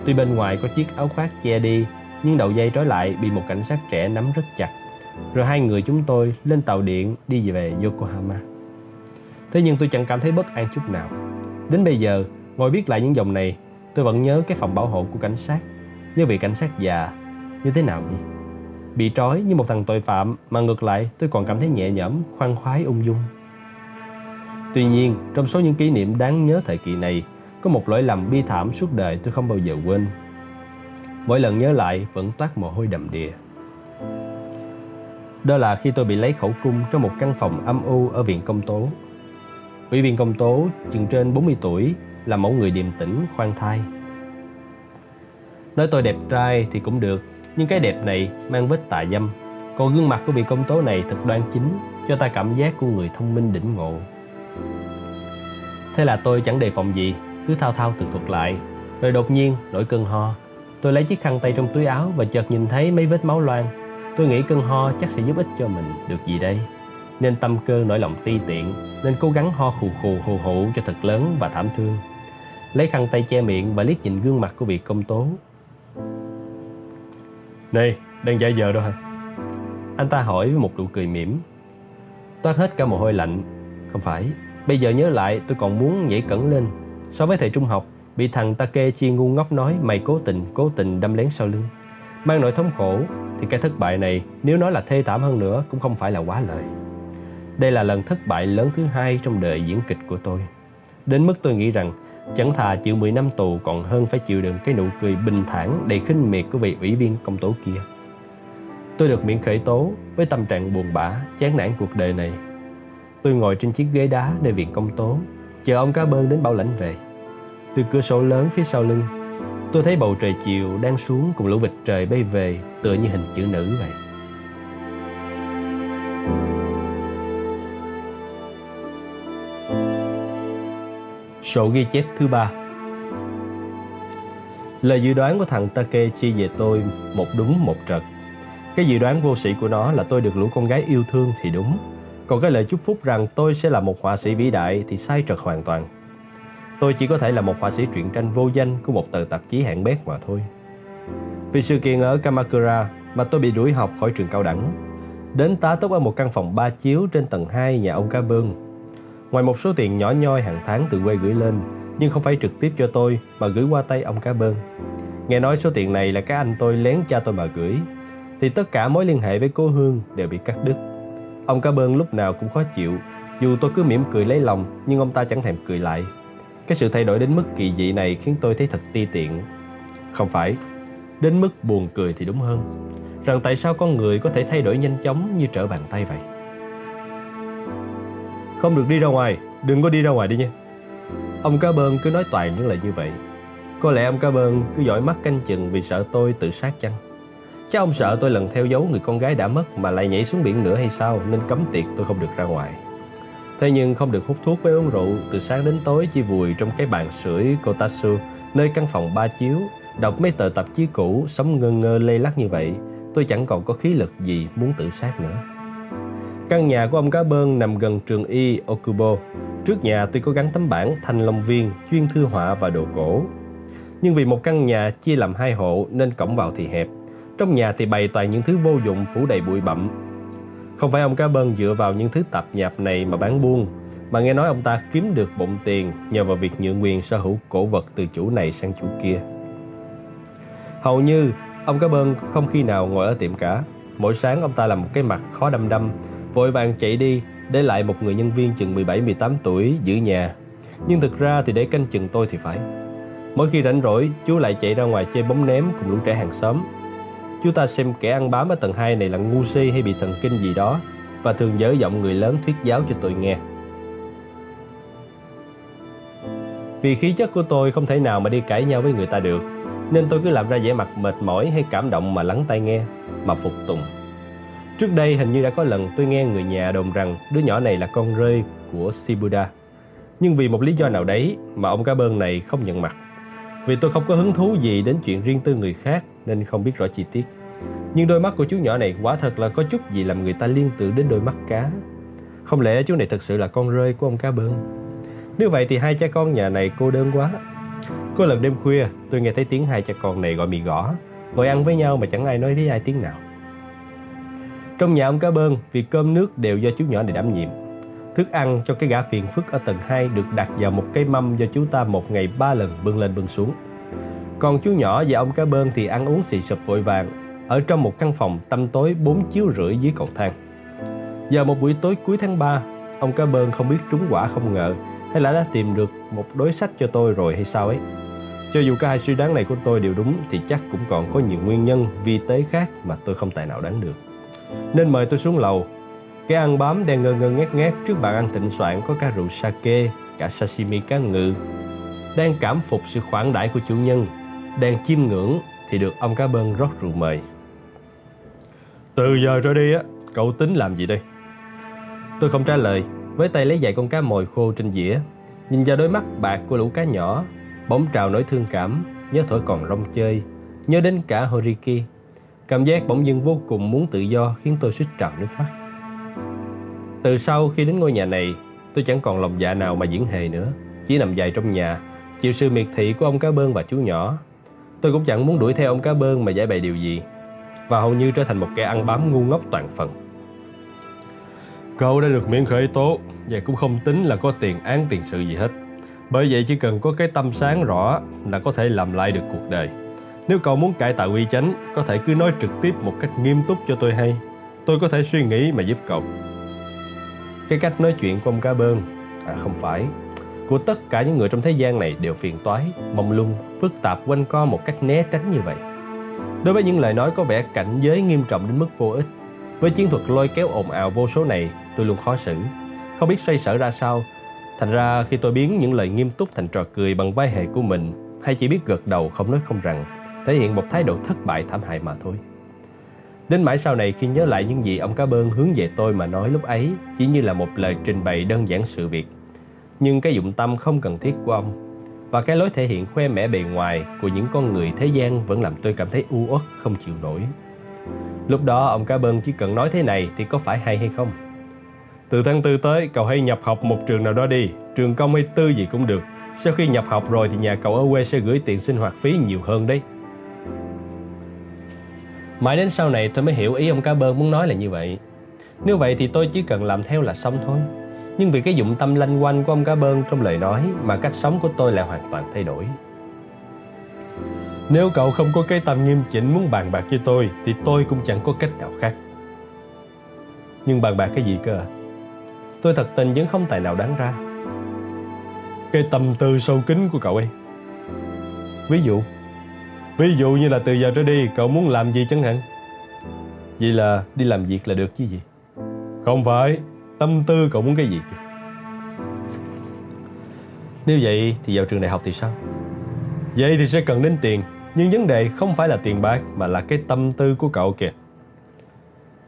Tuy bên ngoài có chiếc áo khoác che đi, nhưng đầu dây trói lại bị một cảnh sát trẻ nắm rất chặt. Rồi hai người chúng tôi lên tàu điện đi về Yokohama. Thế nhưng tôi chẳng cảm thấy bất an chút nào. Đến bây giờ, ngồi viết lại những dòng này, tôi vẫn nhớ cái phòng bảo hộ của cảnh sát. Nhớ vị cảnh sát già, như thế nào nhỉ? Bị trói như một thằng tội phạm mà ngược lại tôi còn cảm thấy nhẹ nhõm, khoan khoái ung dung. Tuy nhiên, trong số những kỷ niệm đáng nhớ thời kỳ này, có một lỗi lầm bi thảm suốt đời tôi không bao giờ quên. Mỗi lần nhớ lại vẫn toát mồ hôi đầm đìa. Đó là khi tôi bị lấy khẩu cung trong một căn phòng âm u ở viện công tố. Ủy viên công tố chừng trên 40 tuổi là mẫu người điềm tĩnh, khoan thai. Nói tôi đẹp trai thì cũng được, nhưng cái đẹp này mang vết tà dâm. Còn gương mặt của vị công tố này thật đoan chính, cho ta cảm giác của người thông minh đỉnh ngộ. Thế là tôi chẳng đề phòng gì, cứ thao thao tự thuật lại. Rồi đột nhiên nổi cơn ho. Tôi lấy chiếc khăn tay trong túi áo và chợt nhìn thấy mấy vết máu loang. Tôi nghĩ cơn ho chắc sẽ giúp ích cho mình được gì đây. Nên tâm cơ nổi lòng ti tiện, nên cố gắng ho khù khù hù hụ cho thật lớn và thảm thương. Lấy khăn tay che miệng và liếc nhìn gương mặt của vị công tố. Này, đang giả giờ đâu hả? Anh ta hỏi với một nụ cười mỉm. Toát hết cả mồ hôi lạnh. Không phải, bây giờ nhớ lại tôi còn muốn nhảy cẩn lên. So với thầy trung học, bị thằng ta ke chi ngu ngốc nói mày cố tình, cố tình đâm lén sau lưng. Mang nỗi thống khổ thì cái thất bại này nếu nói là thê thảm hơn nữa cũng không phải là quá lời. Đây là lần thất bại lớn thứ hai trong đời diễn kịch của tôi. Đến mức tôi nghĩ rằng chẳng thà chịu 10 năm tù còn hơn phải chịu đựng cái nụ cười bình thản đầy khinh miệt của vị ủy viên công tố kia. Tôi được miễn khởi tố với tâm trạng buồn bã, chán nản cuộc đời này. Tôi ngồi trên chiếc ghế đá nơi viện công tố, chờ ông cá bơn đến bảo lãnh về. Từ cửa sổ lớn phía sau lưng, tôi thấy bầu trời chiều đang xuống cùng lũ vịt trời bay về tựa như hình chữ nữ vậy. Sổ ghi chép thứ ba Lời dự đoán của thằng Takechi về tôi một đúng một trật. Cái dự đoán vô sĩ của nó là tôi được lũ con gái yêu thương thì đúng. Còn cái lời chúc phúc rằng tôi sẽ là một họa sĩ vĩ đại thì sai trật hoàn toàn. Tôi chỉ có thể là một họa sĩ truyện tranh vô danh của một tờ tạp chí hạng bét mà thôi. Vì sự kiện ở Kamakura mà tôi bị đuổi học khỏi trường cao đẳng. Đến tá túc ở một căn phòng ba chiếu trên tầng 2 nhà ông Cá Bương Ngoài một số tiền nhỏ nhoi hàng tháng từ quê gửi lên, nhưng không phải trực tiếp cho tôi mà gửi qua tay ông cá bơn. Nghe nói số tiền này là các anh tôi lén cha tôi mà gửi, thì tất cả mối liên hệ với cô Hương đều bị cắt đứt. Ông cá bơn lúc nào cũng khó chịu, dù tôi cứ mỉm cười lấy lòng nhưng ông ta chẳng thèm cười lại. Cái sự thay đổi đến mức kỳ dị này khiến tôi thấy thật ti tiện. Không phải, đến mức buồn cười thì đúng hơn. Rằng tại sao con người có thể thay đổi nhanh chóng như trở bàn tay vậy? Không được đi ra ngoài. Đừng có đi ra ngoài đi nha. Ông cá bơn cứ nói toàn những lời như vậy. Có lẽ ông cá bơn cứ dõi mắt canh chừng Vì sợ tôi tự sát chăng? Chắc ông sợ tôi lần theo dấu người con gái đã mất Mà lại nhảy xuống biển nữa hay sao, Nên cấm tiệc tôi không được ra ngoài. Thế nhưng không được hút thuốc với uống rượu, Từ sáng đến tối chỉ vùi trong cái bàn sưởi Kotatsu Nơi căn phòng ba chiếu, Đọc mấy tờ tạp chí cũ, Sống ngơ ngơ lê lắc như vậy. Tôi chẳng còn có khí lực gì muốn tự sát nữa. Căn nhà của ông cá bơn nằm gần trường y Okubo. Trước nhà tuy có gắn tấm bảng thanh long viên chuyên thư họa và đồ cổ. Nhưng vì một căn nhà chia làm hai hộ nên cổng vào thì hẹp. Trong nhà thì bày toàn những thứ vô dụng phủ đầy bụi bặm. Không phải ông cá bơn dựa vào những thứ tạp nhạp này mà bán buôn, mà nghe nói ông ta kiếm được bụng tiền nhờ vào việc nhượng quyền sở hữu cổ vật từ chủ này sang chủ kia. Hầu như ông cá bơn không khi nào ngồi ở tiệm cả. Mỗi sáng ông ta làm một cái mặt khó đăm đăm vội vàng chạy đi để lại một người nhân viên chừng 17-18 tuổi giữ nhà. Nhưng thực ra thì để canh chừng tôi thì phải. Mỗi khi rảnh rỗi, chú lại chạy ra ngoài chơi bóng ném cùng lũ trẻ hàng xóm. Chú ta xem kẻ ăn bám ở tầng 2 này là ngu si hay bị thần kinh gì đó và thường dở giọng người lớn thuyết giáo cho tôi nghe. Vì khí chất của tôi không thể nào mà đi cãi nhau với người ta được, nên tôi cứ làm ra vẻ mặt mệt mỏi hay cảm động mà lắng tai nghe, mà phục tùng. Trước đây hình như đã có lần tôi nghe người nhà đồn rằng đứa nhỏ này là con rơi của Shibuda. Nhưng vì một lý do nào đấy mà ông cá bơn này không nhận mặt. Vì tôi không có hứng thú gì đến chuyện riêng tư người khác nên không biết rõ chi tiết. Nhưng đôi mắt của chú nhỏ này quả thật là có chút gì làm người ta liên tưởng đến đôi mắt cá. Không lẽ chú này thật sự là con rơi của ông cá bơn? Nếu vậy thì hai cha con nhà này cô đơn quá. Có lần đêm khuya, tôi nghe thấy tiếng hai cha con này gọi mì gõ, ngồi ăn với nhau mà chẳng ai nói với ai tiếng nào. Trong nhà ông cá bơn, việc cơm nước đều do chú nhỏ này đảm nhiệm. Thức ăn cho cái gã phiền phức ở tầng 2 được đặt vào một cái mâm do chú ta một ngày ba lần bưng lên bưng xuống. Còn chú nhỏ và ông cá bơn thì ăn uống xì sụp vội vàng ở trong một căn phòng tăm tối bốn chiếu rưỡi dưới cầu thang. Vào một buổi tối cuối tháng 3, ông cá bơn không biết trúng quả không ngờ hay là đã tìm được một đối sách cho tôi rồi hay sao ấy. Cho dù cả hai suy đoán này của tôi đều đúng thì chắc cũng còn có nhiều nguyên nhân vi tế khác mà tôi không tài nào đoán được. Nên mời tôi xuống lầu. Cái ăn bám đang ngơ ngơ ngát ngát trước bàn ăn thịnh soạn có cả rượu sake, cả sashimi cá ngừ. Đang cảm phục sự khoản đãi của chủ nhân, đang chiêm ngưỡng thì được ông cá bơn rót rượu mời. Từ giờ trở đi á, cậu tính làm gì đây? Tôi không trả lời, với tay lấy vài con cá mồi khô trên dĩa, nhìn vào đôi mắt bạc của lũ cá nhỏ, bỗng trào nỗi thương cảm, nhớ thổi còn rong chơi, nhớ đến cả Horiki. Cảm giác bỗng dưng vô cùng muốn tự do khiến tôi suýt trào nước mắt. Từ sau khi đến ngôi nhà này, tôi chẳng còn lòng dạ nào mà diễn hề nữa, chỉ nằm dài trong nhà, chịu sự miệt thị của ông cá bơn và chú nhỏ. Tôi cũng chẳng muốn đuổi theo ông cá bơn mà giải bày điều gì, và hầu như trở thành một kẻ ăn bám ngu ngốc toàn phần. Cậu đã được miễn khởi tố và cũng không tính là có tiền án tiền sự gì hết. Bởi vậy chỉ cần có cái tâm sáng rõ là có thể làm lại được cuộc đời. Nếu cậu muốn cải tạo uy chánh, có thể cứ nói trực tiếp một cách nghiêm túc cho tôi hay. Tôi có thể suy nghĩ mà giúp cậu. Cái cách nói chuyện của ông cá bơn, à không phải, của tất cả những người trong thế gian này đều phiền toái, mông lung, phức tạp quanh co một cách né tránh như vậy. Đối với những lời nói có vẻ cảnh giới nghiêm trọng đến mức vô ích, với chiến thuật lôi kéo ồn ào vô số này, tôi luôn khó xử, không biết xoay sở ra sao. Thành ra khi tôi biến những lời nghiêm túc thành trò cười bằng vai hề của mình, hay chỉ biết gật đầu không nói không rằng, thể hiện một thái độ thất bại, thảm hại mà thôi. Đến mãi sau này khi nhớ lại những gì ông cá bơn hướng về tôi mà nói lúc ấy, chỉ như là một lời trình bày đơn giản sự việc. Nhưng cái dụng tâm không cần thiết của ông và cái lối thể hiện khoe mẽ bề ngoài của những con người thế gian vẫn làm tôi cảm thấy u uất, không chịu nổi. Lúc đó, ông cá bơn chỉ cần nói thế này thì có phải hay hay không? Từ tháng tư tới, cậu hãy nhập học một trường nào đó đi Trường công hay tư gì cũng được Sau khi nhập học rồi thì nhà cậu ở quê sẽ gửi tiền sinh hoạt phí nhiều hơn đấy Mãi đến sau này tôi mới hiểu ý ông cá bơn muốn nói là như vậy. Nếu vậy thì tôi chỉ cần làm theo là xong thôi. Nhưng vì cái dụng tâm lanh quanh của ông cá bơn trong lời nói Mà cách sống của tôi lại hoàn toàn thay đổi. Nếu cậu không có cái tâm nghiêm chỉnh muốn bàn bạc với tôi, Thì tôi cũng chẳng có cách nào khác. Nhưng bàn bạc cái gì cơ? Tôi thật tình vẫn không tài nào đoán ra. Cái tâm tư sâu kín của cậu ấy. Ví dụ Ví dụ như là từ giờ trở đi, Cậu muốn làm gì chẳng hạn Vậy là đi làm việc là được chứ gì Không phải, Tâm tư cậu muốn cái gì kìa Nếu vậy thì vào trường đại học thì sao Vậy thì sẽ cần đến tiền, Nhưng vấn đề không phải là tiền bạc Mà là cái tâm tư của cậu kìa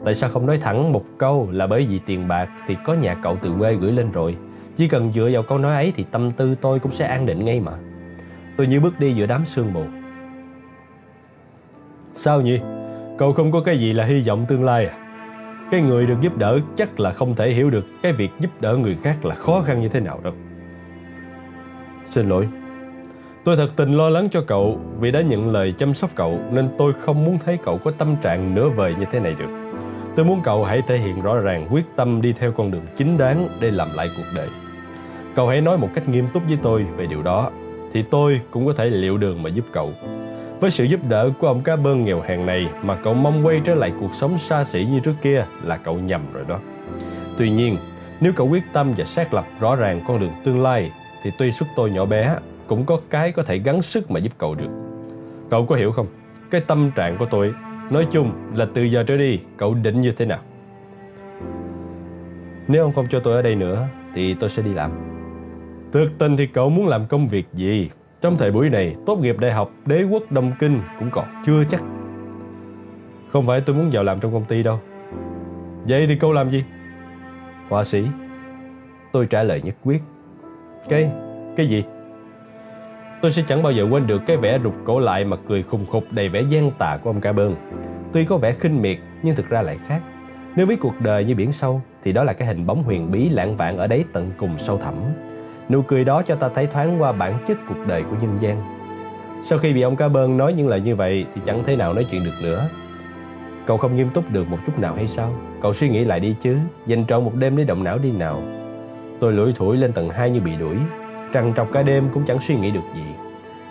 Tại sao không nói thẳng một câu là bởi vì tiền bạc thì có nhà cậu từ quê gửi lên rồi. Chỉ cần dựa vào câu nói ấy thì tâm tư tôi cũng sẽ an định ngay mà. Tôi như bước đi giữa đám sương mù. Sao nhỉ? Cậu không có cái gì là hy vọng tương lai à? Cái người được giúp đỡ chắc là không thể hiểu được cái việc giúp đỡ người khác là khó khăn như thế nào đâu. Xin lỗi. Tôi thật tình lo lắng cho cậu vì đã nhận lời chăm sóc cậu nên tôi không muốn thấy cậu có tâm trạng nửa vời như thế này được. Tôi muốn cậu hãy thể hiện rõ ràng quyết tâm đi theo con đường chính đáng để làm lại cuộc đời. Cậu hãy nói một cách nghiêm túc với tôi về điều đó, thì tôi cũng có thể liệu đường mà giúp cậu. Với sự giúp đỡ của ông cá bơn nghèo hèn này mà cậu mong quay trở lại cuộc sống xa xỉ như trước kia là cậu nhầm rồi đó. Tuy nhiên, nếu cậu quyết tâm và xác lập rõ ràng con đường tương lai thì tuy sức tôi nhỏ bé cũng có cái có thể gắng sức mà giúp cậu được. Cậu có hiểu không? Cái tâm trạng của tôi Nói chung là từ giờ trở đi cậu định như thế nào Nếu ông không cho tôi ở đây nữa Thì tôi sẽ đi làm Thực tình thì cậu muốn làm công việc gì trong thời buổi này Tốt nghiệp đại học đế quốc Đông Kinh Cũng còn chưa chắc Không phải tôi muốn vào làm trong công ty đâu Vậy thì cô làm gì Họa sĩ Tôi trả lời nhất quyết Cái, cái gì Tôi sẽ chẳng bao giờ quên được cái vẻ rụt cổ lại mà cười khùng khục đầy vẻ gian tà của ông cả bơn. Tuy có vẻ khinh miệt nhưng thực ra lại khác. Nếu ví cuộc đời như biển sâu thì đó là cái hình bóng huyền bí lãng vạn ở đấy tận cùng sâu thẳm. Nụ cười đó cho ta thấy thoáng qua bản chất cuộc đời của nhân gian. Sau khi bị ông cá bơn nói những lời như vậy thì chẳng thể nào nói chuyện được nữa. Cậu không nghiêm túc được một chút nào hay sao? Cậu suy nghĩ lại đi chứ, dành trọn một đêm để động não đi nào. Tôi lủi thủi lên tầng 2 như bị đuổi, trằn trọc cả đêm cũng chẳng suy nghĩ được gì.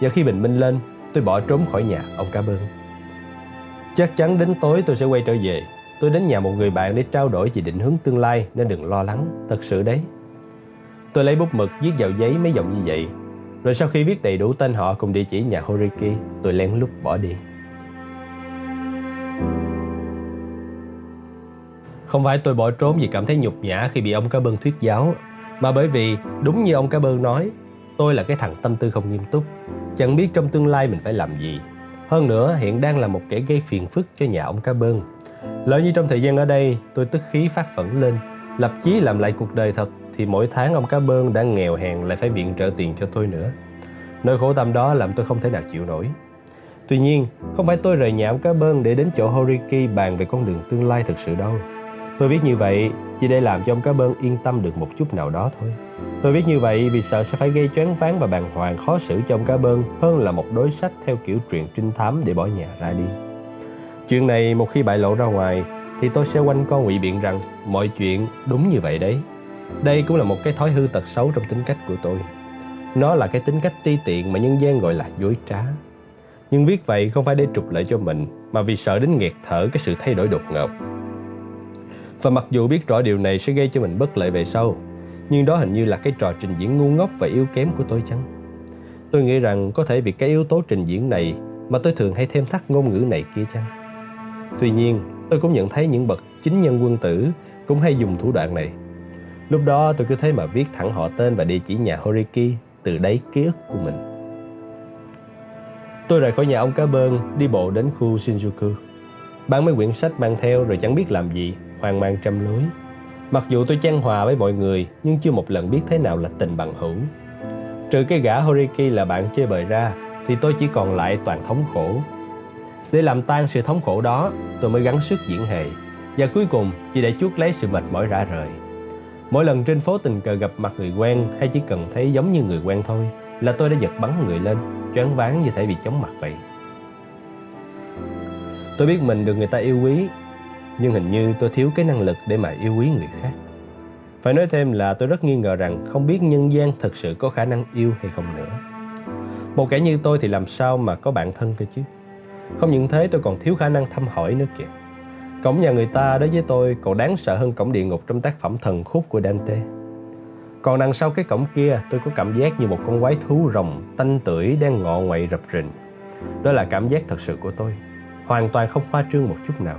Và khi bình minh lên, tôi bỏ trốn khỏi nhà ông cá bơn. Chắc chắn đến tối tôi sẽ quay trở về. Tôi đến nhà một người bạn để trao đổi về định hướng tương lai nên đừng lo lắng, thật sự đấy. Tôi lấy bút mực viết vào giấy mấy dòng như vậy. Rồi sau khi viết đầy đủ tên họ cùng địa chỉ nhà Horiki, tôi lén lút bỏ đi. Không phải tôi bỏ trốn vì cảm thấy nhục nhã khi bị ông cá bơn thuyết giáo, mà bởi vì đúng như ông cá bơn nói, tôi là cái thằng tâm tư không nghiêm túc, chẳng biết trong tương lai mình phải làm gì. Hơn nữa, hiện đang là một kẻ gây phiền phức cho nhà ông cá bơn. Lỡ như trong thời gian ở đây, tôi tức khí phát phẫn lên, lập chí làm lại cuộc đời thật thì mỗi tháng ông cá bơn đã nghèo hèn lại phải viện trợ tiền cho tôi nữa. Nỗi khổ tâm đó làm tôi không thể nào chịu nổi. Tuy nhiên, không phải tôi rời nhà ông cá bơn để đến chỗ Horiki bàn về con đường tương lai thực sự đâu. Tôi viết như vậy chỉ để làm cho ông cá bơn yên tâm được một chút nào đó thôi. Tôi viết như vậy vì sợ sẽ phải gây choáng váng và bàng hoàng khó xử cho ông cá bơn hơn là một đối sách theo kiểu truyện trinh thám để bỏ nhà ra đi. Chuyện này một khi bại lộ ra ngoài thì tôi sẽ quanh co ngụy biện rằng mọi chuyện đúng như vậy đấy. Đây cũng là một cái thói hư tật xấu trong tính cách của tôi. Nó là cái tính cách ti tiện mà nhân gian gọi là dối trá. Nhưng viết vậy không phải để trục lợi cho mình mà vì sợ đến nghẹt thở cái sự thay đổi đột ngột và mặc dù biết rõ điều này sẽ gây cho mình bất lợi về sau, nhưng đó hình như là cái trò trình diễn ngu ngốc và yếu kém của tôi chăng? Tôi nghĩ rằng có thể vì cái yếu tố trình diễn này mà tôi thường hay thêm thắt ngôn ngữ này kia chăng? Tuy nhiên, tôi cũng nhận thấy những bậc chính nhân quân tử cũng hay dùng thủ đoạn này. Lúc đó tôi cứ thế mà viết thẳng họ tên và địa chỉ nhà Horiki từ đáy ký ức của mình. Tôi rời khỏi nhà ông cá bơn đi bộ đến khu Shinjuku. Bán mấy quyển sách mang theo rồi chẳng biết làm gì hoang mang trăm lối. Mặc dù tôi chan hòa với mọi người, nhưng chưa một lần biết thế nào là tình bằng hữu. Trừ cái gã Horiki là bạn chơi bời ra, thì tôi chỉ còn lại toàn thống khổ. Để làm tan sự thống khổ đó, tôi mới gắng sức diễn hề. Và cuối cùng, chỉ để chuốc lấy sự mệt mỏi rã rời. Mỗi lần trên phố tình cờ gặp mặt người quen hay chỉ cần thấy giống như người quen thôi, là tôi đã giật bắn người lên, choáng váng như thể bị chóng mặt vậy. Tôi biết mình được người ta yêu quý nhưng hình như tôi thiếu cái năng lực để mà yêu quý người khác. Phải nói thêm là tôi rất nghi ngờ rằng không biết nhân gian thực sự có khả năng yêu hay không nữa. Một kẻ như tôi thì làm sao mà có bạn thân cơ chứ? Không những thế tôi còn thiếu khả năng thăm hỏi nữa kìa. Cổng nhà người ta đối với tôi còn đáng sợ hơn cổng địa ngục trong tác phẩm thần khúc của Dante. Còn đằng sau cái cổng kia tôi có cảm giác như một con quái thú rồng tanh tưởi đang ngọ ngoại rập rình. Đó là cảm giác thật sự của tôi, hoàn toàn không khoa trương một chút nào.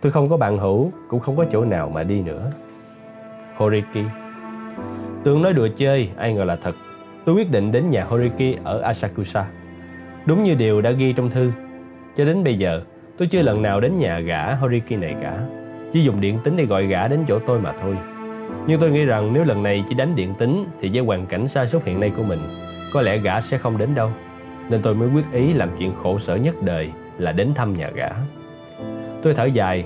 Tôi không có bạn hữu, cũng không có chỗ nào mà đi nữa. Horiki Tưởng nói đùa chơi, ai ngờ là thật. Tôi quyết định đến nhà Horiki ở Asakusa. Đúng như điều đã ghi trong thư. Cho đến bây giờ, tôi chưa lần nào đến nhà gã Horiki này cả. Chỉ dùng điện tính để gọi gã đến chỗ tôi mà thôi. Nhưng tôi nghĩ rằng nếu lần này chỉ đánh điện tính thì với hoàn cảnh sa sút hiện nay của mình, có lẽ gã sẽ không đến đâu. Nên tôi mới quyết ý làm chuyện khổ sở nhất đời là đến thăm nhà gã. Tôi thở dài,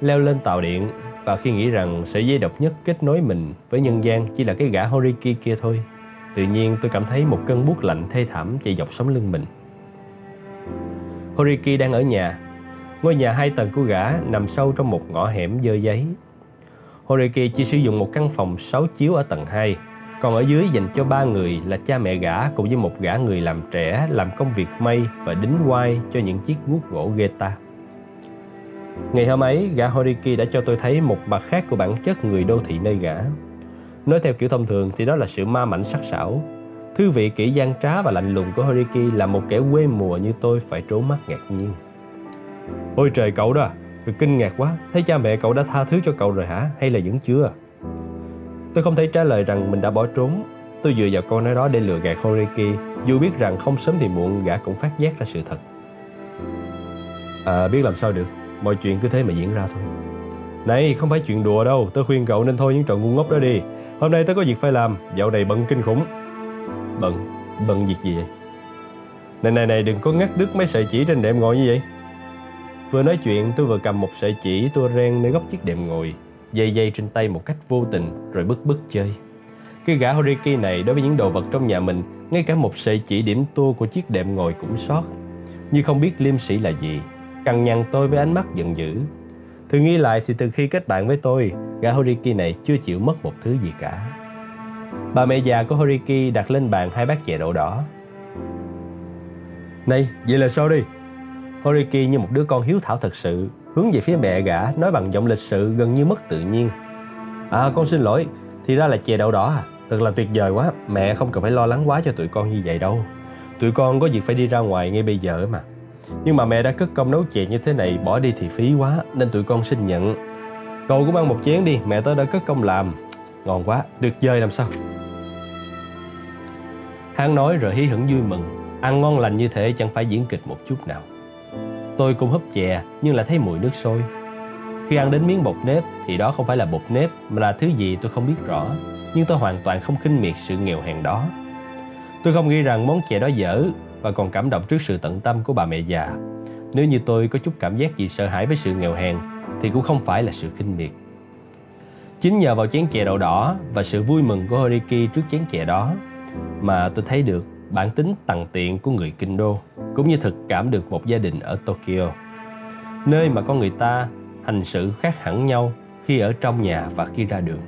leo lên tàu điện và khi nghĩ rằng sợi dây độc nhất kết nối mình với nhân gian chỉ là cái gã Horiki kia thôi, tự nhiên tôi cảm thấy một cơn buốt lạnh thê thảm chạy dọc sống lưng mình. Horiki đang ở nhà. Ngôi nhà hai tầng của gã nằm sâu trong một ngõ hẻm dơ giấy. Horiki chỉ sử dụng một căn phòng 6 chiếu ở tầng 2, còn ở dưới dành cho ba người là cha mẹ gã cùng với một gã người làm trẻ làm công việc may và đính quai cho những chiếc guốc gỗ Geta. Ngày hôm ấy, gã Horiki đã cho tôi thấy một mặt khác của bản chất người đô thị nơi gã. Nói theo kiểu thông thường thì đó là sự ma mảnh sắc sảo. Thư vị kỹ gian trá và lạnh lùng của Horiki là một kẻ quê mùa như tôi phải trố mắt ngạc nhiên. Ôi trời cậu đó, tôi kinh ngạc quá, thấy cha mẹ cậu đã tha thứ cho cậu rồi hả, hay là vẫn chưa? Tôi không thể trả lời rằng mình đã bỏ trốn. Tôi dựa vào câu nói đó để lừa gạt Horiki, dù biết rằng không sớm thì muộn gã cũng phát giác ra sự thật. À, biết làm sao được, Mọi chuyện cứ thế mà diễn ra thôi Này không phải chuyện đùa đâu tôi khuyên cậu nên thôi những trò ngu ngốc đó đi Hôm nay tôi có việc phải làm Dạo này bận kinh khủng Bận? Bận việc gì vậy? Này này này đừng có ngắt đứt mấy sợi chỉ trên đệm ngồi như vậy Vừa nói chuyện tôi vừa cầm một sợi chỉ tua ren nơi góc chiếc đệm ngồi Dây dây trên tay một cách vô tình Rồi bức bức chơi Cái gã Horiki này đối với những đồ vật trong nhà mình, ngay cả một sợi chỉ điểm tua của chiếc đệm ngồi cũng sót. Như không biết liêm sĩ là gì, cằn nhằn tôi với ánh mắt giận dữ. Thử nghĩ lại thì từ khi kết bạn với tôi, gã Horiki này chưa chịu mất một thứ gì cả. Bà mẹ già của Horiki đặt lên bàn hai bát chè đậu đỏ. Này, vậy là sao đi? Horiki như một đứa con hiếu thảo thật sự, hướng về phía mẹ gã nói bằng giọng lịch sự gần như mất tự nhiên. À con xin lỗi, thì ra là chè đậu đỏ à? Thật là tuyệt vời quá, mẹ không cần phải lo lắng quá cho tụi con như vậy đâu. Tụi con có việc phải đi ra ngoài ngay bây giờ mà. Nhưng mà mẹ đã cất công nấu chè như thế này bỏ đi thì phí quá nên tụi con xin nhận. Cậu cũng ăn một chén đi, mẹ tớ đã cất công làm. Ngon quá, tuyệt vời làm sao? Hắn nói rồi hí hửng vui mừng, ăn ngon lành như thế chẳng phải diễn kịch một chút nào. Tôi cũng húp chè nhưng lại thấy mùi nước sôi. Khi ăn đến miếng bột nếp thì đó không phải là bột nếp mà là thứ gì tôi không biết rõ, nhưng tôi hoàn toàn không khinh miệt sự nghèo hèn đó. Tôi không nghĩ rằng món chè đó dở và còn cảm động trước sự tận tâm của bà mẹ già. Nếu như tôi có chút cảm giác gì sợ hãi với sự nghèo hèn thì cũng không phải là sự khinh miệt. Chính nhờ vào chén chè đậu đỏ và sự vui mừng của Horiki trước chén chè đó mà tôi thấy được bản tính tằn tiện của người kinh đô cũng như thực cảm được một gia đình ở Tokyo nơi mà con người ta hành xử khác hẳn nhau khi ở trong nhà và khi ra đường.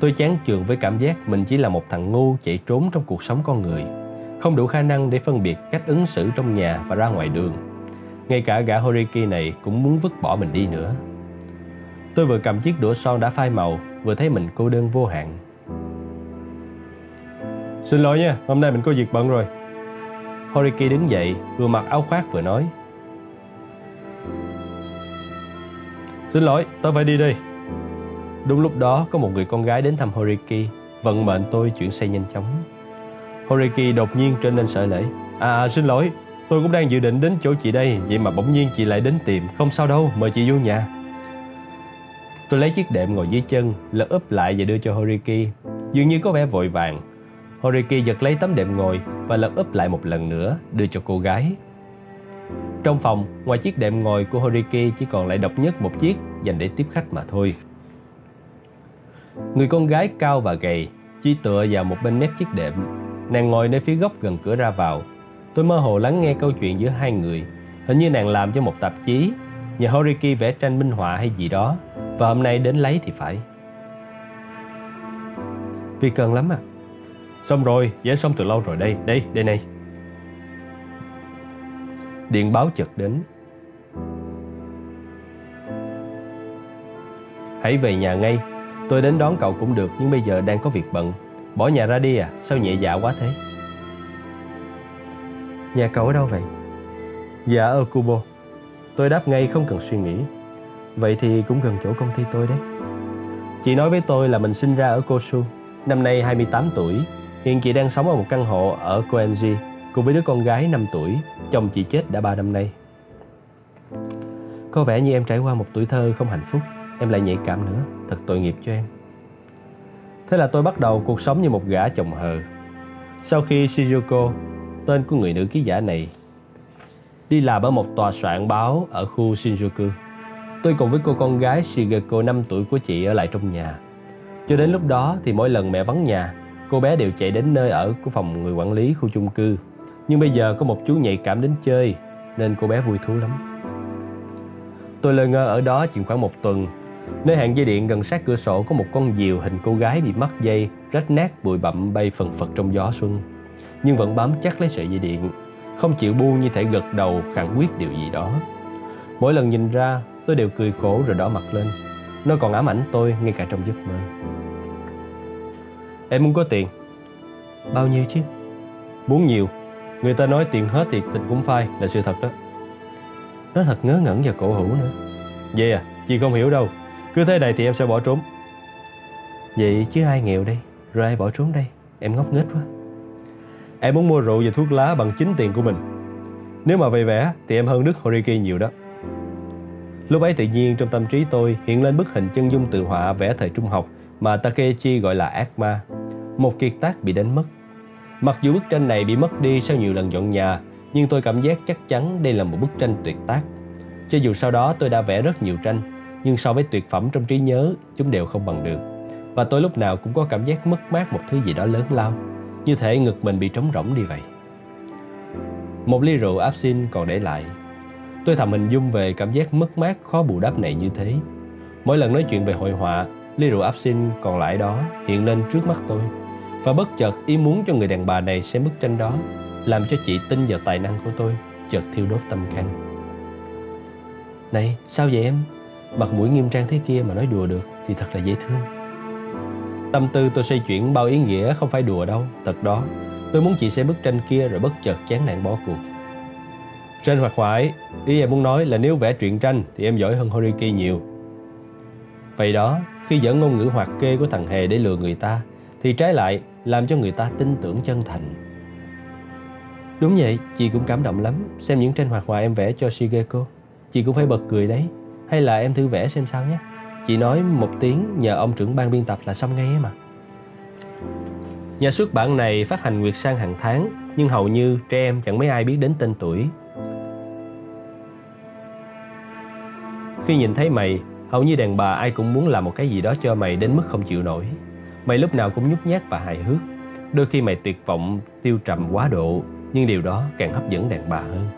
Tôi chán chường với cảm giác mình chỉ là một thằng ngu chạy trốn trong cuộc sống con người, không đủ khả năng để phân biệt cách ứng xử trong nhà và ra ngoài đường. Ngay cả gã Horiki này cũng muốn vứt bỏ mình đi nữa. Tôi vừa cầm chiếc đũa son đã phai màu, vừa thấy mình cô đơn vô hạn. Xin lỗi nha, hôm nay mình có việc bận rồi. Horiki đứng dậy, vừa mặc áo khoác vừa nói. Xin lỗi, tôi phải đi đây. Đúng lúc đó có một người con gái đến thăm Horiki, vận mệnh tôi chuyển xe nhanh chóng. Horiki đột nhiên trở nên sợ lễ. À, à xin lỗi, tôi cũng đang dự định đến chỗ chị đây, vậy mà bỗng nhiên chị lại đến tìm, không sao đâu, mời chị vô nhà. Tôi lấy chiếc đệm ngồi dưới chân, lật úp lại và đưa cho Horiki. Dường như có vẻ vội vàng. Horiki giật lấy tấm đệm ngồi và lật úp lại một lần nữa, đưa cho cô gái. Trong phòng, ngoài chiếc đệm ngồi của Horiki chỉ còn lại độc nhất một chiếc dành để tiếp khách mà thôi. Người con gái cao và gầy, chỉ tựa vào một bên mép chiếc đệm. Nàng ngồi nơi phía góc gần cửa ra vào. Tôi mơ hồ lắng nghe câu chuyện giữa hai người. Hình như nàng làm cho một tạp chí, nhờ Horiki vẽ tranh minh họa hay gì đó, và hôm nay đến lấy thì phải. Vì cần lắm à. Xong rồi, vẽ xong từ lâu rồi đây, đây, đây này. Điện báo chợt đến. Hãy về nhà ngay, tôi đến đón cậu cũng được nhưng bây giờ đang có việc bận. Bỏ nhà ra đi à, sao nhẹ dạ quá thế? Nhà cậu ở đâu vậy? Dạ ở Kubo. Tôi đáp ngay không cần suy nghĩ. Vậy thì cũng gần chỗ công ty tôi đấy. Chị nói với tôi là mình sinh ra ở Kosu, năm nay 28 tuổi. Hiện chị đang sống ở một căn hộ ở Koenji cùng với đứa con gái 5 tuổi, chồng chị chết đã 3 năm nay. Có vẻ như em trải qua một tuổi thơ không hạnh phúc, em lại nhạy cảm nữa, thật tội nghiệp cho em. Thế là tôi bắt đầu cuộc sống như một gã chồng hờ. Sau khi Shizuko, tên của người nữ ký giả này, đi làm ở một tòa soạn báo ở khu Shinjuku, tôi cùng với cô con gái Shigeko 5 tuổi của chị ở lại trong nhà. Cho đến lúc đó thì mỗi lần mẹ vắng nhà, cô bé đều chạy đến nơi ở của phòng người quản lý khu chung cư. Nhưng bây giờ có một chú nhạy cảm đến chơi, Nên cô bé vui thú lắm. Tôi lơ ngơ ở đó chừng khoảng một tuần. Nơi hàng dây điện gần sát cửa sổ có một con diều hình cô gái bị mắc dây, Rách nát, bụi bặm, bay phần phật trong gió xuân. Nhưng vẫn bám chắc lấy sợi dây điện, Không chịu buông như thể gật đầu khẳng quyết điều gì đó. Mỗi lần nhìn ra, tôi đều cười khổ rồi đỏ mặt lên. Nó còn ám ảnh tôi ngay cả trong giấc mơ. Em muốn có tiền. Bao nhiêu chứ? Muốn nhiều. Người ta nói tiền hết thì thịt cũng phai là sự thật đó. Nó thật ngớ ngẩn và cổ hủ nữa. Vậy à, chị không hiểu đâu. Cứ thế này thì em sẽ bỏ trốn. Vậy chứ ai nghèo đây? Rồi ai bỏ trốn đây? Em ngốc nghếch quá. Em muốn mua rượu và thuốc lá bằng chính tiền của mình. Nếu mà về vẽ thì em hơn Đức Horiki nhiều đó. Lúc ấy tự nhiên trong tâm trí tôi hiện lên bức hình chân dung tự họa vẽ thời trung học mà Takechi gọi là ác ma. Một kiệt tác bị đánh mất. Mặc dù bức tranh này bị mất đi sau nhiều lần dọn nhà, nhưng tôi cảm giác chắc chắn đây là một bức tranh tuyệt tác. Cho dù sau đó tôi đã vẽ rất nhiều tranh, nhưng so với tuyệt phẩm trong trí nhớ, chúng đều không bằng được. Và tôi lúc nào cũng có cảm giác mất mát một thứ gì đó lớn lao. Như thể ngực mình bị trống rỗng đi vậy. Một ly rượu áp xin còn để lại. Tôi thầm hình dung về cảm giác mất mát khó bù đắp này như thế. Mỗi lần nói chuyện về hội họa Ly rượu áp xin còn lại đó hiện lên trước mắt tôi. Và bất chợt, ý muốn cho người đàn bà này xem bức tranh đó, Làm cho chị tin vào tài năng của tôi, Chợt thiêu đốt tâm can. Này, sao vậy em? Mặt mũi nghiêm trang thế kia mà nói đùa được Thì thật là dễ thương. Tâm tư tôi xoay chuyển bao ý nghĩa không phải đùa đâu, Thật đó. Tôi muốn chị xem bức tranh kia rồi bất chợt chán nản bỏ cuộc. Trên hoạt hoại Ý em muốn nói là nếu vẽ truyện tranh Thì em giỏi hơn Horiki nhiều. Vậy đó, Khi dẫn ngôn ngữ hoạt kê của thằng Hề để lừa người ta, Thì trái lại làm cho người ta tin tưởng chân thành. Đúng vậy, chị cũng cảm động lắm. Xem những tranh hoạt họa em vẽ cho Shigeko. Chị cũng phải bật cười đấy. Hay là em thử vẽ xem sao nhé. Chị nói một tiếng nhờ ông trưởng ban biên tập là xong ngay ấy mà. Nhà xuất bản này phát hành Nguyệt Sang hàng tháng Nhưng hầu như trẻ em chẳng mấy ai biết đến tên tuổi. Khi nhìn thấy mày Hầu như đàn bà ai cũng muốn làm một cái gì đó cho mày đến mức không chịu nổi. Mày lúc nào cũng nhút nhát và hài hước. Đôi khi mày tuyệt vọng, tiêu trầm quá độ Nhưng điều đó càng hấp dẫn đàn bà hơn.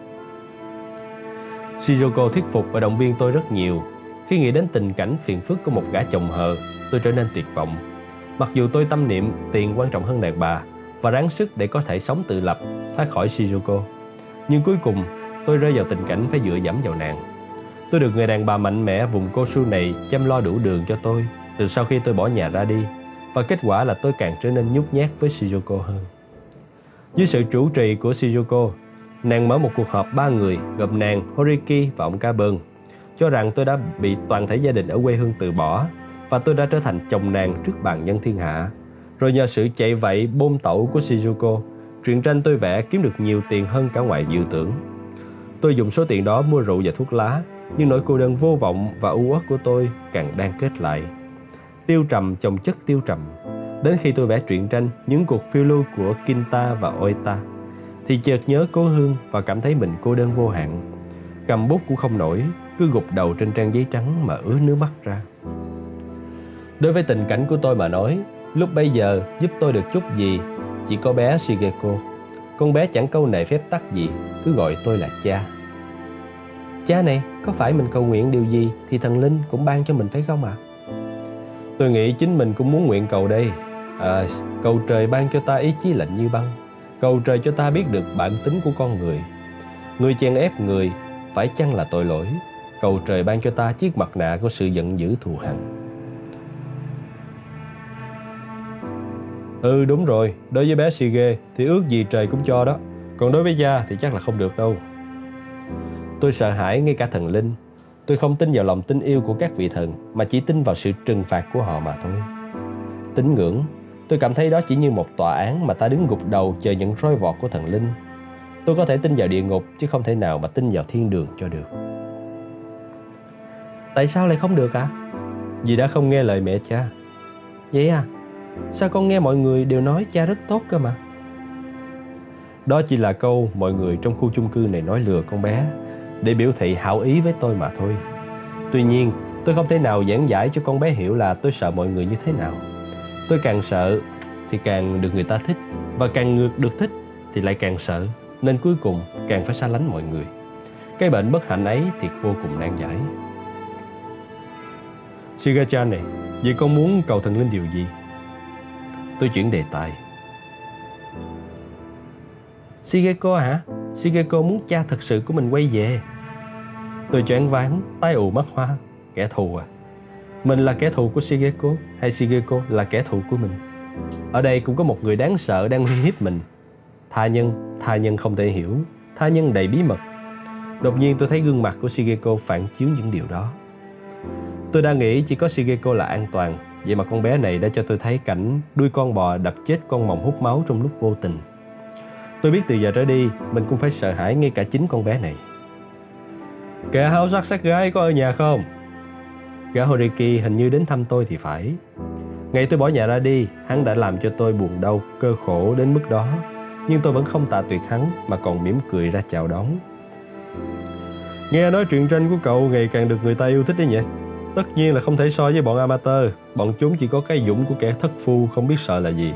Shizuko thuyết phục và động viên tôi rất nhiều. Khi nghĩ đến tình cảnh phiền phức của một gã chồng hờ Tôi trở nên tuyệt vọng. Mặc dù tôi tâm niệm tiền quan trọng hơn đàn bà Và ráng sức để có thể sống tự lập Thoát khỏi Shizuko, Nhưng cuối cùng tôi rơi vào tình cảnh phải dựa dẫm vào nàng. Tôi được người đàn bà mạnh mẽ vùng cô su này chăm lo đủ đường cho tôi từ sau khi tôi bỏ nhà ra đi và kết quả là tôi càng trở nên nhút nhát với Shizuko hơn. Dưới sự chủ trì của Shizuko, nàng mở một cuộc họp ba người gồm nàng, Horiki và ông Carbon cho rằng tôi đã bị toàn thể gia đình ở quê hương từ bỏ và tôi đã trở thành chồng nàng trước bàn nhân thiên hạ. Rồi nhờ sự chạy vậy bôn tẩu của Shizuko, truyện tranh tôi vẽ kiếm được nhiều tiền hơn cả ngoài dự tưởng. Tôi dùng số tiền đó mua rượu và thuốc lá nhưng nỗi cô đơn vô vọng và u uất của tôi càng đang kết lại. Tiêu trầm chồng chất tiêu trầm. Đến khi tôi vẽ truyện tranh những cuộc phiêu lưu của Kinta và Oita, thì chợt nhớ cố hương và cảm thấy mình cô đơn vô hạn. Cầm bút cũng không nổi, cứ gục đầu trên trang giấy trắng mà ứa nước mắt ra. Đối với tình cảnh của tôi mà nói, lúc bây giờ giúp tôi được chút gì, chỉ có bé Shigeko. Con bé chẳng câu nệ phép tắc gì, cứ gọi tôi là cha. Cha này, có phải mình cầu nguyện điều gì thì thần linh cũng ban cho mình phải không ạ? À? Tôi nghĩ chính mình cũng muốn nguyện cầu đây. À, cầu trời ban cho ta ý chí lạnh như băng. Cầu trời cho ta biết được bản tính của con người. Người chen ép người, phải chăng là tội lỗi? Cầu trời ban cho ta chiếc mặt nạ của sự giận dữ thù hằn. Ừ đúng rồi, đối với bé Sige thì ước gì trời cũng cho đó. Còn đối với gia thì chắc là không được đâu. Tôi sợ hãi ngay cả thần linh. Tôi không tin vào lòng tin yêu của các vị thần mà chỉ tin vào sự trừng phạt của họ mà thôi. Tín ngưỡng, tôi cảm thấy đó chỉ như một tòa án mà ta đứng gục đầu chờ những roi vọt của thần linh. Tôi có thể tin vào địa ngục chứ không thể nào mà tin vào thiên đường cho được. Tại sao lại không được ạ? À? Vì đã không nghe lời mẹ cha. Vậy à? Sao con nghe mọi người đều nói cha rất tốt cơ mà? Đó chỉ là câu mọi người trong khu chung cư này nói lừa con bé để biểu thị hảo ý với tôi mà thôi. Tuy nhiên, tôi không thể nào giảng giải cho con bé hiểu là tôi sợ mọi người như thế nào. Tôi càng sợ thì càng được người ta thích và càng ngược được thích thì lại càng sợ nên cuối cùng càng phải xa lánh mọi người. Cái bệnh bất hạnh ấy thì vô cùng nan giải. Shiga-chan này, vậy con muốn cầu thần linh điều gì? Tôi chuyển đề tài. Shigeko hả? Shigeko muốn cha thật sự của mình quay về. Tôi choáng váng, tay ù mắt hoa. Kẻ thù à? Mình là kẻ thù của Shigeko hay Shigeko là kẻ thù của mình? Ở đây cũng có một người đáng sợ đang uy hiếp mình. Tha nhân, tha nhân không thể hiểu, tha nhân đầy bí mật. Đột nhiên tôi thấy gương mặt của Shigeko phản chiếu những điều đó. Tôi đã nghĩ chỉ có Shigeko là an toàn, vậy mà con bé này đã cho tôi thấy cảnh đuôi con bò đập chết con mòng hút máu trong lúc vô tình. Tôi biết từ giờ trở đi, mình cũng phải sợ hãi ngay cả chính con bé này. Kẻ háo sắc sát gái có ở nhà không? Gã Horiki hình như đến thăm tôi thì phải. Ngày tôi bỏ nhà ra đi, hắn đã làm cho tôi buồn đau, cơ khổ đến mức đó. Nhưng tôi vẫn không tạ tuyệt hắn mà còn mỉm cười ra chào đón. Nghe nói truyện tranh của cậu ngày càng được người ta yêu thích đấy nhỉ? Tất nhiên là không thể so với bọn amateur Bọn chúng chỉ có cái dũng của kẻ thất phu không biết sợ là gì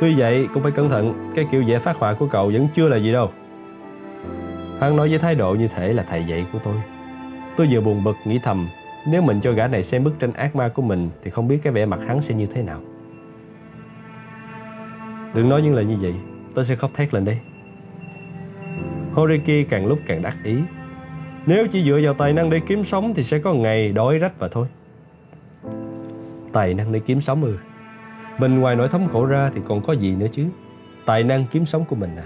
Tuy vậy, cũng phải cẩn thận, Cái kiểu dễ phát họa của cậu vẫn chưa là gì đâu. Hắn nói với thái độ như thể là thầy dạy của tôi. Tôi vừa buồn bực nghĩ thầm, Nếu mình cho gã này xem bức tranh ác ma của mình Thì không biết cái vẻ mặt hắn sẽ như thế nào. Đừng nói những lời như vậy, Tôi sẽ khóc thét lên đây. Horiki càng lúc càng đắc ý. Nếu chỉ dựa vào tài năng để kiếm sống Thì sẽ có ngày đói rách và thôi. Tài năng để kiếm sống ư? Mình ngoài nỗi thống khổ ra thì còn có gì nữa chứ? Tài năng kiếm sống của mình à?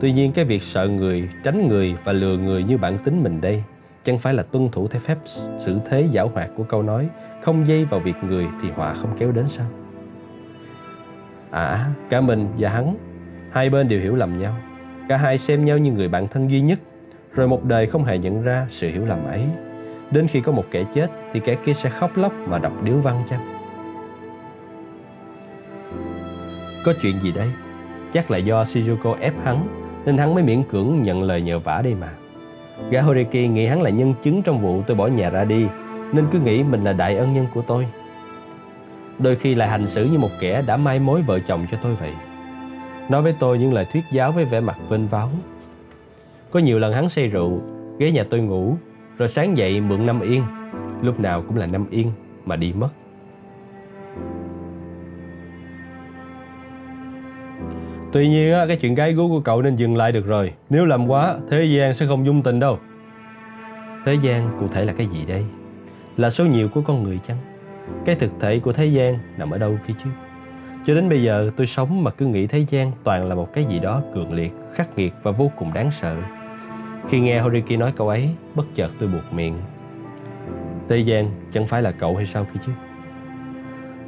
Tuy nhiên cái việc sợ người, tránh người và lừa người như bản tính mình đây Chẳng phải là tuân thủ theo phép xử thế giảo hoạt của câu nói Không dây vào việc người thì họa không kéo đến sao? À, cả mình và hắn Hai bên đều hiểu lầm nhau. Cả hai xem nhau như người bạn thân duy nhất Rồi một đời không hề nhận ra sự hiểu lầm ấy. Đến khi có một kẻ chết Thì kẻ kia sẽ khóc lóc mà đọc điếu văn chăng? Có chuyện gì đây? Chắc là do Shizuko ép hắn, Nên hắn mới miễn cưỡng nhận lời nhờ vả đây mà. Gã Horiki nghĩ hắn là nhân chứng trong vụ tôi bỏ nhà ra đi, Nên cứ nghĩ mình là đại ân nhân của tôi. Đôi khi lại hành xử như một kẻ đã mai mối vợ chồng cho tôi vậy. Nói với tôi những lời thuyết giáo với vẻ mặt vênh váo. Có nhiều lần hắn say rượu Ghé nhà tôi ngủ, Rồi sáng dậy mượn năm yên. Lúc nào cũng là năm yên mà đi mất. Tuy nhiên cái chuyện gái gú của cậu nên dừng lại được rồi Nếu làm quá thế gian sẽ không dung tình đâu Thế gian cụ thể là cái gì đây? Là số nhiều của con người chăng? Cái thực thể của thế gian nằm ở đâu kia chứ? Cho đến bây giờ tôi sống mà cứ nghĩ thế gian toàn là một cái gì đó cường liệt, khắc nghiệt và vô cùng đáng sợ. Khi nghe Horiki nói câu ấy, bất chợt tôi buộc miệng. Thế gian chẳng phải là cậu hay sao kia chứ?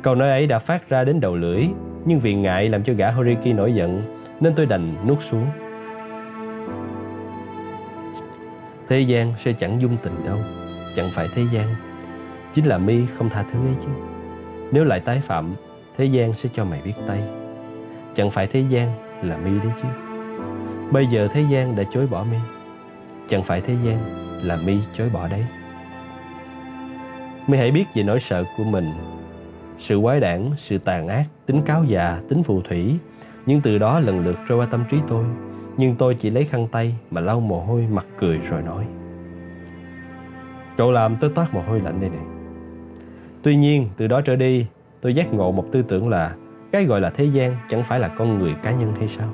Câu nói ấy đã phát ra đến đầu lưỡi, nhưng vì ngại làm cho gã Horiki nổi giận, nên tôi đành nuốt xuống. Thế gian sẽ chẳng dung tình đâu, chẳng phải thế gian. Chính là mi không tha thứ ấy chứ. Nếu lại tái phạm thế gian sẽ cho mày biết tay chẳng phải thế gian là mi đấy chứ bây giờ thế gian đã chối bỏ mi chẳng phải thế gian là mi chối bỏ đấy mi hãy biết về nỗi sợ của mình sự quái đản, sự tàn ác, tính cáo già, tính phù thủy Nhưng từ đó lần lượt trôi qua tâm trí tôi nhưng tôi chỉ lấy khăn tay mà lau mồ hôi, mặt cười rồi nói cậu làm tôi toát mồ hôi lạnh đây này tuy nhiên, từ đó trở đi, tôi giác ngộ một tư tưởng là cái gọi là thế gian chẳng phải là con người cá nhân hay sao?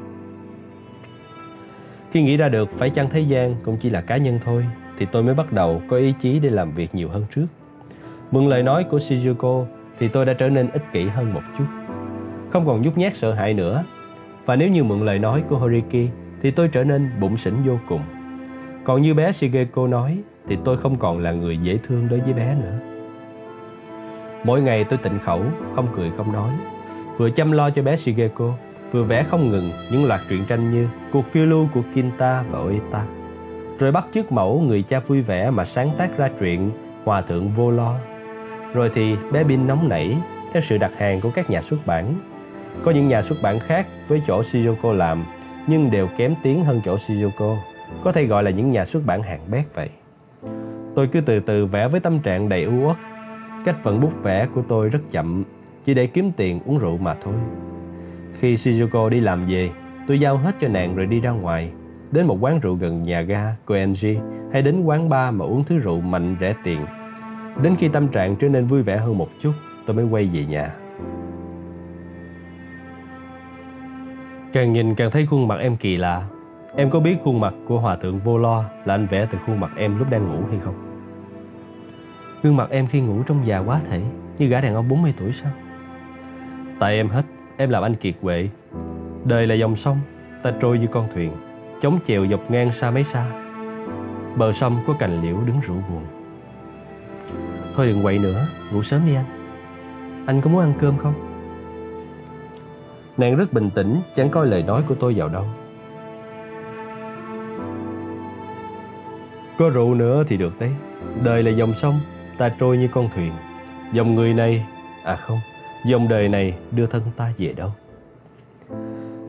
Khi nghĩ ra được phải chăng thế gian cũng chỉ là cá nhân thôi, thì tôi mới bắt đầu có ý chí để làm việc nhiều hơn trước. Mượn lời nói của Shizuko thì tôi đã trở nên ích kỷ hơn một chút. Không còn nhút nhát sợ hãi nữa. Và nếu như mượn lời nói của Horiki thì tôi trở nên bụng xỉn vô cùng. Còn như bé Shigeko nói thì tôi không còn là người dễ thương đối với bé nữa. Mỗi ngày tôi tịnh khẩu, không cười không nói Vừa chăm lo cho bé Shigeko Vừa vẽ không ngừng những loạt truyện tranh như Cuộc phiêu lưu của Kinta và Oita Rồi bắt chước mẫu người cha vui vẻ mà sáng tác ra truyện Hòa thượng vô lo rồi thì bé Bin nóng nảy theo sự đặt hàng của các nhà xuất bản Có những nhà xuất bản khác với chỗ Shizuko làm Nhưng đều kém tiếng hơn chỗ Shizuko. Có thể gọi là những nhà xuất bản hạng bét vậy Tôi cứ từ từ vẽ với tâm trạng đầy u uất Cách vận bút vẽ của tôi rất chậm, chỉ để kiếm tiền uống rượu mà thôi. Khi Shizuko đi làm về, tôi giao hết cho nàng rồi đi ra ngoài, đến một quán rượu gần nhà ga Koenji hay đến quán bar mà uống thứ rượu mạnh rẻ tiền. Đến khi tâm trạng trở nên vui vẻ hơn một chút, tôi mới quay về nhà. Càng nhìn càng thấy khuôn mặt em kỳ lạ. Em có biết khuôn mặt của hòa thượng vô lo là anh vẽ từ khuôn mặt em lúc đang ngủ hay không? Gương mặt em khi ngủ trông già quá thể Như gã đàn ông 40 tuổi sao Tại em hết Em làm anh kiệt quệ Đời là dòng sông Ta trôi như con thuyền Chống chèo dọc ngang xa mấy xa Bờ sông có cành liễu đứng rủ buồn Thôi đừng quậy nữa, Ngủ sớm đi anh. Anh có muốn ăn cơm không? Nàng rất bình tĩnh, Chẳng coi lời nói của tôi vào đâu. Có rượu nữa thì được đấy. Đời là dòng sông, ta trôi như con thuyền. Dòng người này à không, dòng đời này đưa thân ta về đâu.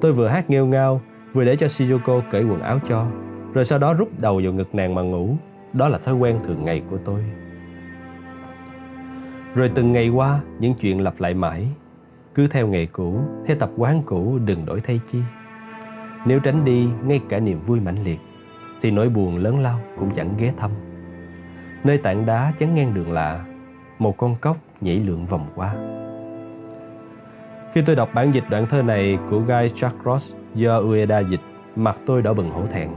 Tôi vừa hát nghêu ngao, vừa để cho Shizuko cởi quần áo cho, rồi sau đó rút đầu vào ngực nàng mà ngủ. Đó là thói quen thường ngày của tôi. Rồi từng ngày qua, những chuyện lặp lại mãi. Cứ theo nghề cũ, theo tập quán cũ đừng đổi thay chi. Nếu tránh đi ngay cả niềm vui mãnh liệt, thì nỗi buồn lớn lao cũng chẳng ghé thăm. Nơi tảng đá chắn ngang đường lạ, một con cóc nhảy lượn vòng qua. Khi tôi đọc bản dịch đoạn thơ này của Guy Charles do Ueda dịch, mặt tôi đỏ bừng hổ thẹn.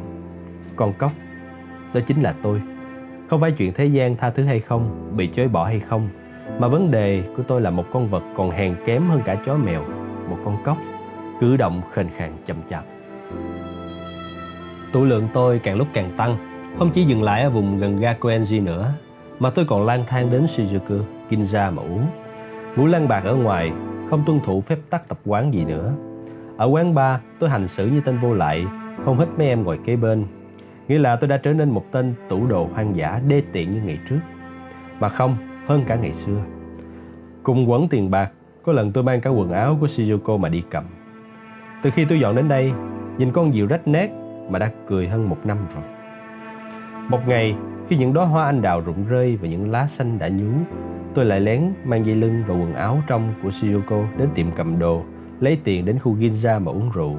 Con cóc, đó chính là tôi. Không phải chuyện thế gian tha thứ hay không, bị chối bỏ hay không, mà vấn đề của tôi là một con vật còn hèn kém hơn cả chó mèo, một con cóc, cử động khền khàng chậm chạp. Tụ lượng tôi càng lúc càng tăng, không chỉ dừng lại ở vùng gần ga Koenji nữa, mà tôi còn lang thang đến Shizuku, Ginza mà uống. Ngủ lang bạc ở ngoài, không tuân thủ phép tắc tập quán gì nữa. Ở quán bar, tôi hành xử như tên vô lại, không hít mấy em ngồi kế bên. Nghĩa là tôi đã trở nên một tên tủ đồ hoang dã đê tiện như ngày trước. Mà không, hơn cả ngày xưa. Cùng quấn tiền bạc, có lần tôi mang cả quần áo của Shizuko mà đi cầm. Từ khi tôi dọn đến đây, nhìn con diều rách nét mà đã cười hơn một năm rồi. Một ngày, khi những đóa hoa anh đào rụng rơi và những lá xanh đã nhú, tôi lại lén mang dây lưng và quần áo trong của Shizuko đến tiệm cầm đồ, lấy tiền đến khu Ginza mà uống rượu.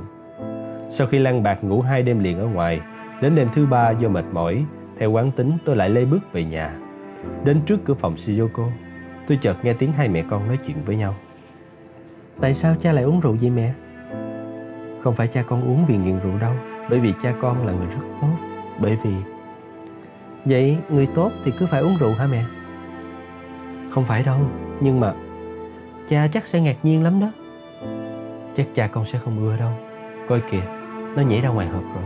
Sau khi lăn bạc ngủ hai đêm liền ở ngoài, đến đêm thứ ba do mệt mỏi, theo quán tính tôi lại lê bước về nhà. Đến trước cửa phòng Shizuko, tôi chợt nghe tiếng hai mẹ con nói chuyện với nhau. Tại sao cha lại uống rượu vậy mẹ? Không phải cha con uống vì nghiện rượu đâu, bởi vì cha con là người rất tốt. Bởi vì Vậy người tốt thì cứ phải uống rượu hả mẹ? Không phải đâu, nhưng mà cha chắc sẽ ngạc nhiên lắm đó. Chắc cha con sẽ không ưa đâu. Coi kìa, nó nhảy ra ngoài hộp rồi.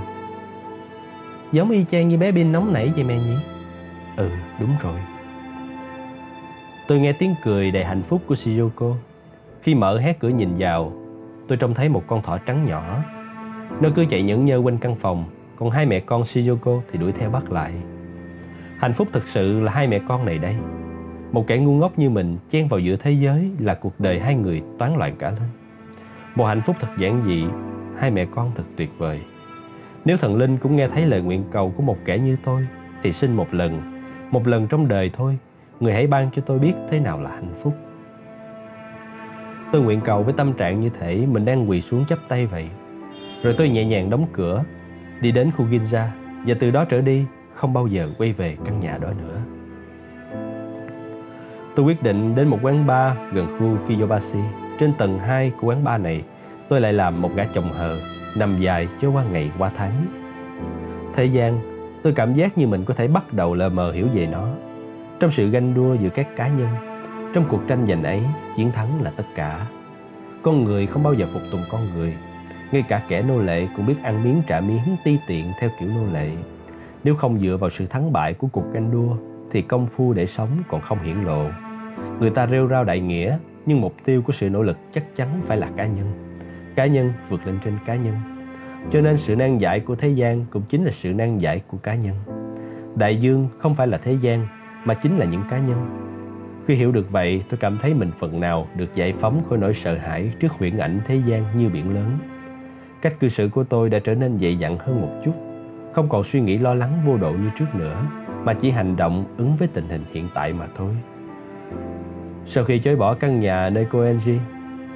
Giống y chang như bé Bin nóng nảy vậy mẹ nhỉ? Ừ, đúng rồi. Tôi nghe tiếng cười đầy hạnh phúc của Shizuko Khi mở hé cửa nhìn vào, tôi trông thấy một con thỏ trắng nhỏ. Nó cứ chạy nhẫn nhơ quanh căn phòng, còn hai mẹ con Shizuko thì đuổi theo bắt lại. Hạnh phúc thực sự là hai mẹ con này đây. Một kẻ ngu ngốc như mình chen vào giữa thế giới là cuộc đời hai người toán loạn cả lên. Một hạnh phúc thật giản dị, hai mẹ con thật tuyệt vời. Nếu thần linh cũng nghe thấy lời nguyện cầu của một kẻ như tôi, thì xin một lần, một lần trong đời thôi, người hãy ban cho tôi biết thế nào là hạnh phúc. Tôi nguyện cầu với tâm trạng như thể mình đang quỳ xuống chắp tay vậy. Rồi tôi nhẹ nhàng đóng cửa, đi đến khu Ginza và từ đó trở đi không bao giờ quay về căn nhà đó nữa. Tôi quyết định đến một quán bar gần khu Kiyobashi. Trên tầng 2 của quán bar này, tôi lại làm một gã chồng hờ, nằm dài cho qua ngày qua tháng. Thời gian, tôi cảm giác như mình có thể bắt đầu lờ mờ hiểu về nó. Trong sự ganh đua giữa các cá nhân, trong cuộc tranh giành ấy, chiến thắng là tất cả. Con người không bao giờ phục tùng con người. Ngay cả kẻ nô lệ cũng biết ăn miếng trả miếng ti tiện theo kiểu nô lệ. Nếu không dựa vào sự thắng bại của cuộc ganh đua thì công phu để sống còn không hiển lộ. Người ta rêu rao đại nghĩa, nhưng mục tiêu của sự nỗ lực chắc chắn phải là cá nhân. Cá nhân vượt lên trên cá nhân. Cho nên sự nan giải của thế gian cũng chính là sự nan giải của cá nhân. Đại dương không phải là thế gian mà chính là những cá nhân. Khi hiểu được vậy, tôi cảm thấy mình phần nào được giải phóng khỏi nỗi sợ hãi trước huyễn ảnh thế gian như biển lớn. Cách cư xử của tôi đã trở nên dậy dặn hơn một chút không còn suy nghĩ lo lắng vô độ như trước nữa mà chỉ hành động ứng với tình hình hiện tại mà thôi sau khi chối bỏ căn nhà nơi cô Angie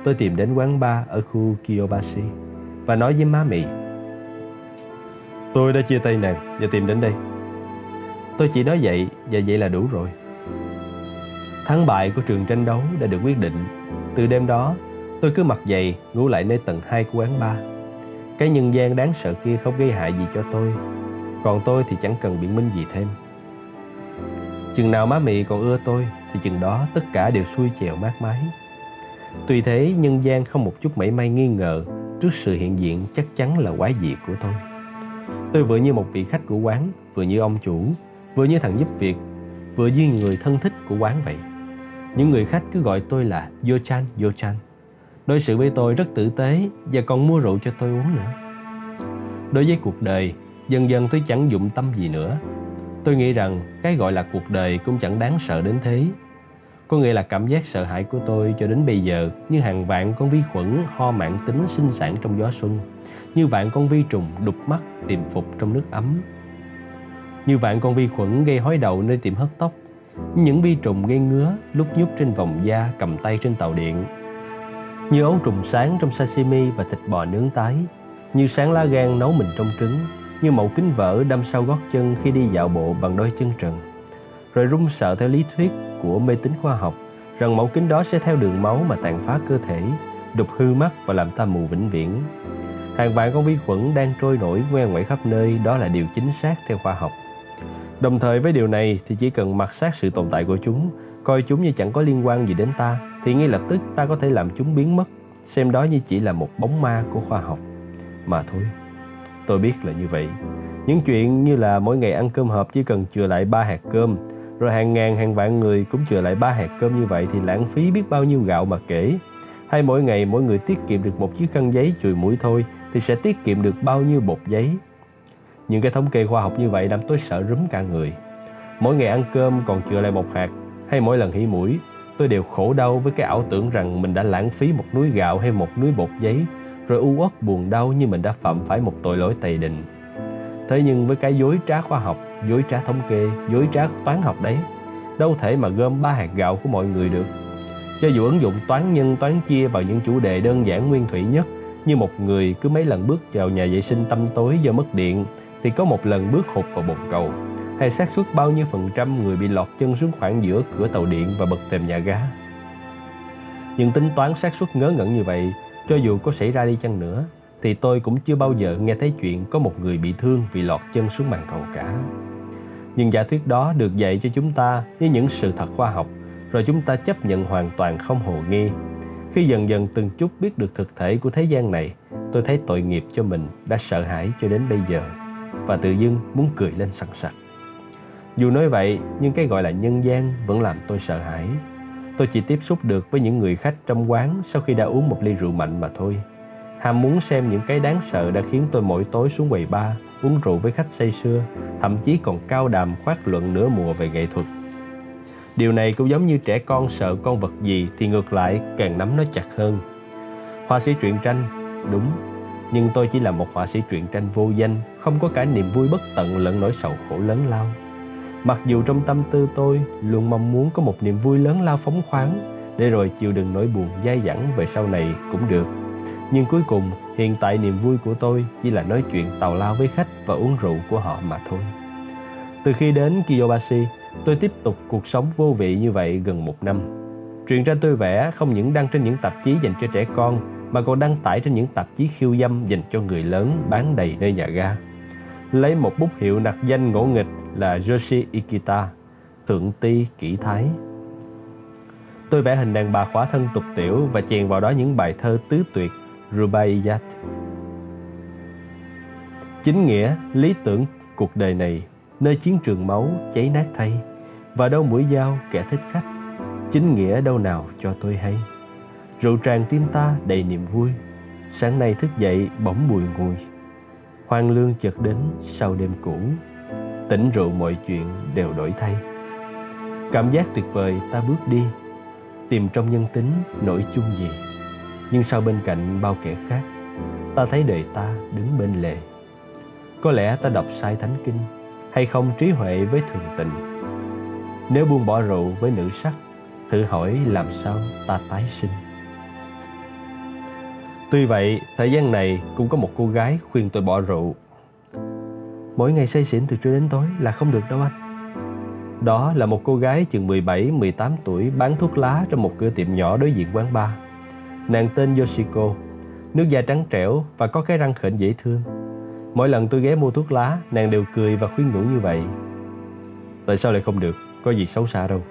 tôi tìm đến quán bar ở khu Kiyobashi và nói với má mì tôi đã chia tay nàng và tìm đến đây. Tôi chỉ nói vậy và vậy là đủ rồi. Thắng bại của trường tranh đấu đã được quyết định. Từ đêm đó, tôi cứ mặc giày ngủ lại nơi tầng 2 của quán bar cái nhân gian đáng sợ kia không gây hại gì cho tôi, Còn tôi thì chẳng cần biện minh gì thêm. Chừng nào má mị còn ưa tôi, Thì chừng đó tất cả đều xuôi chèo mát mái. Tuy thế, nhân gian không một chút mảy may nghi ngờ Trước sự hiện diện chắc chắn là quái dị của tôi Tôi vừa như một vị khách của quán Vừa như ông chủ Vừa như thằng giúp việc Vừa như người thân thích của quán vậy Những người khách cứ gọi tôi là Yo-chan, Yo-chan đối xử với tôi rất tử tế và còn mua rượu cho tôi uống nữa. Đối với cuộc đời, dần dần tôi chẳng dụng tâm gì nữa. Tôi nghĩ rằng cái gọi là cuộc đời cũng chẳng đáng sợ đến thế. Có nghĩa là cảm giác sợ hãi của tôi cho đến bây giờ như hàng vạn con vi khuẩn ho mạng tính sinh sản trong gió xuân, như vạn con vi trùng đục mắt tìm phục trong nước ấm. Như vạn con vi khuẩn gây hói đầu nơi tiệm hớt tóc, những vi trùng gây ngứa lúc nhúc trên vòng da cầm tay trên tàu điện như ấu trùng sáng trong sashimi và thịt bò nướng tái như sáng lá gan nấu mình trong trứng như mẫu kính vỡ đâm sau gót chân khi đi dạo bộ bằng đôi chân trần rồi run sợ theo lý thuyết của mê tín khoa học rằng mẫu kính đó sẽ theo đường máu mà tàn phá cơ thể, đục hư mắt và làm ta mù vĩnh viễn. Hàng vạn con vi khuẩn đang trôi nổi ngoe ngoẩy khắp nơi, đó là điều chính xác theo khoa học. Đồng thời với điều này thì chỉ cần mặc sát sự tồn tại của chúng, coi chúng như chẳng có liên quan gì đến ta, thì ngay lập tức ta có thể làm chúng biến mất, xem đó như chỉ là một bóng ma của khoa học. Mà thôi, tôi biết là như vậy. Những chuyện như là mỗi ngày ăn cơm hộp chỉ cần chừa lại ba hạt cơm rồi hàng ngàn, hàng vạn người cũng chừa lại ba hạt cơm như vậy thì lãng phí biết bao nhiêu gạo mà kể. Hay mỗi ngày mỗi người tiết kiệm được một chiếc khăn giấy chùi mũi thôi thì sẽ tiết kiệm được bao nhiêu bột giấy. Những cái thống kê khoa học như vậy làm tôi sợ rúm cả người. Mỗi ngày ăn cơm còn chừa lại một hạt, hay mỗi lần hỉ mũi, tôi đều khổ đau với cái ảo tưởng rằng mình đã lãng phí một núi gạo hay một núi bột giấy, rồi u uất buồn đau như mình đã phạm phải một tội lỗi tày đình. Thế nhưng với cái dối trá khoa học dối trá thống kê dối trá toán học đấy. Đâu thể mà gom ba hạt gạo của mọi người được. Cho dù ứng dụng toán nhân toán chia vào những chủ đề đơn giản nguyên thủy nhất như một người cứ mấy lần bước vào nhà vệ sinh tâm tối do mất điện thì có một lần bước hụt vào bồn cầu. Hay xác suất bao nhiêu phần trăm người bị lọt chân xuống khoảng giữa cửa tàu điện và bậc thềm nhà ga. Những tính toán xác suất ngớ ngẩn như vậy, cho dù có xảy ra đi chăng nữa, thì tôi cũng chưa bao giờ nghe thấy chuyện có một người bị thương vì lọt chân xuống bàn cầu cả. Nhưng giả thuyết đó được dạy cho chúng ta như những sự thật khoa học, rồi chúng ta chấp nhận hoàn toàn không hồ nghi. Khi dần dần từng chút biết được thực thể của thế gian này, tôi thấy tội nghiệp cho mình đã sợ hãi cho đến bây giờ và tự dưng muốn cười lên sẵn sặc. Dù nói vậy, nhưng cái gọi là nhân gian vẫn làm tôi sợ hãi. Tôi chỉ tiếp xúc được với những người khách trong quán sau khi đã uống một ly rượu mạnh mà thôi. Ham muốn xem những cái đáng sợ đã khiến tôi mỗi tối xuống quầy bar, uống rượu với khách say sưa, thậm chí còn cao đàm khoác luận nửa mùa về nghệ thuật. Điều này cũng giống như trẻ con sợ con vật gì thì ngược lại càng nắm nó chặt hơn. Họa sĩ truyện tranh, đúng, nhưng tôi chỉ là một họa sĩ truyện tranh vô danh, không có cả niềm vui bất tận lẫn nỗi sầu khổ lớn lao. Mặc dù trong tâm tư tôi luôn mong muốn có một niềm vui lớn lao phóng khoáng để rồi chịu đựng nỗi buồn dai dẳng về sau này cũng được. Nhưng cuối cùng, hiện tại niềm vui của tôi chỉ là nói chuyện tào lao với khách và uống rượu của họ mà thôi. Từ khi đến Kiyobashi, tôi tiếp tục cuộc sống vô vị như vậy gần một năm. Truyện tranh tôi vẽ không những đăng trên những tạp chí dành cho trẻ con mà còn đăng tải trên những tạp chí khiêu dâm dành cho người lớn bán đầy nơi nhà ga. Lấy một bút hiệu nặc danh ngỗ nghịch là Yoshi Ikita, thượng ti kỹ thái. Tôi vẽ hình đàn bà khỏa thân tục tiểu và chèn vào đó những bài thơ tứ tuyệt Rubaiyat. Chính nghĩa, lý tưởng cuộc đời này, nơi chiến trường máu cháy nát thay, và đâu mũi dao kẻ thích khách, chính nghĩa đâu nào cho tôi hay. Rượu tràn tim ta đầy niềm vui, sáng nay thức dậy bỗng bùi ngùi. Hoang lương chợt đến sau đêm cũ, tỉnh rượu mọi chuyện đều đổi thay cảm giác tuyệt vời ta bước đi tìm trong nhân tính nỗi chung gì nhưng sau bên cạnh bao kẻ khác, ta thấy đời ta đứng bên lề? Có lẽ ta đọc sai thánh kinh, hay không trí huệ với thường tình? Nếu buông bỏ rượu với nữ sắc, thử hỏi làm sao ta tái sinh? Tuy vậy, thời gian này cũng có một cô gái khuyên tôi bỏ rượu. Mỗi ngày say xỉn từ trưa đến tối là không được đâu anh. Đó là một cô gái chừng 17-18 tuổi bán thuốc lá trong một cửa tiệm nhỏ đối diện quán bar. Nàng tên Yoshiko Nước da trắng trẻo và có cái răng khểnh dễ thương Mỗi lần tôi ghé mua thuốc lá Nàng đều cười và khuyên nhủ như vậy Tại sao lại không được Có gì xấu xa đâu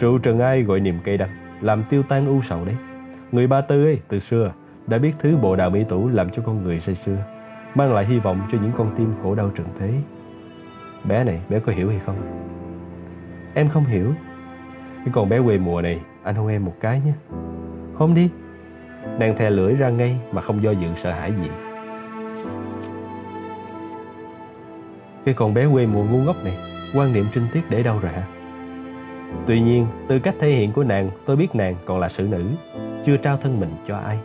Rượu trần ai gọi niềm cây đắng Làm tiêu tan u sầu đấy Người ba tư ấy từ xưa Đã biết thứ bộ đào mỹ tủ làm cho con người say xưa mang lại hy vọng cho những con tim khổ đau trần thế. Bé này, bé có hiểu hay không? Em không hiểu. Cái con bé quê mùa này, anh hôn em một cái nhé. Hôn đi. Nàng thè lưỡi ra ngay mà không do dự sợ hãi gì. Cái con bé quê mùa ngu ngốc này, quan niệm trinh tiết để đâu rồi hả? Tuy nhiên, từ cách thể hiện của nàng, tôi biết nàng còn là xử nữ, chưa trao thân mình cho ai.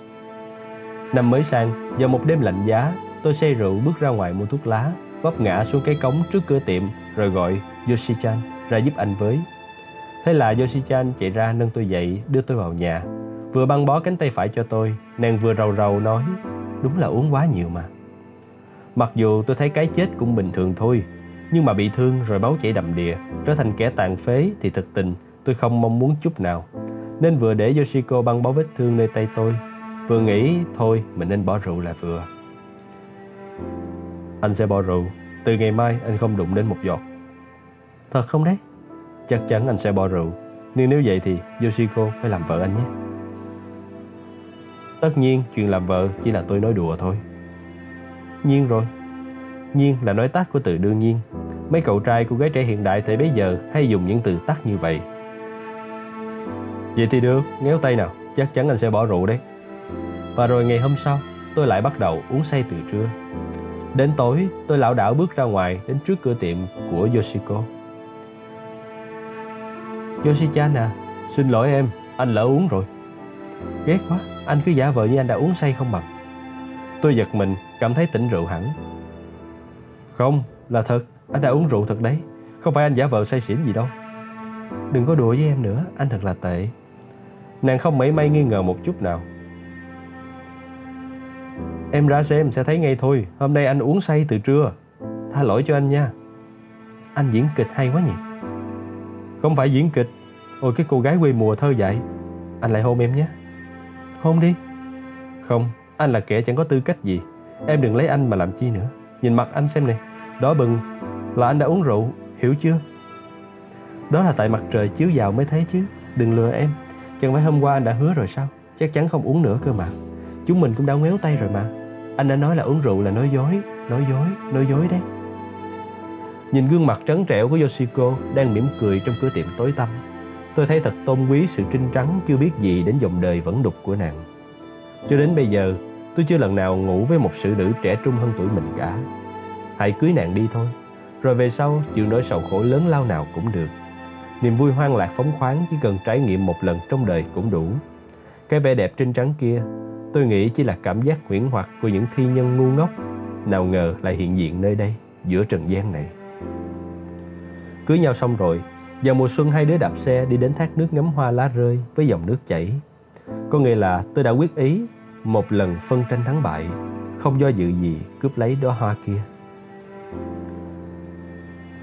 Năm mới sang, vào một đêm lạnh giá, Tôi say rượu bước ra ngoài mua thuốc lá, vấp ngã xuống cái cống trước cửa tiệm rồi gọi Yoshi-chan ra giúp anh với. Thế là Yoshi-chan chạy ra nâng tôi dậy, đưa tôi vào nhà. Vừa băng bó cánh tay phải cho tôi, nàng vừa rầu rầu nói, đúng là uống quá nhiều mà. Mặc dù tôi thấy cái chết cũng bình thường thôi, nhưng mà bị thương rồi máu chảy đầm đìa, trở thành kẻ tàn phế thì thực tình tôi không mong muốn chút nào. Nên vừa để Yoshiko băng bó vết thương nơi tay tôi, vừa nghĩ thôi mình nên bỏ rượu là vừa. Anh sẽ bỏ rượu, từ ngày mai anh không đụng đến một giọt. Thật không đấy? Chắc chắn anh sẽ bỏ rượu, nhưng nếu vậy thì Yoshiko phải làm vợ anh nhé. Tất nhiên chuyện làm vợ chỉ là tôi nói đùa thôi. Nhiên rồi, Nhiên là nói tắt của từ đương nhiên. Mấy cậu trai cô gái trẻ hiện đại thời bấy giờ hay dùng những từ tắt như vậy. Vậy thì được, ngéo tay nào, chắc chắn anh sẽ bỏ rượu đấy. Và rồi ngày hôm sau, tôi lại bắt đầu uống say từ trưa. Đến tối, tôi lão đảo bước ra ngoài đến trước cửa tiệm của Yoshiko. Yoshi-chan à, xin lỗi em, anh lỡ uống rồi. Ghét quá, anh cứ giả vờ như anh đã uống say không bằng. Tôi giật mình, cảm thấy tỉnh rượu hẳn, không, là thật, anh đã uống rượu thật đấy. Không phải anh giả vờ say xỉn gì đâu. Đừng có đùa với em nữa, anh thật là tệ. Nàng không mảy may nghi ngờ một chút nào. Em ra xem sẽ thấy ngay thôi, hôm nay anh uống say từ trưa. Tha lỗi cho anh nha. Anh diễn kịch hay quá nhỉ? Không phải diễn kịch. Ôi cái cô gái quê mùa thơ dại. Anh lại hôn em nhé. Hôn đi. Không, anh là kẻ chẳng có tư cách gì. Em đừng lấy anh mà làm chi nữa. Nhìn mặt anh xem này, đỏ bừng là anh đã uống rượu, hiểu chưa? Đó là tại mặt trời chiếu vào mới thấy chứ, đừng lừa em. Chẳng phải hôm qua anh đã hứa rồi sao? Chắc chắn không uống nữa cơ mà. Chúng mình cũng đã ngoéo tay rồi mà. Anh đã nói là uống rượu là nói dối, nói dối, nói dối đấy. Nhìn gương mặt trắng trẻo của Yoshiko đang mỉm cười trong cửa tiệm tối tăm. Tôi thấy thật tôn quý sự trinh trắng chưa biết gì đến dòng đời vẫn đục của nàng. Cho đến bây giờ, Tôi chưa lần nào ngủ với một sự nữ trẻ trung hơn tuổi mình cả. Hãy cưới nàng đi thôi, rồi về sau chịu nỗi sầu khổ lớn lao nào cũng được. Niềm vui hoang lạc phóng khoáng chỉ cần trải nghiệm một lần trong đời cũng đủ. Cái vẻ đẹp trinh trắng kia, tôi nghĩ chỉ là cảm giác huyễn hoặc của những thi nhân ngu ngốc, nào ngờ lại hiện diện nơi đây, giữa trần gian này. Cưới nhau xong rồi, vào mùa xuân hai đứa đạp xe đi đến thác nước ngắm hoa lá rơi với dòng nước chảy. Có nghĩa là tôi đã quyết ý một lần phân tranh thắng bại, không do dự gì cướp lấy đóa hoa kia.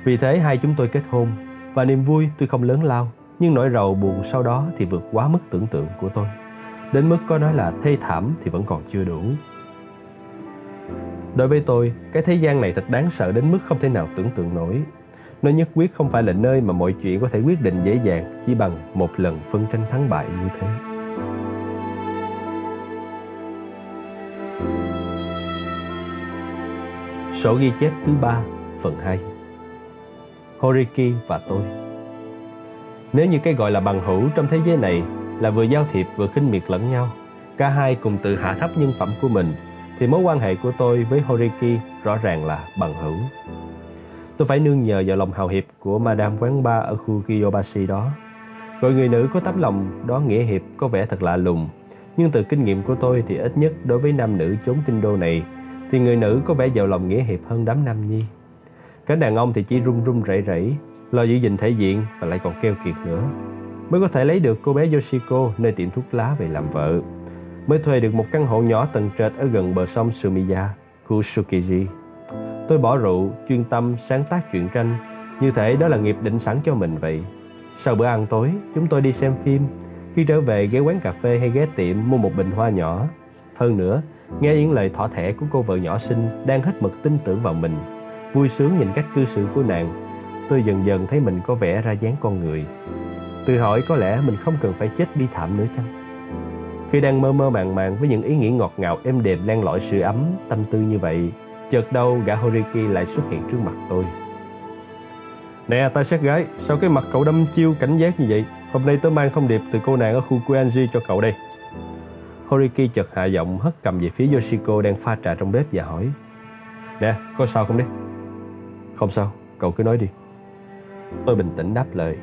Vì thế hai chúng tôi kết hôn và niềm vui tôi không lớn lao nhưng nỗi rầu buồn sau đó thì vượt quá mức tưởng tượng của tôi. Đến mức có nói là thê thảm thì vẫn còn chưa đủ. Đối với tôi, cái thế gian này thật đáng sợ đến mức không thể nào tưởng tượng nổi. Nó nhất quyết không phải là nơi mà mọi chuyện có thể quyết định dễ dàng chỉ bằng một lần phân tranh thắng bại như thế. Sổ ghi chép thứ ba phần 2 Horiki và tôi Nếu như cái gọi là bằng hữu trong thế giới này là vừa giao thiệp vừa khinh miệt lẫn nhau, cả hai cùng tự hạ thấp nhân phẩm của mình, thì mối quan hệ của tôi với Horiki rõ ràng là bằng hữu. Tôi phải nương nhờ vào lòng hào hiệp của Madame quán bar ở khu Kiyobashi đó. Gọi người nữ có tấm lòng đó nghĩa hiệp có vẻ thật lạ lùng, nhưng từ kinh nghiệm của tôi thì ít nhất đối với nam nữ chốn kinh đô này thì người nữ có vẻ giàu lòng nghĩa hiệp hơn đám nam nhi. Cái đàn ông thì chỉ run run rẩy rẩy, lo giữ gìn thể diện và lại còn keo kiệt nữa. Mới có thể lấy được cô bé Yoshiko nơi tiệm thuốc lá về làm vợ. Mới thuê được một căn hộ nhỏ tầng trệt ở gần bờ sông Sumiya, khu Tsukiji. Tôi bỏ rượu, chuyên tâm sáng tác truyện tranh, như thể đó là nghiệp định sẵn cho mình vậy. Sau bữa ăn tối, chúng tôi đi xem phim. Khi trở về ghé quán cà phê hay ghé tiệm mua một bình hoa nhỏ. Hơn nữa, Nghe những lời thỏ thẻ của cô vợ nhỏ xinh đang hết mực tin tưởng vào mình, vui sướng nhìn cách cư xử của nàng, tôi dần dần thấy mình có vẻ ra dáng con người. Tự hỏi có lẽ mình không cần phải chết bi thảm nữa chăng? Khi đang mơ mơ màng màng với những ý nghĩ ngọt ngào êm đềm len lỏi sự ấm, tâm tư như vậy, chợt đâu gã Horiki lại xuất hiện trước mặt tôi. Nè, ta sát gái, sao cái mặt cậu đâm chiêu cảnh giác như vậy? Hôm nay tớ mang thông điệp từ cô nàng ở khu Kuanji cho cậu đây. Horiki chợt hạ giọng hất cầm về phía Yoshiko đang pha trà trong bếp và hỏi Nè, có sao không đấy? Không sao, cậu cứ nói đi Tôi bình tĩnh đáp lời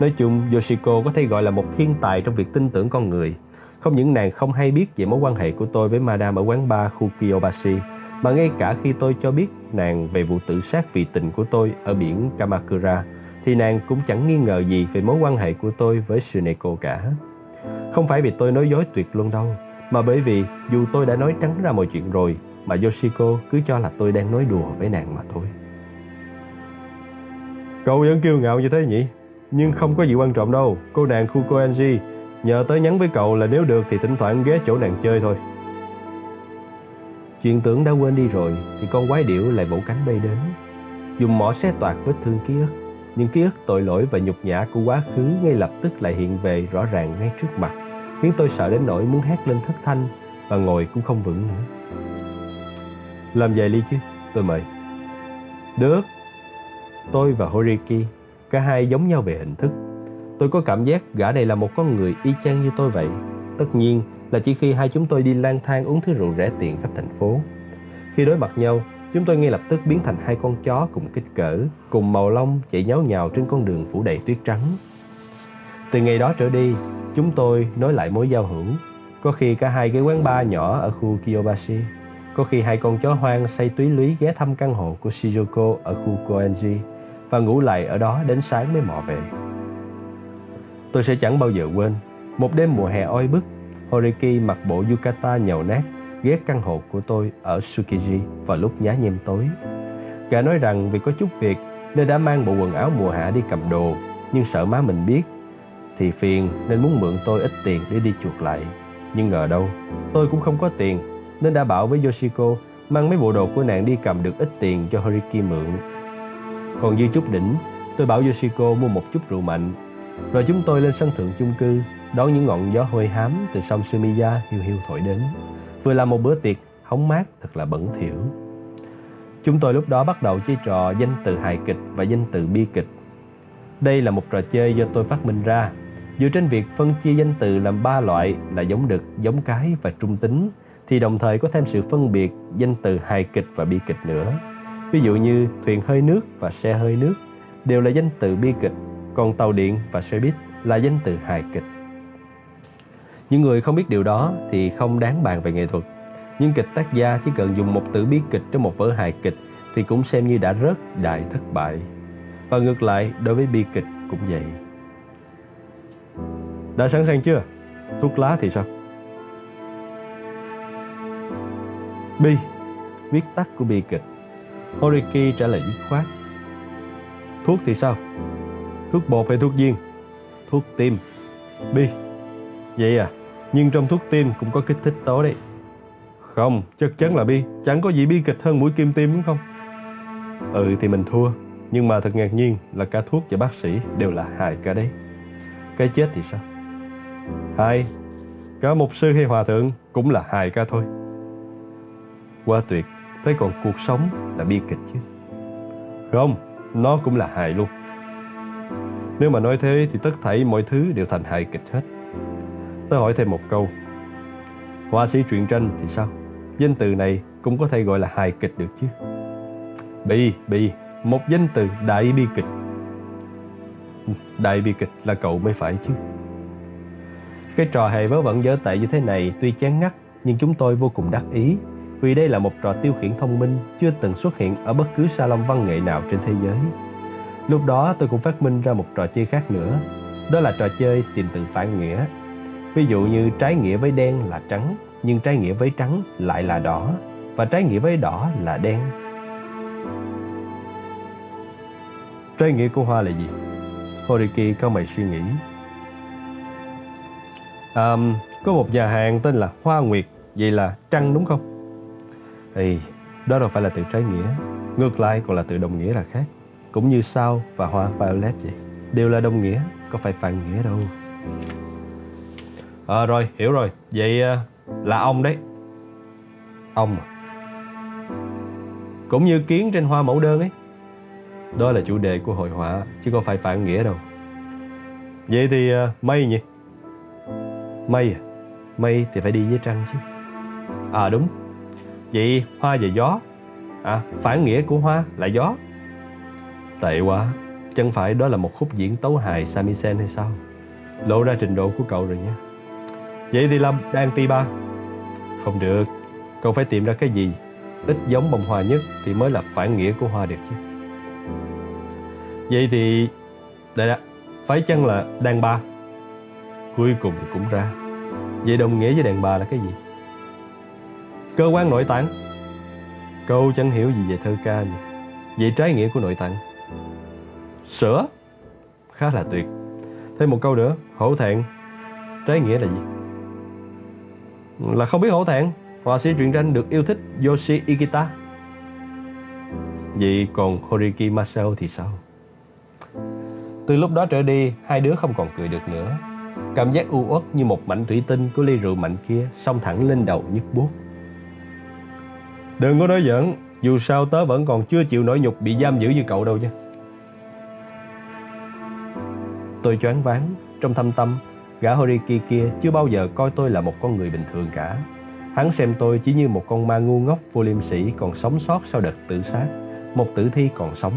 Nói chung, Yoshiko có thể gọi là một thiên tài trong việc tin tưởng con người Không những nàng không hay biết về mối quan hệ của tôi với Madame ở quán bar khu Kiyobashi mà ngay cả khi tôi cho biết nàng về vụ tự sát vì tình của tôi ở biển Kamakura thì nàng cũng chẳng nghi ngờ gì về mối quan hệ của tôi với Suneko cả. Không phải vì tôi nói dối tuyệt luôn đâu, mà bởi vì dù tôi đã nói trắng ra mọi chuyện rồi mà Yoshiko cứ cho là tôi đang nói đùa với nàng mà thôi. Cậu vẫn kiêu ngạo như thế nhỉ? Nhưng không có gì quan trọng đâu, cô nàng Kuko Anji nhờ tới nhắn với cậu là nếu được thì thỉnh thoảng ghé chỗ nàng chơi thôi. Chuyện tưởng đã quên đi rồi thì con quái điểu lại vỗ cánh bay đến. Dùng mỏ xé toạc vết thương ký ức, những ký ức tội lỗi và nhục nhã của quá khứ ngay lập tức lại hiện về rõ ràng ngay trước mặt, khiến tôi sợ đến nỗi muốn hét lên thất thanh và ngồi cũng không vững nữa. Làm vài ly chứ, tôi mời. Được. Tôi và Horiki, cả hai giống nhau về hình thức. Tôi có cảm giác gã này là một con người y chang như tôi vậy. Tất nhiên là chỉ khi hai chúng tôi đi lang thang uống thứ rượu rẻ tiền khắp thành phố. Khi đối mặt nhau, chúng tôi ngay lập tức biến thành hai con chó cùng kích cỡ, cùng màu lông chạy nháo nhào trên con đường phủ đầy tuyết trắng. Từ ngày đó trở đi, chúng tôi nối lại mối giao hữu. Có khi cả hai cái quán bar nhỏ ở khu Kiyobashi có khi hai con chó hoang say túy lúy ghé thăm căn hộ của Shizuko ở khu Koenji và ngủ lại ở đó đến sáng mới mò về. Tôi sẽ chẳng bao giờ quên, một đêm mùa hè oi bức, Horiki mặc bộ yukata nhầu nát ghé căn hộ của tôi ở Tsukiji vào lúc nhá nhem tối. Gã nói rằng vì có chút việc nên đã mang bộ quần áo mùa hạ đi cầm đồ, nhưng sợ má mình biết thì phiền nên muốn mượn tôi ít tiền để đi chuộc lại. Nhưng ngờ đâu, tôi cũng không có tiền nên đã bảo với Yoshiko mang mấy bộ đồ của nàng đi cầm được ít tiền cho Horiki mượn. Còn dư chút đỉnh, tôi bảo Yoshiko mua một chút rượu mạnh. Rồi chúng tôi lên sân thượng chung cư, đón những ngọn gió hôi hám từ sông Sumiya hiu hiu thổi đến. Vừa là một bữa tiệc hóng mát thật là bẩn thỉu. Chúng tôi lúc đó bắt đầu chơi trò danh từ hài kịch và danh từ bi kịch. Đây là một trò chơi do tôi phát minh ra, dựa trên việc phân chia danh từ làm ba loại là giống đực, giống cái và trung tính thì đồng thời có thêm sự phân biệt danh từ hài kịch và bi kịch nữa. Ví dụ như thuyền hơi nước và xe hơi nước đều là danh từ bi kịch, còn tàu điện và xe buýt là danh từ hài kịch. Những người không biết điều đó thì không đáng bàn về nghệ thuật. Nhưng kịch tác gia chỉ cần dùng một từ bi kịch trong một vở hài kịch thì cũng xem như đã rớt đại thất bại. Và ngược lại đối với bi kịch cũng vậy. Đã sẵn sàng chưa? Thuốc lá thì sao? Bi, viết tắt của bi kịch. Horiki trả lời dứt khoát. Thuốc thì sao? Thuốc bột hay thuốc viên? Thuốc tim. Bi. Vậy à, nhưng trong thuốc tim cũng có kích thích tố đấy. Không, chắc chắn là bi. Chẳng có gì bi kịch hơn mũi kim tim đúng không? Ừ thì mình thua. Nhưng mà thật ngạc nhiên là cả thuốc và bác sĩ đều là hài cả đấy. Cái chết thì sao? hai Cả mục sư hay hòa thượng cũng là hài ca thôi. Quá tuyệt, thế còn cuộc sống là bi kịch chứ. Không, nó cũng là hài luôn. Nếu mà nói thế thì tất thảy mọi thứ đều thành hài kịch hết. Tôi hỏi thêm một câu. Họa sĩ truyện tranh thì sao? Danh từ này cũng có thể gọi là hài kịch được chứ. Bi, bi, một danh từ đại bi kịch. Ừ, đại bi kịch là cậu mới phải chứ. Cái trò hề vớ vẩn dở tệ như thế này tuy chán ngắt nhưng chúng tôi vô cùng đắc ý vì đây là một trò tiêu khiển thông minh chưa từng xuất hiện ở bất cứ salon văn nghệ nào trên thế giới. Lúc đó tôi cũng phát minh ra một trò chơi khác nữa, đó là trò chơi tìm từ phản nghĩa. Ví dụ như trái nghĩa với đen là trắng, nhưng trái nghĩa với trắng lại là đỏ, và trái nghĩa với đỏ là đen. Trái nghĩa của hoa là gì? Horiki cao mày suy nghĩ. À, có một nhà hàng tên là Hoa Nguyệt, vậy là trăng đúng không? thì đó đâu phải là từ trái nghĩa ngược lại còn là từ đồng nghĩa là khác cũng như sao và hoa violet vậy đều là đồng nghĩa có phải phản nghĩa đâu à, rồi hiểu rồi. Vậy ờ, là ông đấy. Ông à. Cũng như kiến trên hoa mẫu đơn ấy. Đó là chủ đề của hội họa chứ không phải phản nghĩa đâu. Vậy thì uh, mây nhỉ? Mây à? Mây thì phải đi với trăng chứ. À đúng. Vậy hoa và gió. À phản nghĩa của hoa là gió. Tệ quá. Chẳng phải đó là một khúc diễn tấu hài Samisen hay sao? Lộ ra trình độ của cậu rồi nha Vậy thì Lâm đang ti ba Không được Cậu phải tìm ra cái gì Ít giống bông hoa nhất Thì mới là phản nghĩa của hoa được chứ Vậy thì Đây đã phải chăng là đàn bà? Cuối cùng thì cũng ra. Vậy đồng nghĩa với đàn bà là cái gì? Cơ quan nội tạng. Câu chẳng hiểu gì về thơ ca nhỉ? Vậy trái nghĩa của nội tạng? Sữa. Khá là tuyệt. Thêm một câu nữa, hổ thẹn. Trái nghĩa là gì? Là không biết hổ thẹn. Họa sĩ truyện tranh được yêu thích Yoshi Ikita. Vậy còn Horiki Masao thì sao? Từ lúc đó trở đi, hai đứa không còn cười được nữa. Cảm giác u uất như một mảnh thủy tinh của ly rượu mạnh kia xông thẳng lên đầu nhức buốt. Đừng có nói giỡn, dù sao tớ vẫn còn chưa chịu nổi nhục bị giam giữ như cậu đâu chứ. Tôi choáng váng, trong thâm tâm, gã Horiki kia chưa bao giờ coi tôi là một con người bình thường cả. Hắn xem tôi chỉ như một con ma ngu ngốc vô liêm sĩ còn sống sót sau đợt tự sát, một tử thi còn sống.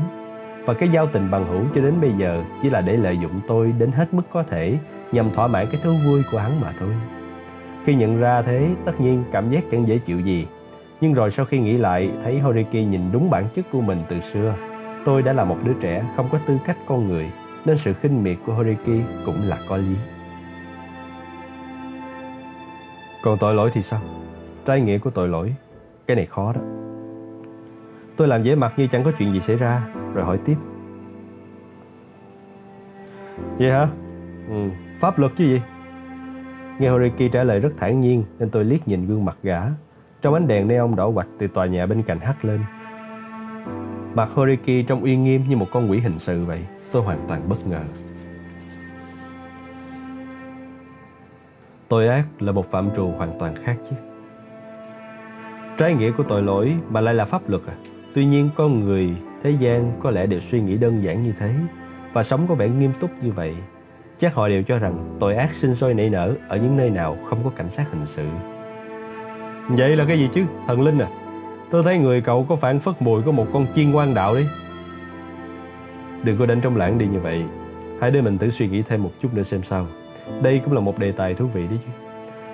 Và cái giao tình bằng hữu cho đến bây giờ chỉ là để lợi dụng tôi đến hết mức có thể nhằm thỏa mãn cái thú vui của hắn mà thôi. Khi nhận ra thế, tất nhiên cảm giác chẳng dễ chịu gì. Nhưng rồi sau khi nghĩ lại, thấy Horiki nhìn đúng bản chất của mình từ xưa. Tôi đã là một đứa trẻ không có tư cách con người, nên sự khinh miệt của Horiki cũng là có lý. Còn tội lỗi thì sao? Trái nghĩa của tội lỗi, cái này khó đó. Tôi làm vẻ mặt như chẳng có chuyện gì xảy ra, rồi hỏi tiếp. Vậy hả? Ừ, pháp luật chứ gì? Nghe Horiki trả lời rất thản nhiên nên tôi liếc nhìn gương mặt gã. Trong ánh đèn neon đỏ quạch từ tòa nhà bên cạnh hắt lên. Mặt Horiki trông uy nghiêm như một con quỷ hình sự vậy. Tôi hoàn toàn bất ngờ. Tội ác là một phạm trù hoàn toàn khác chứ. Trái nghĩa của tội lỗi mà lại là pháp luật à? Tuy nhiên con người thế gian có lẽ đều suy nghĩ đơn giản như thế và sống có vẻ nghiêm túc như vậy. Chắc họ đều cho rằng tội ác sinh sôi nảy nở ở những nơi nào không có cảnh sát hình sự. Vậy là cái gì chứ, thần linh à? Tôi thấy người cậu có phản phất mùi của một con chiên quan đạo đấy. Đừng có đánh trong lãng đi như vậy. Hãy để mình thử suy nghĩ thêm một chút nữa xem sao. Đây cũng là một đề tài thú vị đấy chứ.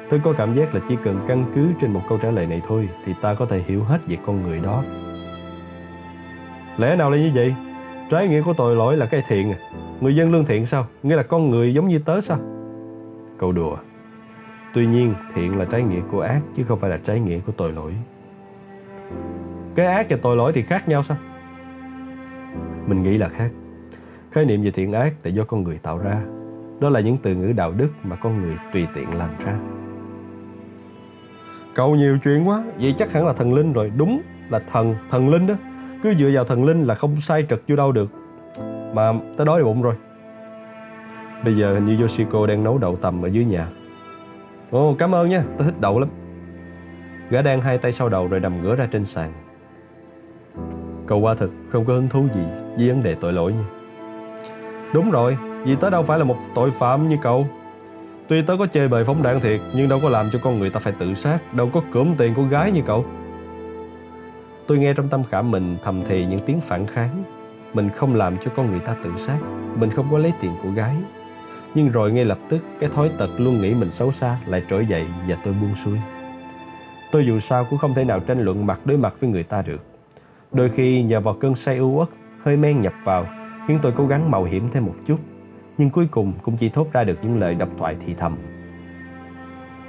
Tôi có cảm giác là chỉ cần căn cứ trên một câu trả lời này thôi thì ta có thể hiểu hết về con người đó. Lẽ nào là như vậy? Trái nghĩa của tội lỗi là cái thiện à? Người dân lương thiện sao? Nghĩa là con người giống như tớ sao? Câu đùa. Tuy nhiên, thiện là trái nghĩa của ác chứ không phải là trái nghĩa của tội lỗi. Cái ác và tội lỗi thì khác nhau sao? Mình nghĩ là khác. Khái niệm về thiện ác là do con người tạo ra. Đó là những từ ngữ đạo đức mà con người tùy tiện làm ra. Cậu nhiều chuyện quá, vậy chắc hẳn là thần linh rồi. Đúng là thần, thần linh đó. Cứ dựa vào thần linh là không sai trật vô đâu được. Mà tớ đói bụng rồi. Bây giờ hình như Yoshiko đang nấu đậu tầm ở dưới nhà. Ồ, cảm ơn nha, tớ thích đậu lắm. Gã đang hai tay sau đầu rồi nằm ngửa ra trên sàn. Cậu qua thực không có hứng thú gì với vấn đề tội lỗi nha. Đúng rồi, vì tớ đâu phải là một tội phạm như cậu. Tuy tớ có chơi bời phóng đạn thiệt, nhưng đâu có làm cho con người ta phải tự sát, đâu có cưỡng tiền của gái như cậu. Tôi nghe trong tâm khảm mình thầm thì những tiếng phản kháng. Mình không làm cho con người ta tự sát, mình không có lấy tiền của gái. Nhưng rồi ngay lập tức cái thói tật luôn nghĩ mình xấu xa lại trỗi dậy và tôi buông xuôi. Tôi dù sao cũng không thể nào tranh luận mặt đối mặt với người ta được. Đôi khi nhờ vào cơn say ưu uất, hơi men nhập vào, khiến tôi cố gắng mạo hiểm thêm một chút. Nhưng cuối cùng cũng chỉ thốt ra được những lời độc thoại thì thầm.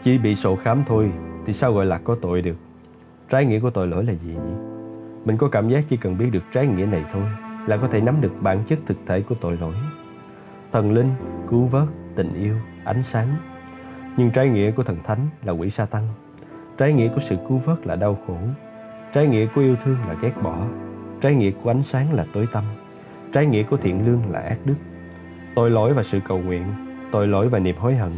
Chỉ bị sổ khám thôi thì sao gọi là có tội được. Trái nghĩa của tội lỗi là gì nhỉ? Mình có cảm giác chỉ cần biết được trái nghĩa này thôi là có thể nắm được bản chất thực thể của tội lỗi. Thần linh, cứu vớt, tình yêu, ánh sáng. Nhưng trái nghĩa của thần thánh là quỷ sa tăng. Trái nghĩa của sự cứu vớt là đau khổ. Trái nghĩa của yêu thương là ghét bỏ. Trái nghĩa của ánh sáng là tối tâm. Trái nghĩa của thiện lương là ác đức. Tội lỗi và sự cầu nguyện, tội lỗi và niềm hối hận,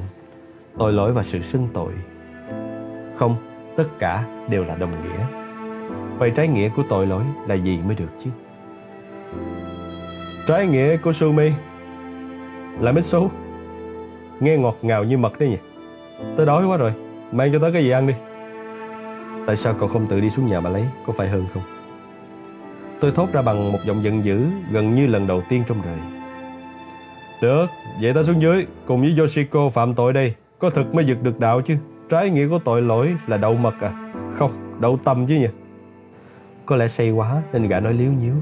tội lỗi và sự xưng tội. Không, tất cả đều là đồng nghĩa. Vậy trái nghĩa của tội lỗi là gì mới được chứ? Trái nghĩa của Sumi là mít xú Nghe ngọt ngào như mật đấy nhỉ Tôi đói quá rồi Mang cho tớ cái gì ăn đi Tại sao cậu không tự đi xuống nhà mà lấy Có phải hơn không Tôi thốt ra bằng một giọng giận dữ Gần như lần đầu tiên trong đời được Vậy ta xuống dưới Cùng với Yoshiko phạm tội đây Có thực mới giật được đạo chứ Trái nghĩa của tội lỗi là đậu mật à Không đậu tâm chứ nhỉ Có lẽ say quá nên gã nói liếu nhíu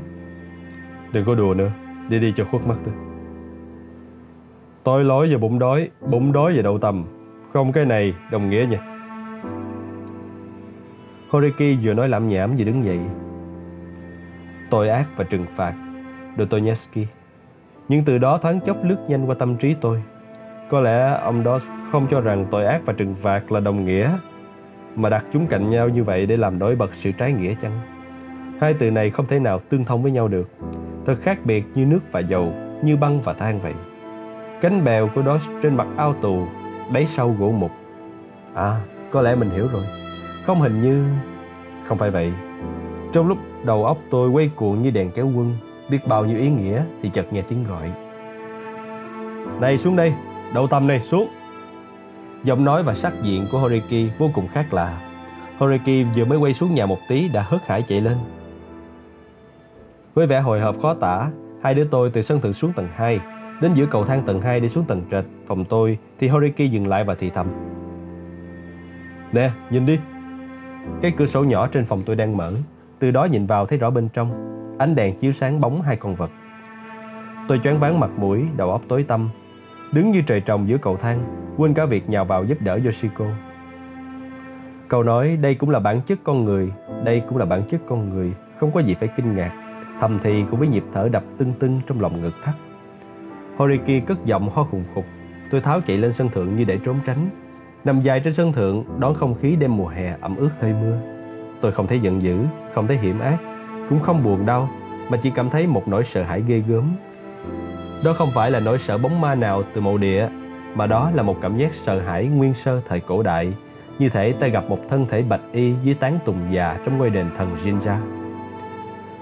Đừng có đùa nữa Đi đi cho khuất mắt tôi Tội lỗi về bụng đói, bụng đói về đậu tầm. Không cái này đồng nghĩa nha. Horiki vừa nói lẩm nhảm vừa đứng dậy. Tội ác và trừng phạt, Dostoevsky. Nhưng từ đó thoáng chốc lướt nhanh qua tâm trí tôi. Có lẽ ông đó không cho rằng tội ác và trừng phạt là đồng nghĩa, mà đặt chúng cạnh nhau như vậy để làm nổi bật sự trái nghĩa chăng? Hai từ này không thể nào tương thông với nhau được. Thật khác biệt như nước và dầu, như băng và than vậy. Cánh bèo của đó trên mặt ao tù, đáy sâu gỗ mục. À, có lẽ mình hiểu rồi. Không hình như... Không phải vậy. Trong lúc đầu óc tôi quay cuồng như đèn kéo quân, biết bao nhiêu ý nghĩa thì chợt nghe tiếng gọi. Này xuống đây, đầu tầm này xuống. Giọng nói và sắc diện của Horiki vô cùng khác lạ. Horiki vừa mới quay xuống nhà một tí đã hớt hải chạy lên. Với vẻ hồi hộp khó tả, hai đứa tôi từ sân thượng xuống tầng 2, đến giữa cầu thang tầng 2 để xuống tầng trệt phòng tôi thì Horiki dừng lại và thì thầm. Nè, nhìn đi. Cái cửa sổ nhỏ trên phòng tôi đang mở, từ đó nhìn vào thấy rõ bên trong, ánh đèn chiếu sáng bóng hai con vật. Tôi choáng váng mặt mũi, đầu óc tối tăm, đứng như trời trồng giữa cầu thang, quên cả việc nhào vào giúp đỡ Yoshiko. Câu nói đây cũng là bản chất con người, đây cũng là bản chất con người, không có gì phải kinh ngạc, thầm thì cùng với nhịp thở đập tưng tưng trong lòng ngực thắt. Horiki cất giọng ho khùng khục, tôi tháo chạy lên sân thượng như để trốn tránh. Nằm dài trên sân thượng, đón không khí đêm mùa hè ẩm ướt hơi mưa. Tôi không thấy giận dữ, không thấy hiểm ác, cũng không buồn đau, mà chỉ cảm thấy một nỗi sợ hãi ghê gớm. Đó không phải là nỗi sợ bóng ma nào từ mộ địa, mà đó là một cảm giác sợ hãi nguyên sơ thời cổ đại, như thể ta gặp một thân thể bạch y dưới tán tùng già trong ngôi đền thần Jinja.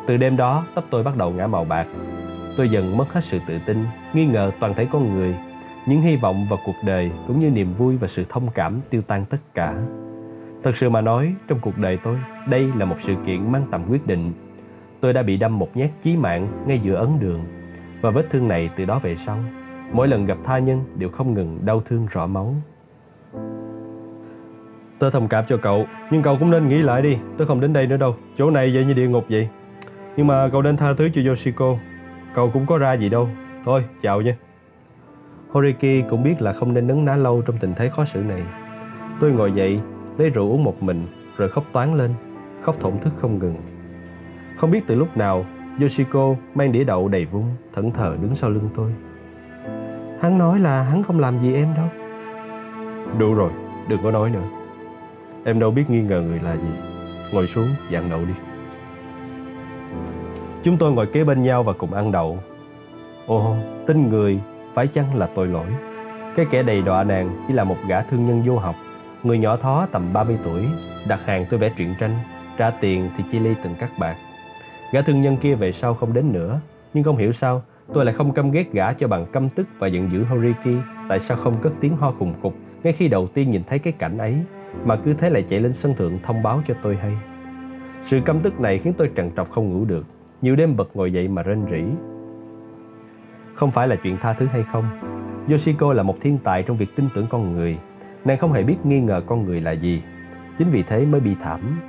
Từ đêm đó, tóc tôi bắt đầu ngã màu bạc. Tôi dần mất hết sự tự tin, nghi ngờ toàn thể con người. Những hy vọng vào cuộc đời cũng như niềm vui và sự thông cảm tiêu tan tất cả. Thật sự mà nói, trong cuộc đời tôi, đây là một sự kiện mang tầm quyết định. Tôi đã bị đâm một nhát chí mạng ngay giữa ấn đường. Và vết thương này từ đó về sau, mỗi lần gặp tha nhân đều không ngừng đau thương rõ máu. Tôi thông cảm cho cậu, nhưng cậu cũng nên nghĩ lại đi, tôi không đến đây nữa đâu, chỗ này vậy như địa ngục vậy. Nhưng mà cậu nên tha thứ cho Yoshiko, cậu cũng có ra gì đâu. Thôi, chào nha. Horiki cũng biết là không nên nấn ná lâu trong tình thế khó xử này. Tôi ngồi dậy, lấy rượu uống một mình, rồi khóc toán lên, khóc thổn thức không ngừng. Không biết từ lúc nào, Yoshiko mang đĩa đậu đầy vung, thẫn thờ đứng sau lưng tôi. Hắn nói là hắn không làm gì em đâu. Đủ rồi, đừng có nói nữa. Em đâu biết nghi ngờ người là gì. Ngồi xuống, dặn đậu đi. Chúng tôi ngồi kế bên nhau và cùng ăn đậu. Ồ, tin người, phải chăng là tội lỗi? Cái kẻ đầy đọa nàng chỉ là một gã thương nhân vô học, người nhỏ thó tầm 30 tuổi, đặt hàng tôi vẽ truyện tranh, trả tiền thì chi ly từng các bạc. Gã thương nhân kia về sau không đến nữa, nhưng không hiểu sao tôi lại không căm ghét gã cho bằng căm tức và giận dữ Horiki tại sao không cất tiếng ho khùng khục ngay khi đầu tiên nhìn thấy cái cảnh ấy mà cứ thế lại chạy lên sân thượng thông báo cho tôi hay. Sự căm tức này khiến tôi trằn trọc không ngủ được, nhiều đêm bật ngồi dậy mà rên rỉ. Không phải là chuyện tha thứ hay không, Yoshiko là một thiên tài trong việc tin tưởng con người. Nàng không hề biết nghi ngờ con người là gì, chính vì thế mới bị thảm.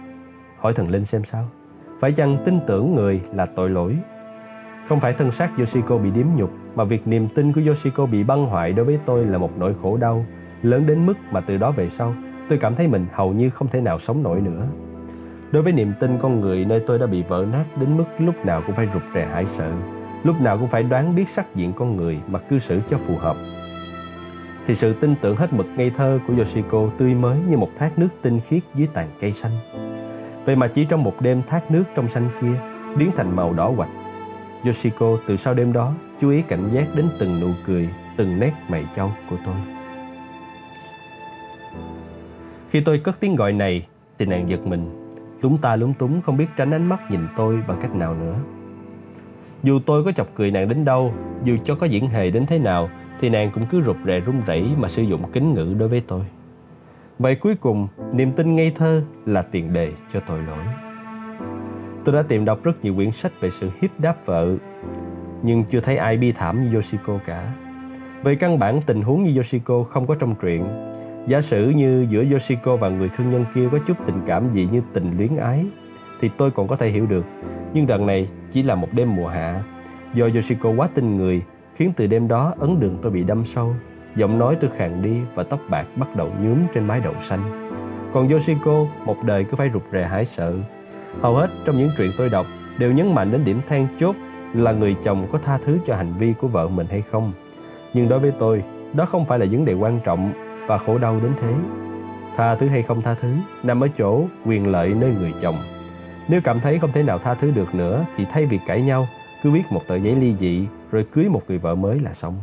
Hỏi thần linh xem sao, phải chăng tin tưởng người là tội lỗi? Không phải thân xác Yoshiko bị điếm nhục, mà việc niềm tin của Yoshiko bị băng hoại đối với tôi là một nỗi khổ đau, lớn đến mức mà từ đó về sau, tôi cảm thấy mình hầu như không thể nào sống nổi nữa. Đối với niềm tin con người nơi tôi đã bị vỡ nát đến mức lúc nào cũng phải rụt rè hãi sợ, lúc nào cũng phải đoán biết sắc diện con người mà cư xử cho phù hợp. Thì sự tin tưởng hết mực ngây thơ của Yoshiko tươi mới như một thác nước tinh khiết dưới tàn cây xanh. Vậy mà chỉ trong một đêm thác nước trong xanh kia biến thành màu đỏ quạch. Yoshiko từ sau đêm đó chú ý cảnh giác đến từng nụ cười, từng nét mày châu của tôi. Khi tôi cất tiếng gọi này thì nàng giật mình, lúng ta lúng túng không biết tránh ánh mắt nhìn tôi bằng cách nào nữa. Dù tôi có chọc cười nàng đến đâu, dù cho có diễn hề đến thế nào thì nàng cũng cứ rụt rè run rẩy mà sử dụng kính ngữ đối với tôi. Vậy cuối cùng, niềm tin ngây thơ là tiền đề cho tội lỗi. Tôi đã tìm đọc rất nhiều quyển sách về sự hiếp đáp vợ, nhưng chưa thấy ai bi thảm như Yoshiko cả. Về căn bản tình huống như Yoshiko không có trong truyện. Giả sử như giữa Yoshiko và người thương nhân kia có chút tình cảm gì như tình luyến ái, thì tôi còn có thể hiểu được. Nhưng lần này chỉ là một đêm mùa hạ. Do Yoshiko quá tin người, khiến từ đêm đó ấn đường tôi bị đâm sâu. Giọng nói tôi khàn đi và tóc bạc bắt đầu nhuốm trên mái đầu xanh. Còn Yoshiko, một đời cứ phải rụt rè hãi sợ. Hầu hết trong những chuyện tôi đọc đều nhấn mạnh đến điểm than chốt là người chồng có tha thứ cho hành vi của vợ mình hay không. Nhưng đối với tôi, đó không phải là vấn đề quan trọng và khổ đau đến thế. Tha thứ hay không tha thứ nằm ở chỗ quyền lợi nơi người chồng. Nếu cảm thấy không thể nào tha thứ được nữa thì thay vì cãi nhau, cứ viết một tờ giấy ly dị rồi cưới một người vợ mới là xong.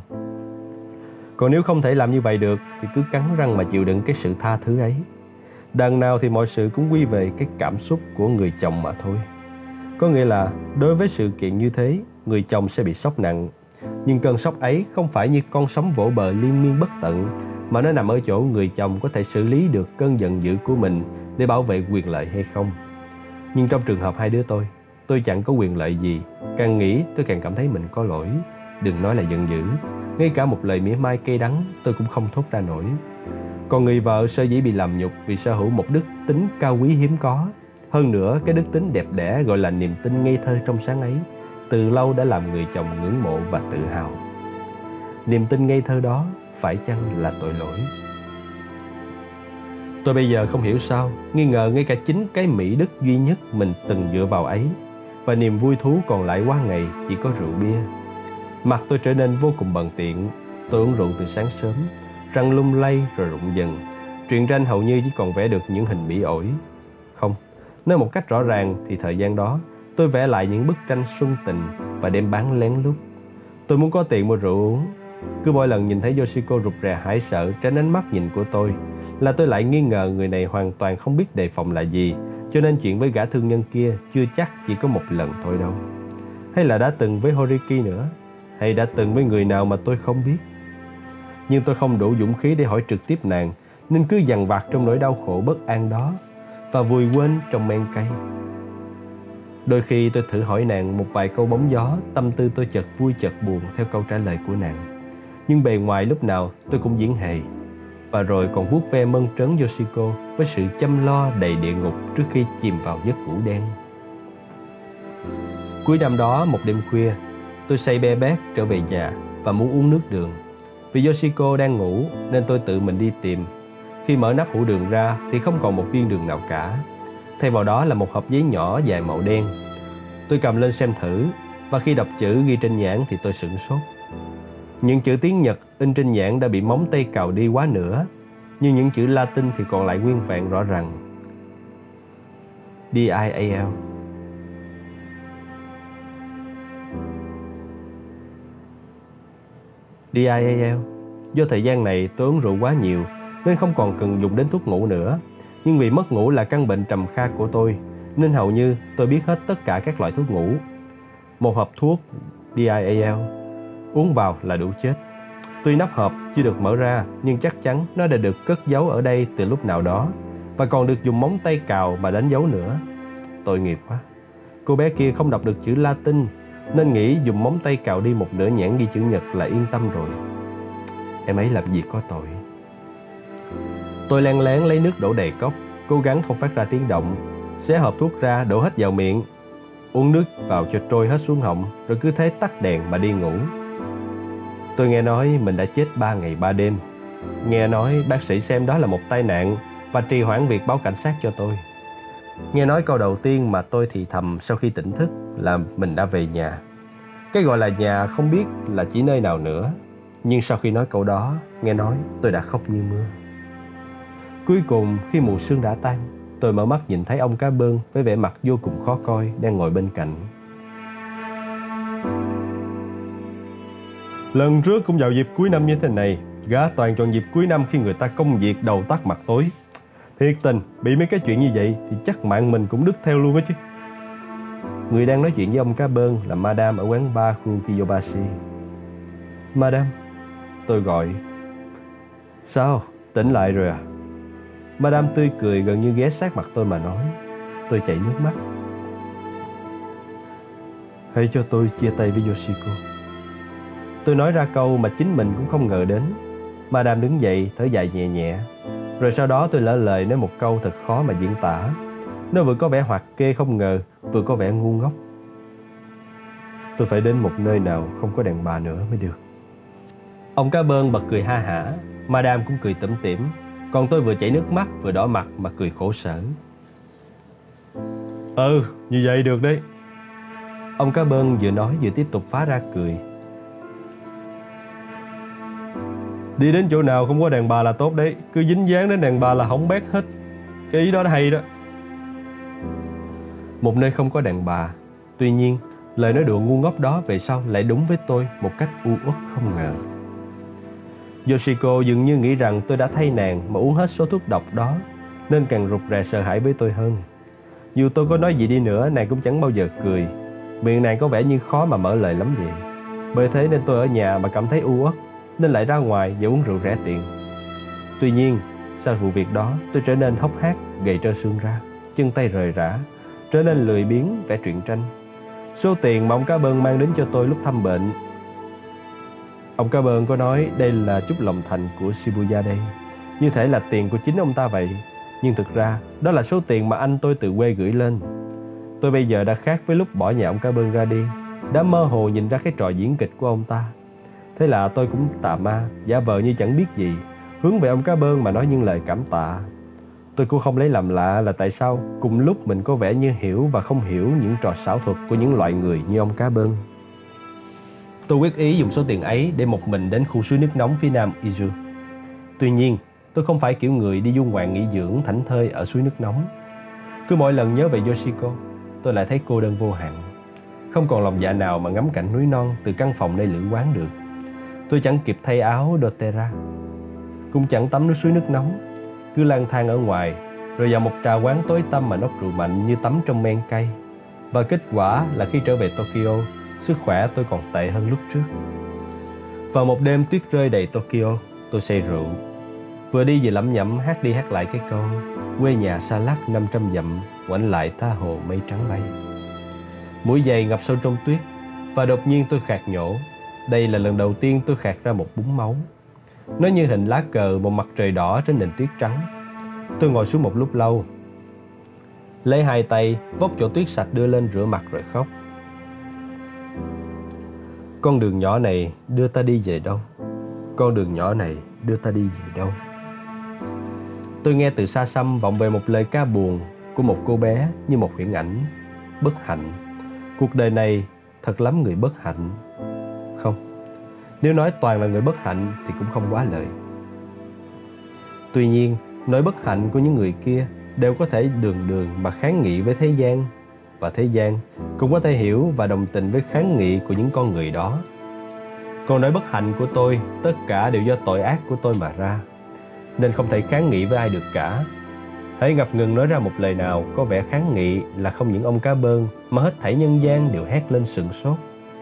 Còn nếu không thể làm như vậy được thì cứ cắn răng mà chịu đựng cái sự tha thứ ấy. Đằng nào thì mọi sự cũng quy về cái cảm xúc của người chồng mà thôi. Có nghĩa là đối với sự kiện như thế, người chồng sẽ bị sốc nặng. Nhưng cơn sốc ấy không phải như con sóng vỗ bờ liên miên bất tận, mà nó nằm ở chỗ người chồng có thể xử lý được cơn giận dữ của mình để bảo vệ quyền lợi hay không. Nhưng trong trường hợp hai đứa tôi, tôi chẳng có quyền lợi gì. Càng nghĩ tôi càng cảm thấy mình có lỗi. Đừng nói là giận dữ. Ngay cả một lời mỉa mai cay đắng tôi cũng không thốt ra nổi. Còn người vợ sơ dĩ bị làm nhục vì sở hữu một đức tính cao quý hiếm có. Hơn nữa, cái đức tính đẹp đẽ gọi là niềm tin ngây thơ trong sáng ấy, từ lâu đã làm người chồng ngưỡng mộ và tự hào. Niềm tin ngây thơ đó phải chăng là tội lỗi? Tôi bây giờ không hiểu sao, nghi ngờ ngay cả chính cái mỹ đức duy nhất mình từng dựa vào ấy và niềm vui thú còn lại qua ngày chỉ có rượu bia. Mặt tôi trở nên vô cùng bận tiện, tôi uống rượu từ sáng sớm, răng lung lay rồi rụng dần. Truyện tranh hầu như chỉ còn vẽ được những hình mỹ ổi. Không, nói một cách rõ ràng thì thời gian đó tôi vẽ lại những bức tranh xuân tình và đem bán lén lút. Tôi muốn có tiền mua rượu uống. Cứ mỗi lần nhìn thấy Yoshiko rụt rè hãi sợ tránh ánh mắt nhìn của tôi là tôi lại nghi ngờ người này hoàn toàn không biết đề phòng là gì cho nên chuyện với gã thương nhân kia chưa chắc chỉ có một lần thôi đâu. Hay là đã từng với Horiki nữa hay đã từng với người nào mà tôi không biết nhưng tôi không đủ dũng khí để hỏi trực tiếp nàng nên cứ dằn vặt trong nỗi đau khổ bất an đó và vùi quên trong men cay. đôi khi tôi thử hỏi nàng một vài câu bóng gió tâm tư tôi chợt vui chợt buồn theo câu trả lời của nàng nhưng bề ngoài lúc nào tôi cũng diễn hề và rồi còn vuốt ve mân trấn Yoshiko với sự chăm lo đầy địa ngục trước khi chìm vào giấc ngủ đen. Cuối năm đó, một đêm khuya, tôi say be bét trở về nhà và muốn uống nước đường. Vì Yoshiko đang ngủ nên tôi tự mình đi tìm. Khi mở nắp hũ đường ra thì không còn một viên đường nào cả. Thay vào đó là một hộp giấy nhỏ dài màu đen. Tôi cầm lên xem thử và khi đọc chữ ghi trên nhãn thì tôi sửng sốt. Những chữ tiếng Nhật in trên nhãn đã bị móng tay cào đi quá nữa, nhưng những chữ Latin thì còn lại nguyên vẹn rõ ràng. DIAL DIAL. Do thời gian này tôi uống rượu quá nhiều, nên không còn cần dùng đến thuốc ngủ nữa. Nhưng vì mất ngủ là căn bệnh trầm kha của tôi, nên hầu như tôi biết hết tất cả các loại thuốc ngủ. Một hộp thuốc DIAL uống vào là đủ chết. Tuy nắp hộp chưa được mở ra, nhưng chắc chắn nó đã được cất giấu ở đây từ lúc nào đó, và còn được dùng móng tay cào mà đánh dấu nữa. Tội nghiệp quá. Cô bé kia không đọc được chữ Latin nên nghĩ dùng móng tay cào đi một nửa nhãn ghi chữ nhật là yên tâm rồi. Em ấy làm gì có tội. Tôi len lén lấy nước đổ đầy cốc, Cố gắng không phát ra tiếng động. Xé hộp thuốc ra, đổ hết vào miệng. Uống nước vào cho trôi hết xuống họng, Rồi cứ thế tắt đèn mà đi ngủ. Tôi nghe nói mình đã chết 3 ngày 3 đêm. Nghe nói bác sĩ xem đó là một tai nạn Và trì hoãn việc báo cảnh sát cho tôi. Nghe nói câu đầu tiên mà tôi thì thầm sau khi tỉnh thức là mình đã về nhà. Cái gọi là nhà không biết là chỉ nơi nào nữa. Nhưng sau khi nói câu đó, nghe nói tôi đã khóc như mưa. Cuối cùng khi mù sương đã tan, tôi mở mắt nhìn thấy ông cá bơn với vẻ mặt vô cùng khó coi đang ngồi bên cạnh. Lần trước cũng vào dịp cuối năm như thế này, gá toàn chọn dịp cuối năm khi người ta công việc đầu tắt mặt tối Thiệt tình, bị mấy cái chuyện như vậy thì chắc mạng mình cũng đứt theo luôn á chứ. Người đang nói chuyện với ông cá bơn là Madame ở quán bar khu Kiyobashi. Madame, tôi gọi. Sao, tỉnh lại rồi à? Madame tươi cười gần như ghé sát mặt tôi mà nói. Tôi chảy nước mắt. Hãy cho tôi chia tay với Yoshiko. Tôi nói ra câu mà chính mình cũng không ngờ đến. Madame đứng dậy, thở dài nhẹ nhẹ, rồi sau đó tôi lỡ lời nói một câu thật khó mà diễn tả. Nó vừa có vẻ hoạt kê không ngờ, vừa có vẻ ngu ngốc. Tôi phải đến một nơi nào không có đàn bà nữa mới được. Ông cá bơn bật cười ha hả, Madame cũng cười tẩm tỉm, còn tôi vừa chảy nước mắt vừa đỏ mặt mà cười khổ sở. Ừ, như vậy được đấy. Ông cá bơn vừa nói vừa tiếp tục phá ra cười. Đi đến chỗ nào không có đàn bà là tốt đấy, cứ dính dáng đến đàn bà là hỏng bét hết. Cái ý đó hay đó. Một nơi không có đàn bà, tuy nhiên lời nói đùa ngu ngốc đó về sau lại đúng với tôi một cách u uất không ngờ. Yoshiko dường như nghĩ rằng tôi đã thay nàng mà uống hết số thuốc độc đó, nên càng rụt rè sợ hãi với tôi hơn. Dù tôi có nói gì đi nữa, nàng cũng chẳng bao giờ cười. Miệng nàng có vẻ như khó mà mở lời lắm vậy. Bởi thế nên tôi ở nhà mà cảm thấy u uất, nên lại ra ngoài và uống rượu rẻ tiền. Tuy nhiên, sau vụ việc đó, tôi trở nên hốc hác, gầy trơ xương ra, chân tay rời rã, trở nên lười biếng, vẽ truyện tranh. Số tiền mà ông cá bơn mang đến cho tôi lúc thăm bệnh. Ông cá bơn có nói đây là chút lòng thành của Shibuya đây. Như thể là tiền của chính ông ta vậy. Nhưng thực ra đó là số tiền mà anh tôi từ quê gửi lên. Tôi bây giờ đã khác với lúc bỏ nhà ông cá bơn ra đi. Đã mơ hồ nhìn ra cái trò diễn kịch của ông ta. Thế là tôi cũng tà ma Giả vờ như chẳng biết gì. Hướng về ông cá bơn mà nói những lời cảm tạ. Tôi cũng không lấy làm lạ là tại sao cùng lúc mình có vẻ như hiểu và không hiểu những trò xảo thuật của những loại người như ông cá bơn. Tôi quyết ý dùng số tiền ấy để một mình đến khu suối nước nóng phía nam Izu. Tuy nhiên, tôi không phải kiểu người đi du ngoạn nghỉ dưỡng thảnh thơi ở suối nước nóng. Cứ mỗi lần nhớ về Yoshiko, tôi lại thấy cô đơn vô hạn. Không còn lòng dạ nào mà ngắm cảnh núi non từ căn phòng nơi lữ quán được. Tôi chẳng kịp thay áo doTERRA, cũng chẳng tắm nước suối nước nóng, cứ lang thang ở ngoài, rồi vào một trà quán tối tăm mà nốc rượu mạnh như tắm trong men cay. Và kết quả là khi trở về Tokyo, sức khỏe tôi còn tệ hơn lúc trước. Vào một đêm tuyết rơi đầy Tokyo, tôi say rượu. Vừa đi vừa lẩm nhẩm hát đi hát lại cái câu Quê nhà xa lắc 500 dặm, ngoảnh lại tha hồ mây trắng bay. Mũi giày ngập sâu trong tuyết, và đột nhiên tôi khạc nhổ. Đây là lần đầu tiên tôi khạc ra một búng máu. Nó như hình lá cờ một mặt trời đỏ trên nền tuyết trắng. Tôi ngồi xuống một lúc lâu. Lấy hai tay, vốc chỗ tuyết sạch đưa lên rửa mặt rồi khóc. Con đường nhỏ này đưa ta đi về đâu? Con đường nhỏ này đưa ta đi về đâu? Tôi nghe từ xa xăm vọng về một lời ca buồn của một cô bé như một huyễn ảnh, bất hạnh. Cuộc đời này thật lắm người bất hạnh. Nếu nói toàn là người bất hạnh thì cũng không quá lời. Tuy nhiên, nỗi bất hạnh của những người kia đều có thể đường đường mà kháng nghị với thế gian và thế gian cũng có thể hiểu và đồng tình với kháng nghị của những con người đó. Còn nỗi bất hạnh của tôi, tất cả đều do tội ác của tôi mà ra, nên không thể kháng nghị với ai được cả. Hãy ngập ngừng nói ra một lời nào có vẻ kháng nghị là không những ông cá bơn mà hết thảy nhân gian đều hét lên sừng sốt.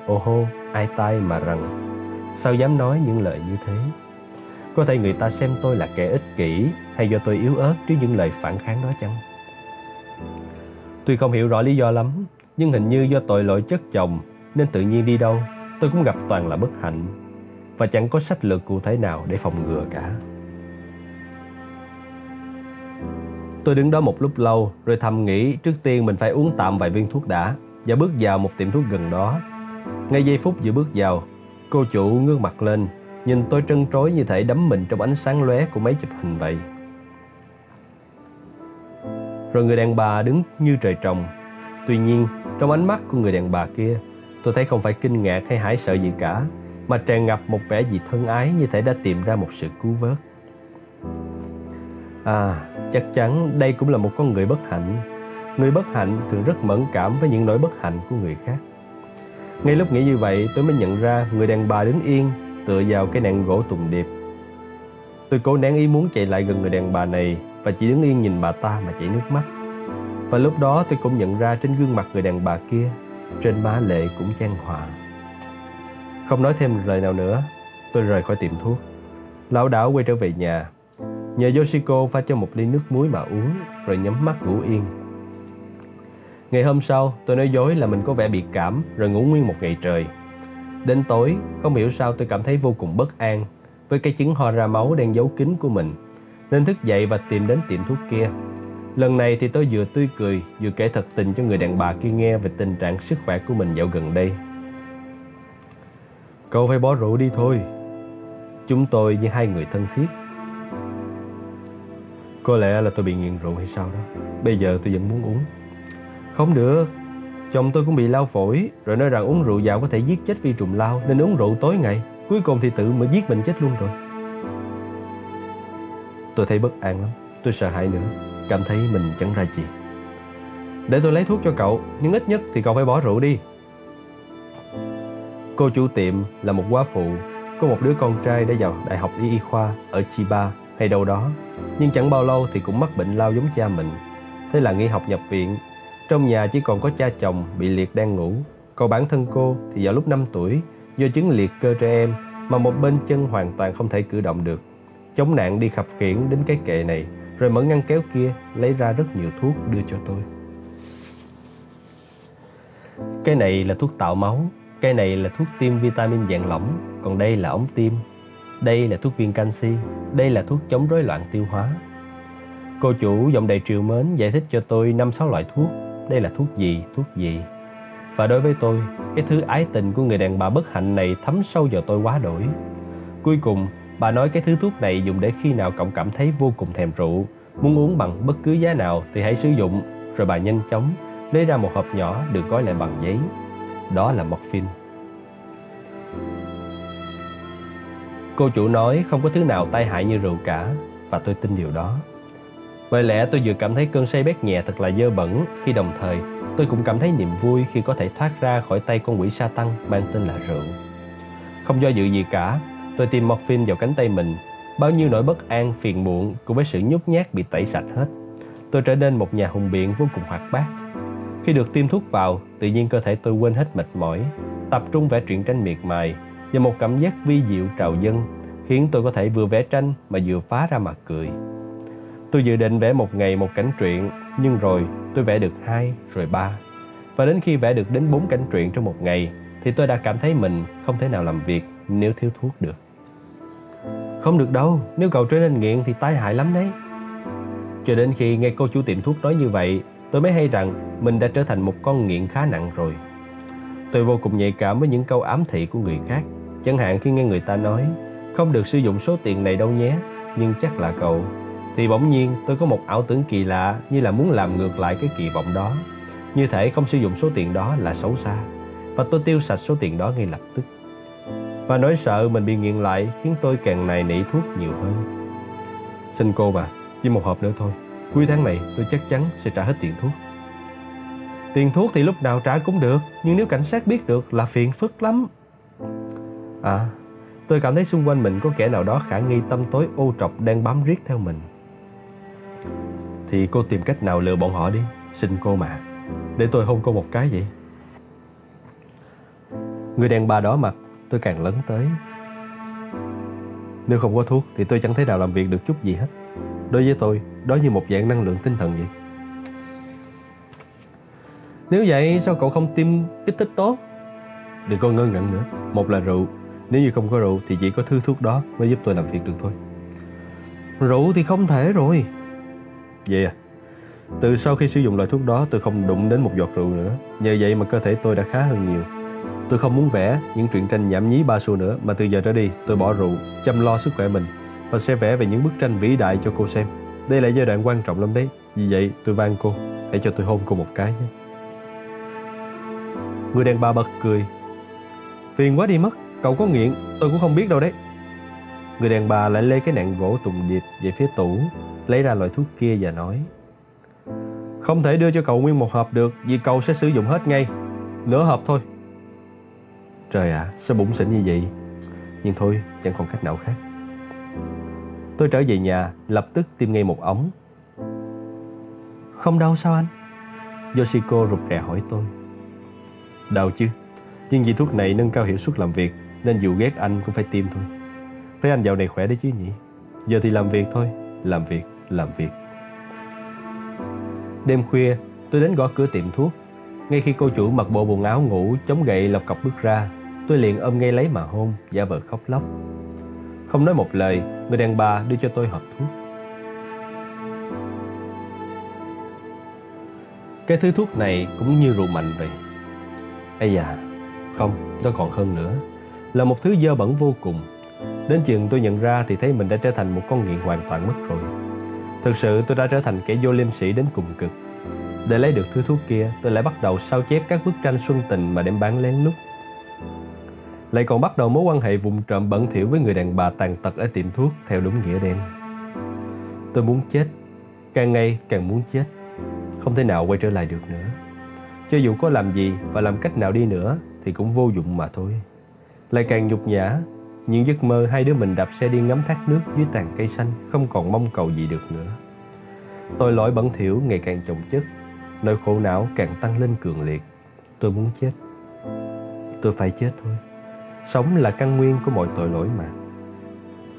Ô hô, ai tai mà rằng, sao dám nói những lời như thế? Có thể người ta xem tôi là kẻ ích kỷ hay do tôi yếu ớt trước những lời phản kháng đó chăng? Tuy không hiểu rõ lý do lắm, nhưng hình như do tội lỗi chất chồng nên tự nhiên đi đâu tôi cũng gặp toàn là bất hạnh và chẳng có sách lược cụ thể nào để phòng ngừa cả. Tôi đứng đó một lúc lâu rồi thầm nghĩ trước tiên mình phải uống tạm vài viên thuốc đã và bước vào một tiệm thuốc gần đó. Ngay giây phút vừa bước vào, cô chủ ngước mặt lên, nhìn tôi trân trối như thể đắm mình trong ánh sáng lóe của máy chụp hình vậy. Rồi người đàn bà đứng như trời trồng. Tuy nhiên, trong ánh mắt của người đàn bà kia, tôi thấy không phải kinh ngạc hay hãi sợ gì cả, mà tràn ngập một vẻ gì thân ái như thể đã tìm ra một sự cứu vớt. À, chắc chắn đây cũng là một con người bất hạnh. Người bất hạnh thường rất mẫn cảm với những nỗi bất hạnh của người khác. Ngay lúc nghĩ như vậy, tôi mới nhận ra người đàn bà đứng yên, tựa vào cái nạn gỗ tùng điệp. Tôi cố nén ý muốn chạy lại gần người đàn bà này và chỉ đứng yên nhìn bà ta mà chảy nước mắt. Và lúc đó tôi cũng nhận ra trên gương mặt người đàn bà kia, trên má lệ cũng chan hòa. Không nói thêm lời nào nữa, tôi rời khỏi tiệm thuốc. Lão đảo quay trở về nhà. Nhờ Yoshiko pha cho một ly nước muối mà uống, rồi nhắm mắt ngủ yên. Ngày hôm sau, tôi nói dối là mình có vẻ bị cảm, rồi ngủ nguyên một ngày trời. Đến tối, không hiểu sao tôi cảm thấy vô cùng bất an với cái chứng ho ra máu đang giấu kín của mình nên thức dậy và tìm đến tiệm thuốc kia. Lần này thì tôi vừa tươi cười, vừa kể thật tình cho người đàn bà kia nghe về tình trạng sức khỏe của mình dạo gần đây. Cậu phải bỏ rượu đi thôi. Chúng tôi như hai người thân thiết. Có lẽ là tôi bị nghiện rượu hay sao đó. Bây giờ tôi vẫn muốn uống. Không được. Chồng tôi cũng bị lao phổi, rồi nói rằng uống rượu dạo có thể giết chết vi trùng lao, nên uống rượu tối ngày. Cuối cùng thì tự mới giết mình chết luôn rồi. Tôi thấy bất an lắm. Tôi sợ hãi nữa. Cảm thấy mình chẳng ra gì. Để tôi lấy thuốc cho cậu, nhưng ít nhất thì cậu phải bỏ rượu đi. Cô chủ tiệm là một quá phụ, có một đứa con trai đã vào đại học y khoa ở Chiba hay đâu đó, nhưng chẳng bao lâu thì cũng mắc bệnh lao giống cha mình. Thế là nghỉ học nhập viện. Trong nhà chỉ còn có cha chồng bị liệt đang ngủ, còn bản thân cô thì vào lúc 5 tuổi do chứng liệt cơ trẻ em mà một bên chân hoàn toàn không thể cử động được. Chống nạn đi khập khiển đến cái kệ này, rồi mở ngăn kéo kia lấy ra rất nhiều thuốc đưa cho tôi. Cái này là thuốc tạo máu, cái này là thuốc tiêm vitamin dạng lỏng, còn đây là ống tiêm. Đây là thuốc viên canxi, đây là thuốc chống rối loạn tiêu hóa. Cô chủ giọng đầy triều mến giải thích cho tôi năm sáu loại thuốc, đây là thuốc gì, thuốc gì. Và đối với tôi, cái thứ ái tình của người đàn bà bất hạnh này thấm sâu vào tôi quá đổi. Cuối cùng, bà nói cái thứ thuốc này dùng để khi nào cậu cảm thấy vô cùng thèm rượu, muốn uống bằng bất cứ giá nào thì hãy sử dụng, rồi bà nhanh chóng lấy ra một hộp nhỏ được gói lại bằng giấy. Đó là morphine. Cô chủ nói không có thứ nào tai hại như rượu cả và tôi tin điều đó. Bởi lẽ tôi vừa cảm thấy cơn say bét nhẹ thật là dơ bẩn khi đồng thời tôi cũng cảm thấy niềm vui khi có thể thoát ra khỏi tay con quỷ sa tăng mang tên là rượu. Không do dự gì cả, tôi tiêm morphine vào cánh tay mình. Bao nhiêu nỗi bất an, phiền muộn cùng với sự nhút nhát bị tẩy sạch hết. Tôi trở nên một nhà hùng biện vô cùng hoạt bát khi được tiêm thuốc vào, tự nhiên cơ thể tôi quên hết mệt mỏi, tập trung vẽ truyện tranh miệt mài và một cảm giác vi diệu trào dâng khiến tôi có thể vừa vẽ tranh mà vừa phá ra mặt cười. Tôi dự định vẽ một ngày một cảnh truyện, nhưng rồi tôi vẽ được hai, rồi ba. Và đến khi vẽ được đến bốn cảnh truyện trong một ngày, thì tôi đã cảm thấy mình không thể nào làm việc nếu thiếu thuốc được. Không được đâu, nếu cậu trở nên nghiện thì tai hại lắm đấy. Cho đến khi nghe cô chủ tiệm thuốc nói như vậy tôi mới hay rằng mình đã trở thành một con nghiện khá nặng rồi. Tôi vô cùng nhạy cảm với những câu ám thị của người khác. Chẳng hạn khi nghe người ta nói không được sử dụng số tiền này đâu nhé, nhưng chắc là cậu. Thì bỗng nhiên tôi có một ảo tưởng kỳ lạ như là muốn làm ngược lại cái kỳ vọng đó. Như thể không sử dụng số tiền đó là xấu xa. Và tôi tiêu sạch số tiền đó ngay lập tức. Và nỗi sợ mình bị nghiện lại khiến tôi càng nài nỉ thuốc nhiều hơn. Xin cô bà, chỉ một hộp nữa thôi. Cuối tháng này tôi chắc chắn sẽ trả hết tiền thuốc. Tiền thuốc thì lúc nào trả cũng được, nhưng nếu cảnh sát biết được là phiền phức lắm. À, tôi cảm thấy xung quanh mình có kẻ nào đó khả nghi tâm tối ô trọc đang bám riết theo mình. Thì cô tìm cách nào lừa bọn họ đi, xin cô mà. Để tôi hôn cô một cái vậy. Người đàn bà đó mặt, tôi càng lấn tới. Nếu không có thuốc thì tôi chẳng thể nào làm việc được chút gì hết. Đối với tôi, đó như một dạng năng lượng tinh thần vậy. Nếu vậy sao cậu không tiêm kích thích tốt? Đừng có ngơ ngẩn nữa. Một là rượu, nếu như không có rượu thì chỉ có thứ thuốc đó mới giúp tôi làm việc được thôi. Rượu thì không thể rồi. Vậy à? Từ sau khi sử dụng loại thuốc đó tôi không đụng đến một giọt rượu nữa. Nhờ vậy mà cơ thể tôi đã khá hơn nhiều. Tôi không muốn vẽ những truyện tranh nhảm nhí ba xu nữa mà từ giờ trở đi tôi bỏ rượu, chăm lo sức khỏe mình và sẽ vẽ về những bức tranh vĩ đại cho cô xem. Đây là giai đoạn quan trọng lắm đấy. Vì vậy tôi van cô, hãy cho tôi hôn cô một cái nhé. Người đàn bà bật cười. Phiền quá đi mất, cậu có nghiện, tôi cũng không biết đâu đấy. Người đàn bà lại lê cái nạn gỗ tùng điệp về phía tủ, lấy ra loại thuốc kia và nói. Không thể đưa cho cậu nguyên một hộp được vì cậu sẽ sử dụng hết ngay. Nửa hộp thôi. Trời ạ, à, sao bụng xỉn như vậy? Nhưng thôi, chẳng còn cách nào khác. Tôi trở về nhà, lập tức tiêm ngay một ống. Không đau sao anh? Yoshiko rụt rè hỏi tôi. Đau chứ, nhưng vì thuốc này nâng cao hiệu suất làm việc nên dù ghét anh cũng phải tiêm thôi. Thấy anh dạo này khỏe đấy chứ nhỉ? Giờ thì làm việc thôi, làm việc, làm việc. Đêm khuya, tôi đến gõ cửa tiệm thuốc. Ngay khi cô chủ mặc bộ quần áo ngủ chống gậy lọc cọc bước ra, tôi liền ôm ngay lấy mà hôn, giả vờ khóc lóc. Không nói một lời, người đàn bà đưa cho tôi hộp thuốc. Cái thứ thuốc này cũng như rượu mạnh vậy. Ây da, không, nó còn hơn nữa. Là một thứ dơ bẩn vô cùng. Đến chừng tôi nhận ra thì thấy mình đã trở thành một con nghiện hoàn toàn mất rồi Thực sự tôi đã trở thành kẻ vô liêm sĩ đến cùng cực. Để lấy được thứ thuốc kia, Tôi lại bắt đầu sao chép các bức tranh xuân tình mà đem bán lén lút Lại còn bắt đầu mối quan hệ vùng trộm bẩn thỉu với người đàn bà tàn tật ở tiệm thuốc theo đúng nghĩa đen. Tôi muốn chết. Càng ngày càng muốn chết. Không thể nào quay trở lại được nữa. Cho dù có làm gì và làm cách nào đi nữa Thì cũng vô dụng mà thôi. Lại càng nhục nhã những giấc mơ hai đứa mình đạp xe đi ngắm thác nước dưới tàn cây xanh không còn mong cầu gì được nữa. Tôi lỗi bẩn thỉu ngày càng chồng chất, nỗi khổ não càng tăng lên cường liệt. Tôi muốn chết. Tôi phải chết thôi. Sống là căn nguyên của mọi tội lỗi mà.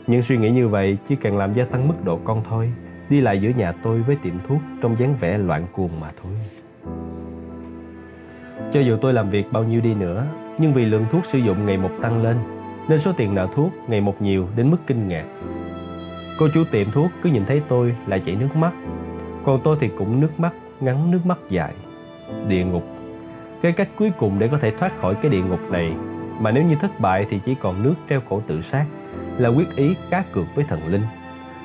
Những suy nghĩ như vậy chỉ càng làm gia tăng mức độ con thôi, đi lại giữa nhà tôi với tiệm thuốc trong dáng vẻ loạn cuồng mà thôi. Cho dù tôi làm việc bao nhiêu đi nữa, nhưng vì lượng thuốc sử dụng ngày một tăng lên, nên số tiền nợ thuốc ngày một nhiều đến mức kinh ngạc. Cô chủ tiệm thuốc cứ nhìn thấy tôi lại chảy nước mắt, còn tôi thì cũng nước mắt ngắn nước mắt dài. Địa ngục Cái cách cuối cùng để có thể thoát khỏi cái địa ngục này mà nếu như thất bại thì chỉ còn nước treo cổ tự sát là quyết ý cá cược với thần linh.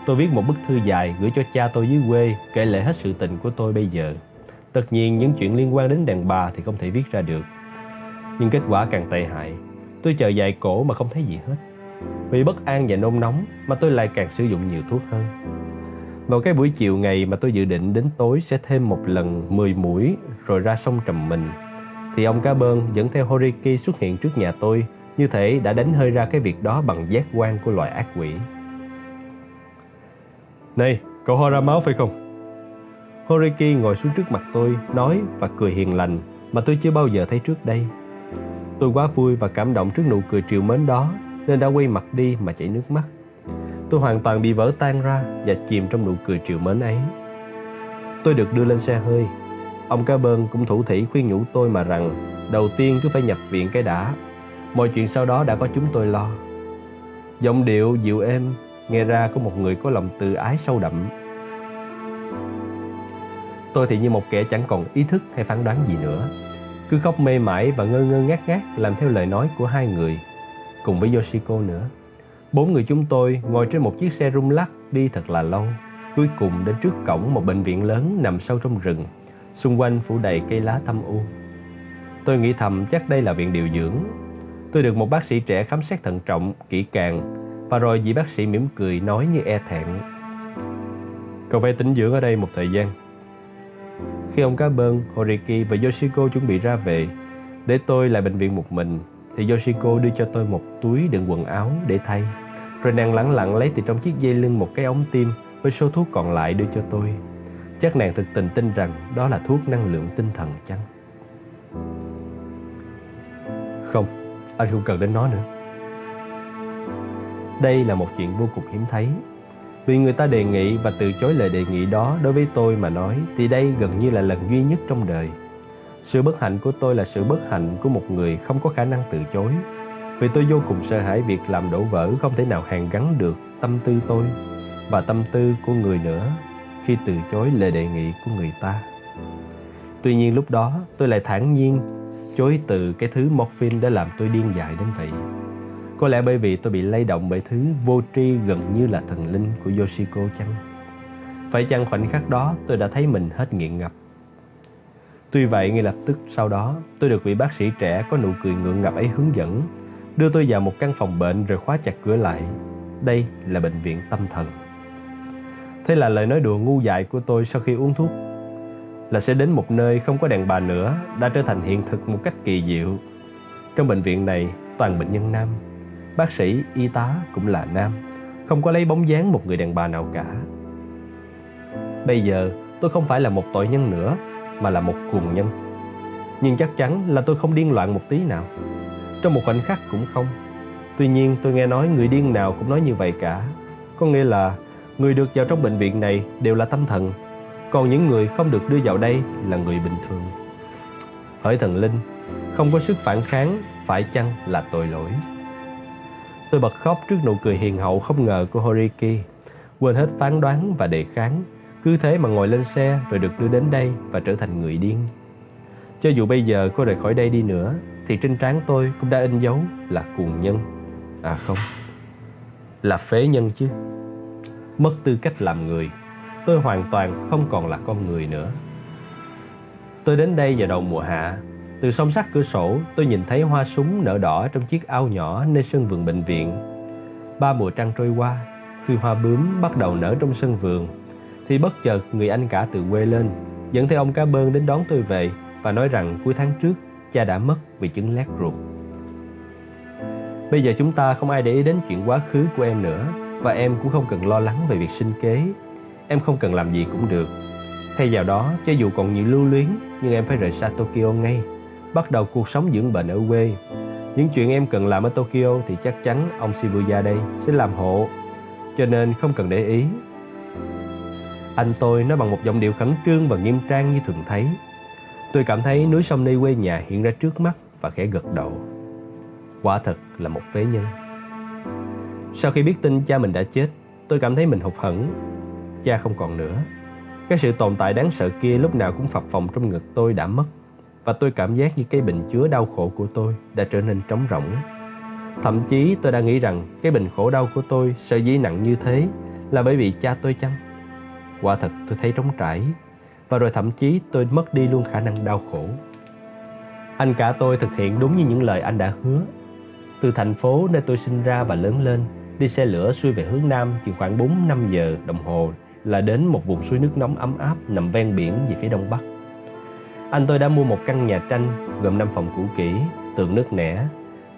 Tôi viết một bức thư dài gửi cho cha tôi dưới quê kể lại hết sự tình của tôi bây giờ. Tất nhiên những chuyện liên quan đến đàn bà thì không thể viết ra được. Nhưng kết quả càng tệ hại Tôi chờ dài cổ mà không thấy gì hết Vì bất an và nôn nóng mà tôi lại càng sử dụng nhiều thuốc hơn Vào cái buổi chiều ngày mà tôi dự định đến tối sẽ thêm một lần 10 mũi rồi ra sông trầm mình Thì ông cá bơn dẫn theo Horiki xuất hiện trước nhà tôi Như thể đã đánh hơi ra cái việc đó bằng giác quan của loại ác quỷ Này, cậu ho ra máu phải không? Horiki ngồi xuống trước mặt tôi, nói và cười hiền lành mà tôi chưa bao giờ thấy trước đây. Tôi quá vui và cảm động trước nụ cười triều mến đó, nên đã quay mặt đi mà chảy nước mắt. Tôi hoàn toàn bị vỡ tan ra và chìm trong nụ cười triều mến ấy. Tôi được đưa lên xe hơi. Ông cá bơn cũng thủ thỉ khuyên nhủ tôi mà rằng, đầu tiên cứ phải nhập viện cái đã. Mọi chuyện sau đó đã có chúng tôi lo. Giọng điệu dịu êm, nghe ra có một người có lòng từ ái sâu đậm. Tôi thì như một kẻ chẳng còn ý thức hay phán đoán gì nữa cứ khóc mê mải và ngơ ngơ ngác ngác làm theo lời nói của hai người, cùng với Yoshiko nữa. Bốn người chúng tôi ngồi trên một chiếc xe rung lắc đi thật là lâu, cuối cùng đến trước cổng một bệnh viện lớn nằm sâu trong rừng, xung quanh phủ đầy cây lá thâm u. Tôi nghĩ thầm chắc đây là viện điều dưỡng. Tôi được một bác sĩ trẻ khám xét thận trọng, kỹ càng, và rồi vị bác sĩ mỉm cười nói như e thẹn. Cậu phải tĩnh dưỡng ở đây một thời gian, khi ông cá bơn, Horiki và Yoshiko chuẩn bị ra về, để tôi lại bệnh viện một mình, thì Yoshiko đưa cho tôi một túi đựng quần áo để thay. Rồi nàng lẳng lặng lấy từ trong chiếc dây lưng một cái ống tim với số thuốc còn lại đưa cho tôi. Chắc nàng thực tình tin rằng đó là thuốc năng lượng tinh thần chăng? Không, anh không cần đến nó nữa. Đây là một chuyện vô cùng hiếm thấy vì người ta đề nghị và từ chối lời đề nghị đó đối với tôi mà nói, thì đây gần như là lần duy nhất trong đời. Sự bất hạnh của tôi là sự bất hạnh của một người không có khả năng từ chối. Vì tôi vô cùng sợ hãi việc làm đổ vỡ không thể nào hàn gắn được tâm tư tôi và tâm tư của người nữa khi từ chối lời đề nghị của người ta. Tuy nhiên lúc đó tôi lại thản nhiên chối từ cái thứ morphine đã làm tôi điên dại đến vậy. Có lẽ bởi vì tôi bị lay động bởi thứ vô tri gần như là thần linh của Yoshiko chăng? Phải chăng khoảnh khắc đó tôi đã thấy mình hết nghiện ngập? Tuy vậy ngay lập tức sau đó tôi được vị bác sĩ trẻ có nụ cười ngượng ngập ấy hướng dẫn đưa tôi vào một căn phòng bệnh rồi khóa chặt cửa lại. Đây là bệnh viện tâm thần. Thế là lời nói đùa ngu dại của tôi sau khi uống thuốc là sẽ đến một nơi không có đàn bà nữa đã trở thành hiện thực một cách kỳ diệu. Trong bệnh viện này, toàn bệnh nhân nam Bác sĩ, y tá cũng là nam. Không có lấy bóng dáng một người đàn bà nào cả. Bây giờ tôi không phải là một tội nhân nữa Mà là một cuồng nhân. Nhưng chắc chắn là tôi không điên loạn một tí nào. Trong một khoảnh khắc cũng không. Tuy nhiên tôi nghe nói người điên nào cũng nói như vậy cả. Có nghĩa là người được vào trong bệnh viện này đều là tâm thần. Còn những người không được đưa vào đây là người bình thường. Hỡi thần linh Không có sức phản kháng Phải chăng là tội lỗi? Tôi bật khóc trước nụ cười hiền hậu không ngờ của Horiki, quên hết phán đoán và đề kháng, cứ thế mà ngồi lên xe rồi được đưa đến đây và trở thành người điên. Cho dù bây giờ cô rời khỏi đây đi nữa, thì trên trán tôi cũng đã in dấu là cuồng nhân. À không, là phế nhân chứ. Mất tư cách làm người, tôi hoàn toàn không còn là con người nữa. Tôi đến đây vào đầu mùa hạ. Từ song sắt cửa sổ, tôi nhìn thấy hoa súng nở đỏ trong chiếc ao nhỏ nơi sân vườn bệnh viện. Ba mùa trăng trôi qua, khi hoa bướm bắt đầu nở trong sân vườn, thì bất chợt người anh cả từ quê lên, dẫn theo ông cá bơn đến đón tôi về và nói rằng cuối tháng trước cha đã mất vì chứng lét ruột. Bây giờ chúng ta không ai để ý đến chuyện quá khứ của em nữa và em cũng không cần lo lắng về việc sinh kế. Em không cần làm gì cũng được. Thay vào đó, cho dù còn nhiều lưu luyến, nhưng em phải rời xa Tokyo ngay, bắt đầu cuộc sống dưỡng bệnh ở quê. Những chuyện em cần làm ở Tokyo thì chắc chắn ông Shibuya đây sẽ làm hộ, cho nên không cần để ý. Anh tôi nói bằng một giọng điệu khẩn trương và nghiêm trang như thường thấy. Tôi cảm thấy núi sông nơi quê nhà hiện ra trước mắt và khẽ gật đầu. Quả thật là một phế nhân. Sau khi biết tin cha mình đã chết, tôi cảm thấy mình hụt hẫng. Cha không còn nữa. Cái sự tồn tại đáng sợ kia lúc nào cũng phập phồng trong ngực tôi đã mất và tôi cảm giác như cái bình chứa đau khổ của tôi đã trở nên trống rỗng. Thậm chí tôi đã nghĩ rằng cái bình khổ đau của tôi sợ dĩ nặng như thế là bởi vì cha tôi chăng? Quả thật tôi thấy trống trải và rồi thậm chí tôi mất đi luôn khả năng đau khổ. Anh cả tôi thực hiện đúng như những lời anh đã hứa. Từ thành phố nơi tôi sinh ra và lớn lên, đi xe lửa xuôi về hướng Nam chừng khoảng 4-5 giờ đồng hồ là đến một vùng suối nước nóng ấm áp nằm ven biển về phía đông bắc. Anh tôi đã mua một căn nhà tranh gồm 5 phòng cũ kỹ, tường nước nẻ,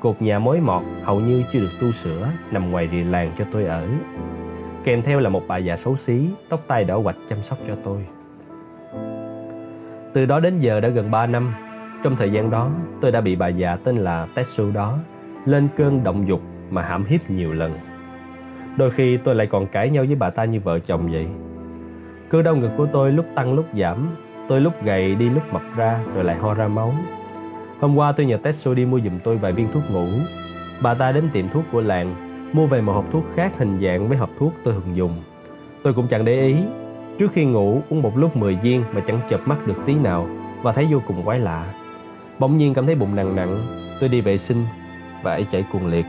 cột nhà mối mọt hầu như chưa được tu sửa nằm ngoài rìa làng cho tôi ở. Kèm theo là một bà già xấu xí, tóc tai đỏ quạch chăm sóc cho tôi. Từ đó đến giờ đã gần 3 năm. Trong thời gian đó, tôi đã bị bà già tên là Tetsu đó lên cơn động dục mà hãm hiếp nhiều lần. Đôi khi tôi lại còn cãi nhau với bà ta như vợ chồng vậy. Cơn đau ngực của tôi lúc tăng lúc giảm, tôi lúc gầy đi lúc mập ra rồi lại ho ra máu. Hôm qua tôi nhờ Tetsu đi mua giùm tôi vài viên thuốc ngủ. Bà ta đến tiệm thuốc của làng, mua về một hộp thuốc khác hình dạng với hộp thuốc tôi thường dùng. Tôi cũng chẳng để ý Trước khi ngủ uống một lúc 10 viên mà chẳng chợp mắt được tí nào và thấy vô cùng quái lạ. Bỗng nhiên cảm thấy bụng nặng nặng, tôi đi vệ sinh và ấy chảy cuồng liệt.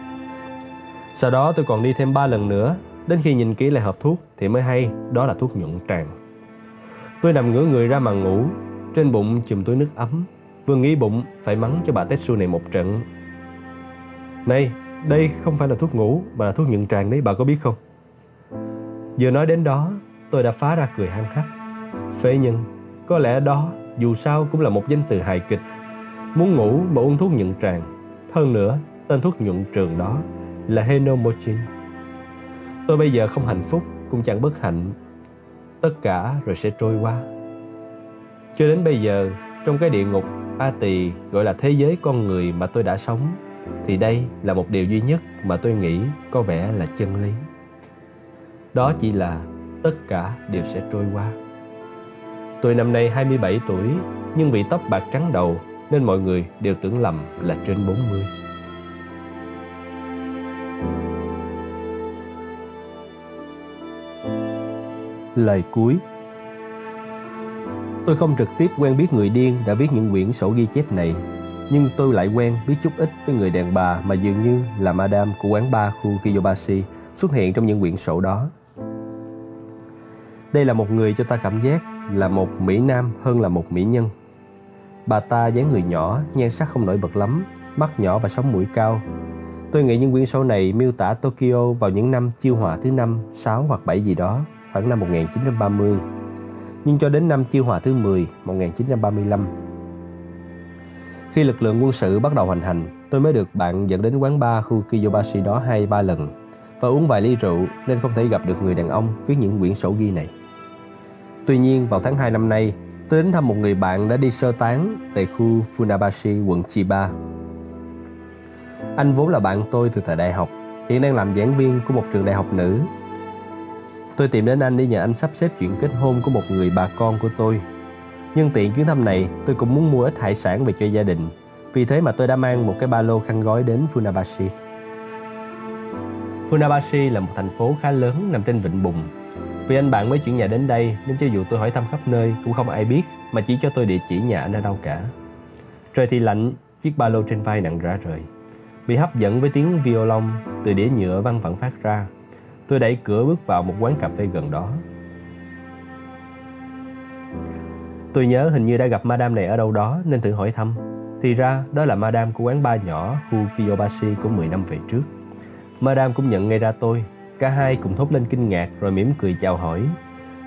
Sau đó tôi còn đi thêm 3 lần nữa, đến khi nhìn kỹ lại hộp thuốc thì mới hay đó là thuốc nhuận tràng. Tôi nằm ngửa người ra mà ngủ, trên bụng chùm túi nước ấm, vừa nghĩ bụng phải mắng cho bà Tetsu này một trận. Này, đây không phải là thuốc ngủ mà là thuốc nhuận tràng đấy, bà có biết không? Vừa nói đến đó, tôi đã phá ra cười hăng hắc. Phế nhân, có lẽ đó dù sao cũng là một danh từ hài kịch. Muốn ngủ mà uống thuốc nhuận tràng. Hơn nữa, tên thuốc nhuận trường đó là Henomochin. Tôi bây giờ không hạnh phúc, cũng chẳng bất hạnh. Tất cả rồi sẽ trôi qua. Cho đến bây giờ, trong cái địa ngục A Tỳ gọi là thế giới con người mà tôi đã sống, thì đây là một điều duy nhất mà tôi nghĩ có vẻ là chân lý. Đó chỉ là tất cả đều sẽ trôi qua. Tôi năm nay 27 tuổi, nhưng vì tóc bạc trắng đầu nên mọi người đều tưởng lầm là trên 40. Lời cuối Tôi không trực tiếp quen biết người điên đã viết những quyển sổ ghi chép này, nhưng tôi lại quen biết chút ít với người đàn bà mà dường như là madam của quán bar khu Kiyobashi xuất hiện trong những quyển sổ đó. Đây là một người cho ta cảm giác là một Mỹ Nam hơn là một Mỹ Nhân. Bà ta dáng người nhỏ, nhan sắc không nổi bật lắm, mắt nhỏ và sống mũi cao. Tôi nghĩ những quyển sổ này miêu tả Tokyo vào những năm chiêu hòa thứ năm, 6 hoặc 7 gì đó, khoảng năm 1930. Nhưng cho đến năm chiêu hòa thứ 10, 1935. Khi lực lượng quân sự bắt đầu hoành hành, tôi mới được bạn dẫn đến quán bar khu Kiyobashi đó hai ba lần và uống vài ly rượu nên không thể gặp được người đàn ông viết những quyển sổ ghi này. Tuy nhiên, vào tháng 2 năm nay, tôi đến thăm một người bạn đã đi sơ tán tại khu Funabashi, quận Chiba. Anh vốn là bạn tôi từ thời đại học, hiện đang làm giảng viên của một trường đại học nữ. Tôi tìm đến anh để nhờ anh sắp xếp chuyện kết hôn của một người bà con của tôi. Nhân tiện chuyến thăm này, tôi cũng muốn mua ít hải sản về cho gia đình. Vì thế mà tôi đã mang một cái ba lô khăn gói đến Funabashi. Funabashi là một thành phố khá lớn nằm trên vịnh Bùng, vì anh bạn mới chuyển nhà đến đây nên cho dù tôi hỏi thăm khắp nơi cũng không ai biết mà chỉ cho tôi địa chỉ nhà anh ở đâu cả. Trời thì lạnh, chiếc ba lô trên vai nặng rã rời. Bị hấp dẫn với tiếng violon từ đĩa nhựa văng vẳng phát ra, Tôi đẩy cửa bước vào một quán cà phê gần đó. Tôi nhớ hình như đã gặp madam này ở đâu đó nên thử hỏi thăm. Thì ra đó là madam của quán bar nhỏ khu Kiyobashi của 10 năm về trước. madam cũng nhận ngay ra tôi. Cả hai cùng thốt lên kinh ngạc rồi mỉm cười chào hỏi.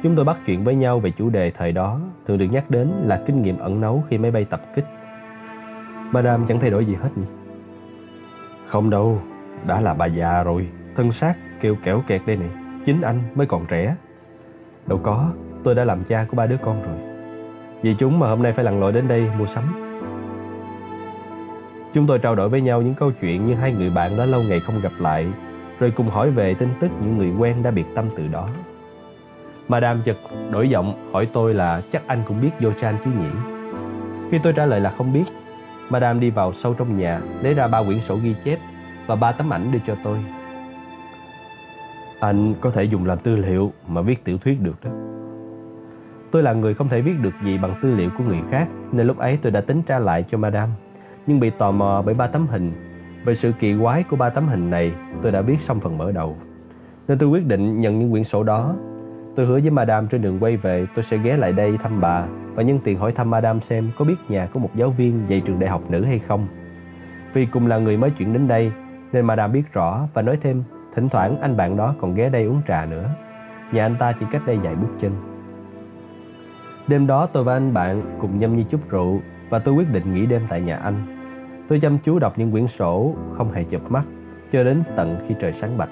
Chúng tôi bắt chuyện với nhau về chủ đề thời đó, thường được nhắc đến là kinh nghiệm ẩn nấu khi máy bay tập kích. madam chẳng thay đổi gì hết nhỉ? Không đâu, đã là bà già rồi, thân xác kêu kẻo kẹt đây này, chính anh mới còn trẻ. Đâu có, tôi đã làm cha của ba đứa con rồi. Vì chúng mà hôm nay phải lặn lội đến đây mua sắm. Chúng tôi trao đổi với nhau những câu chuyện như hai người bạn đã lâu ngày không gặp lại, rồi cùng hỏi về tin tức những người quen đã biệt tâm từ đó. Madame chợt đổi giọng hỏi tôi là chắc anh cũng biết Yochan chứ nhỉ? Khi tôi trả lời là không biết, Madame đi vào sâu trong nhà, lấy ra ba quyển sổ ghi chép và ba tấm ảnh đưa cho tôi. Anh có thể dùng làm tư liệu mà viết tiểu thuyết được đó. Tôi là người không thể viết được gì bằng tư liệu của người khác nên lúc ấy tôi đã tính tra lại cho Madame. Nhưng bị tò mò bởi ba tấm hình. Về sự kỳ quái của ba tấm hình này, tôi đã viết xong phần mở đầu. Nên tôi quyết định nhận những quyển sổ đó. Tôi hứa với Madame trên đường quay về tôi sẽ ghé lại đây thăm bà và nhân tiện hỏi thăm Madame xem có biết nhà có một giáo viên dạy trường đại học nữ hay không. Vì cùng là người mới chuyển đến đây nên Madame biết rõ và nói thêm thỉnh thoảng anh bạn đó còn ghé đây uống trà nữa. Nhà anh ta chỉ cách đây vài bước chân. Đêm đó tôi và anh bạn cùng nhâm nhi chút rượu và tôi quyết định nghỉ đêm tại nhà anh. Tôi chăm chú đọc những quyển sổ, không hề chụp mắt, cho đến tận khi trời sáng bạch.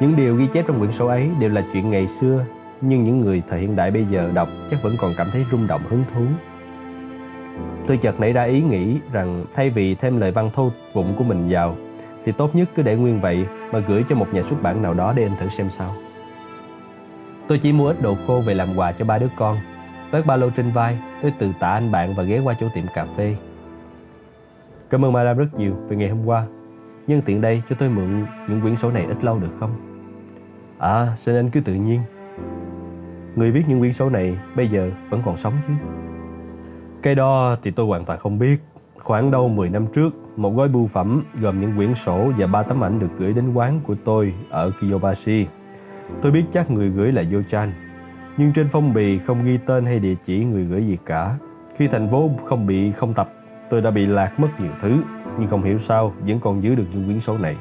Những điều ghi chép trong quyển sổ ấy đều là chuyện ngày xưa, nhưng những người thời hiện đại bây giờ đọc chắc vẫn còn cảm thấy rung động hứng thú. Tôi chợt nảy ra ý nghĩ rằng thay vì thêm lời văn thô vụng của mình vào, thì tốt nhất cứ để nguyên vậy mà gửi cho một nhà xuất bản nào đó để anh thử xem sao. Tôi chỉ mua ít đồ khô về làm quà cho ba đứa con. Với ba lô trên vai, tôi từ tạ anh bạn và ghé qua chỗ tiệm cà phê. Cảm ơn Madame rất nhiều vì ngày hôm qua. Nhân tiện đây cho tôi mượn những quyển sổ này ít lâu được không? À, xin anh cứ tự nhiên. Người viết những quyển sổ này bây giờ vẫn còn sống chứ? Cái đó thì tôi hoàn toàn không biết. Khoảng đâu 10 năm trước, một gói bưu phẩm gồm những quyển sổ và ba tấm ảnh được gửi đến quán của tôi ở Kiyobashi. Tôi biết chắc người gửi là Yochan, nhưng trên phong bì không ghi tên hay địa chỉ người gửi gì cả. Khi thành phố không bị không tập, tôi đã bị lạc mất nhiều thứ, nhưng không hiểu sao vẫn còn giữ được những quyển sổ này.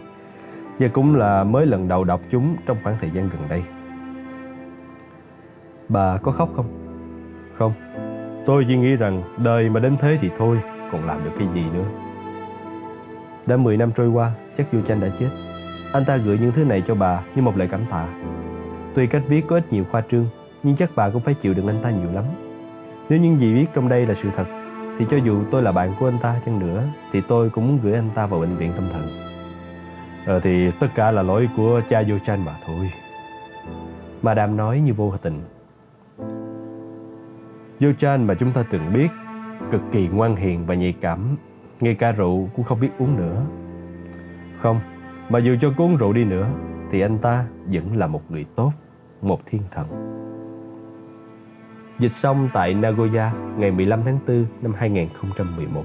Và cũng là mới lần đầu đọc chúng trong khoảng thời gian gần đây. Bà có khóc không? Không. Tôi chỉ nghĩ rằng đời mà đến thế thì thôi, còn làm được cái gì nữa. Đã 10 năm trôi qua, chắc Yochan đã chết. Anh ta gửi những thứ này cho bà như một lời cảm tạ. Tuy cách viết có ít nhiều khoa trương, nhưng chắc bà cũng phải chịu đựng anh ta nhiều lắm. Nếu những gì viết trong đây là sự thật, thì cho dù tôi là bạn của anh ta chăng nữa, thì tôi cũng muốn gửi anh ta vào bệnh viện tâm thần. Ờ thì tất cả là lỗi của cha Yochan mà thôi. Madame nói như vô tình. Vô Chan mà chúng ta từng biết, cực kỳ ngoan hiền và nhạy cảm, ngay cả rượu cũng không biết uống nữa. Không, mà dù cho cuốn rượu đi nữa, thì anh ta vẫn là một người tốt, một thiên thần. Dịch xong tại Nagoya ngày 15 tháng 4 năm 2011.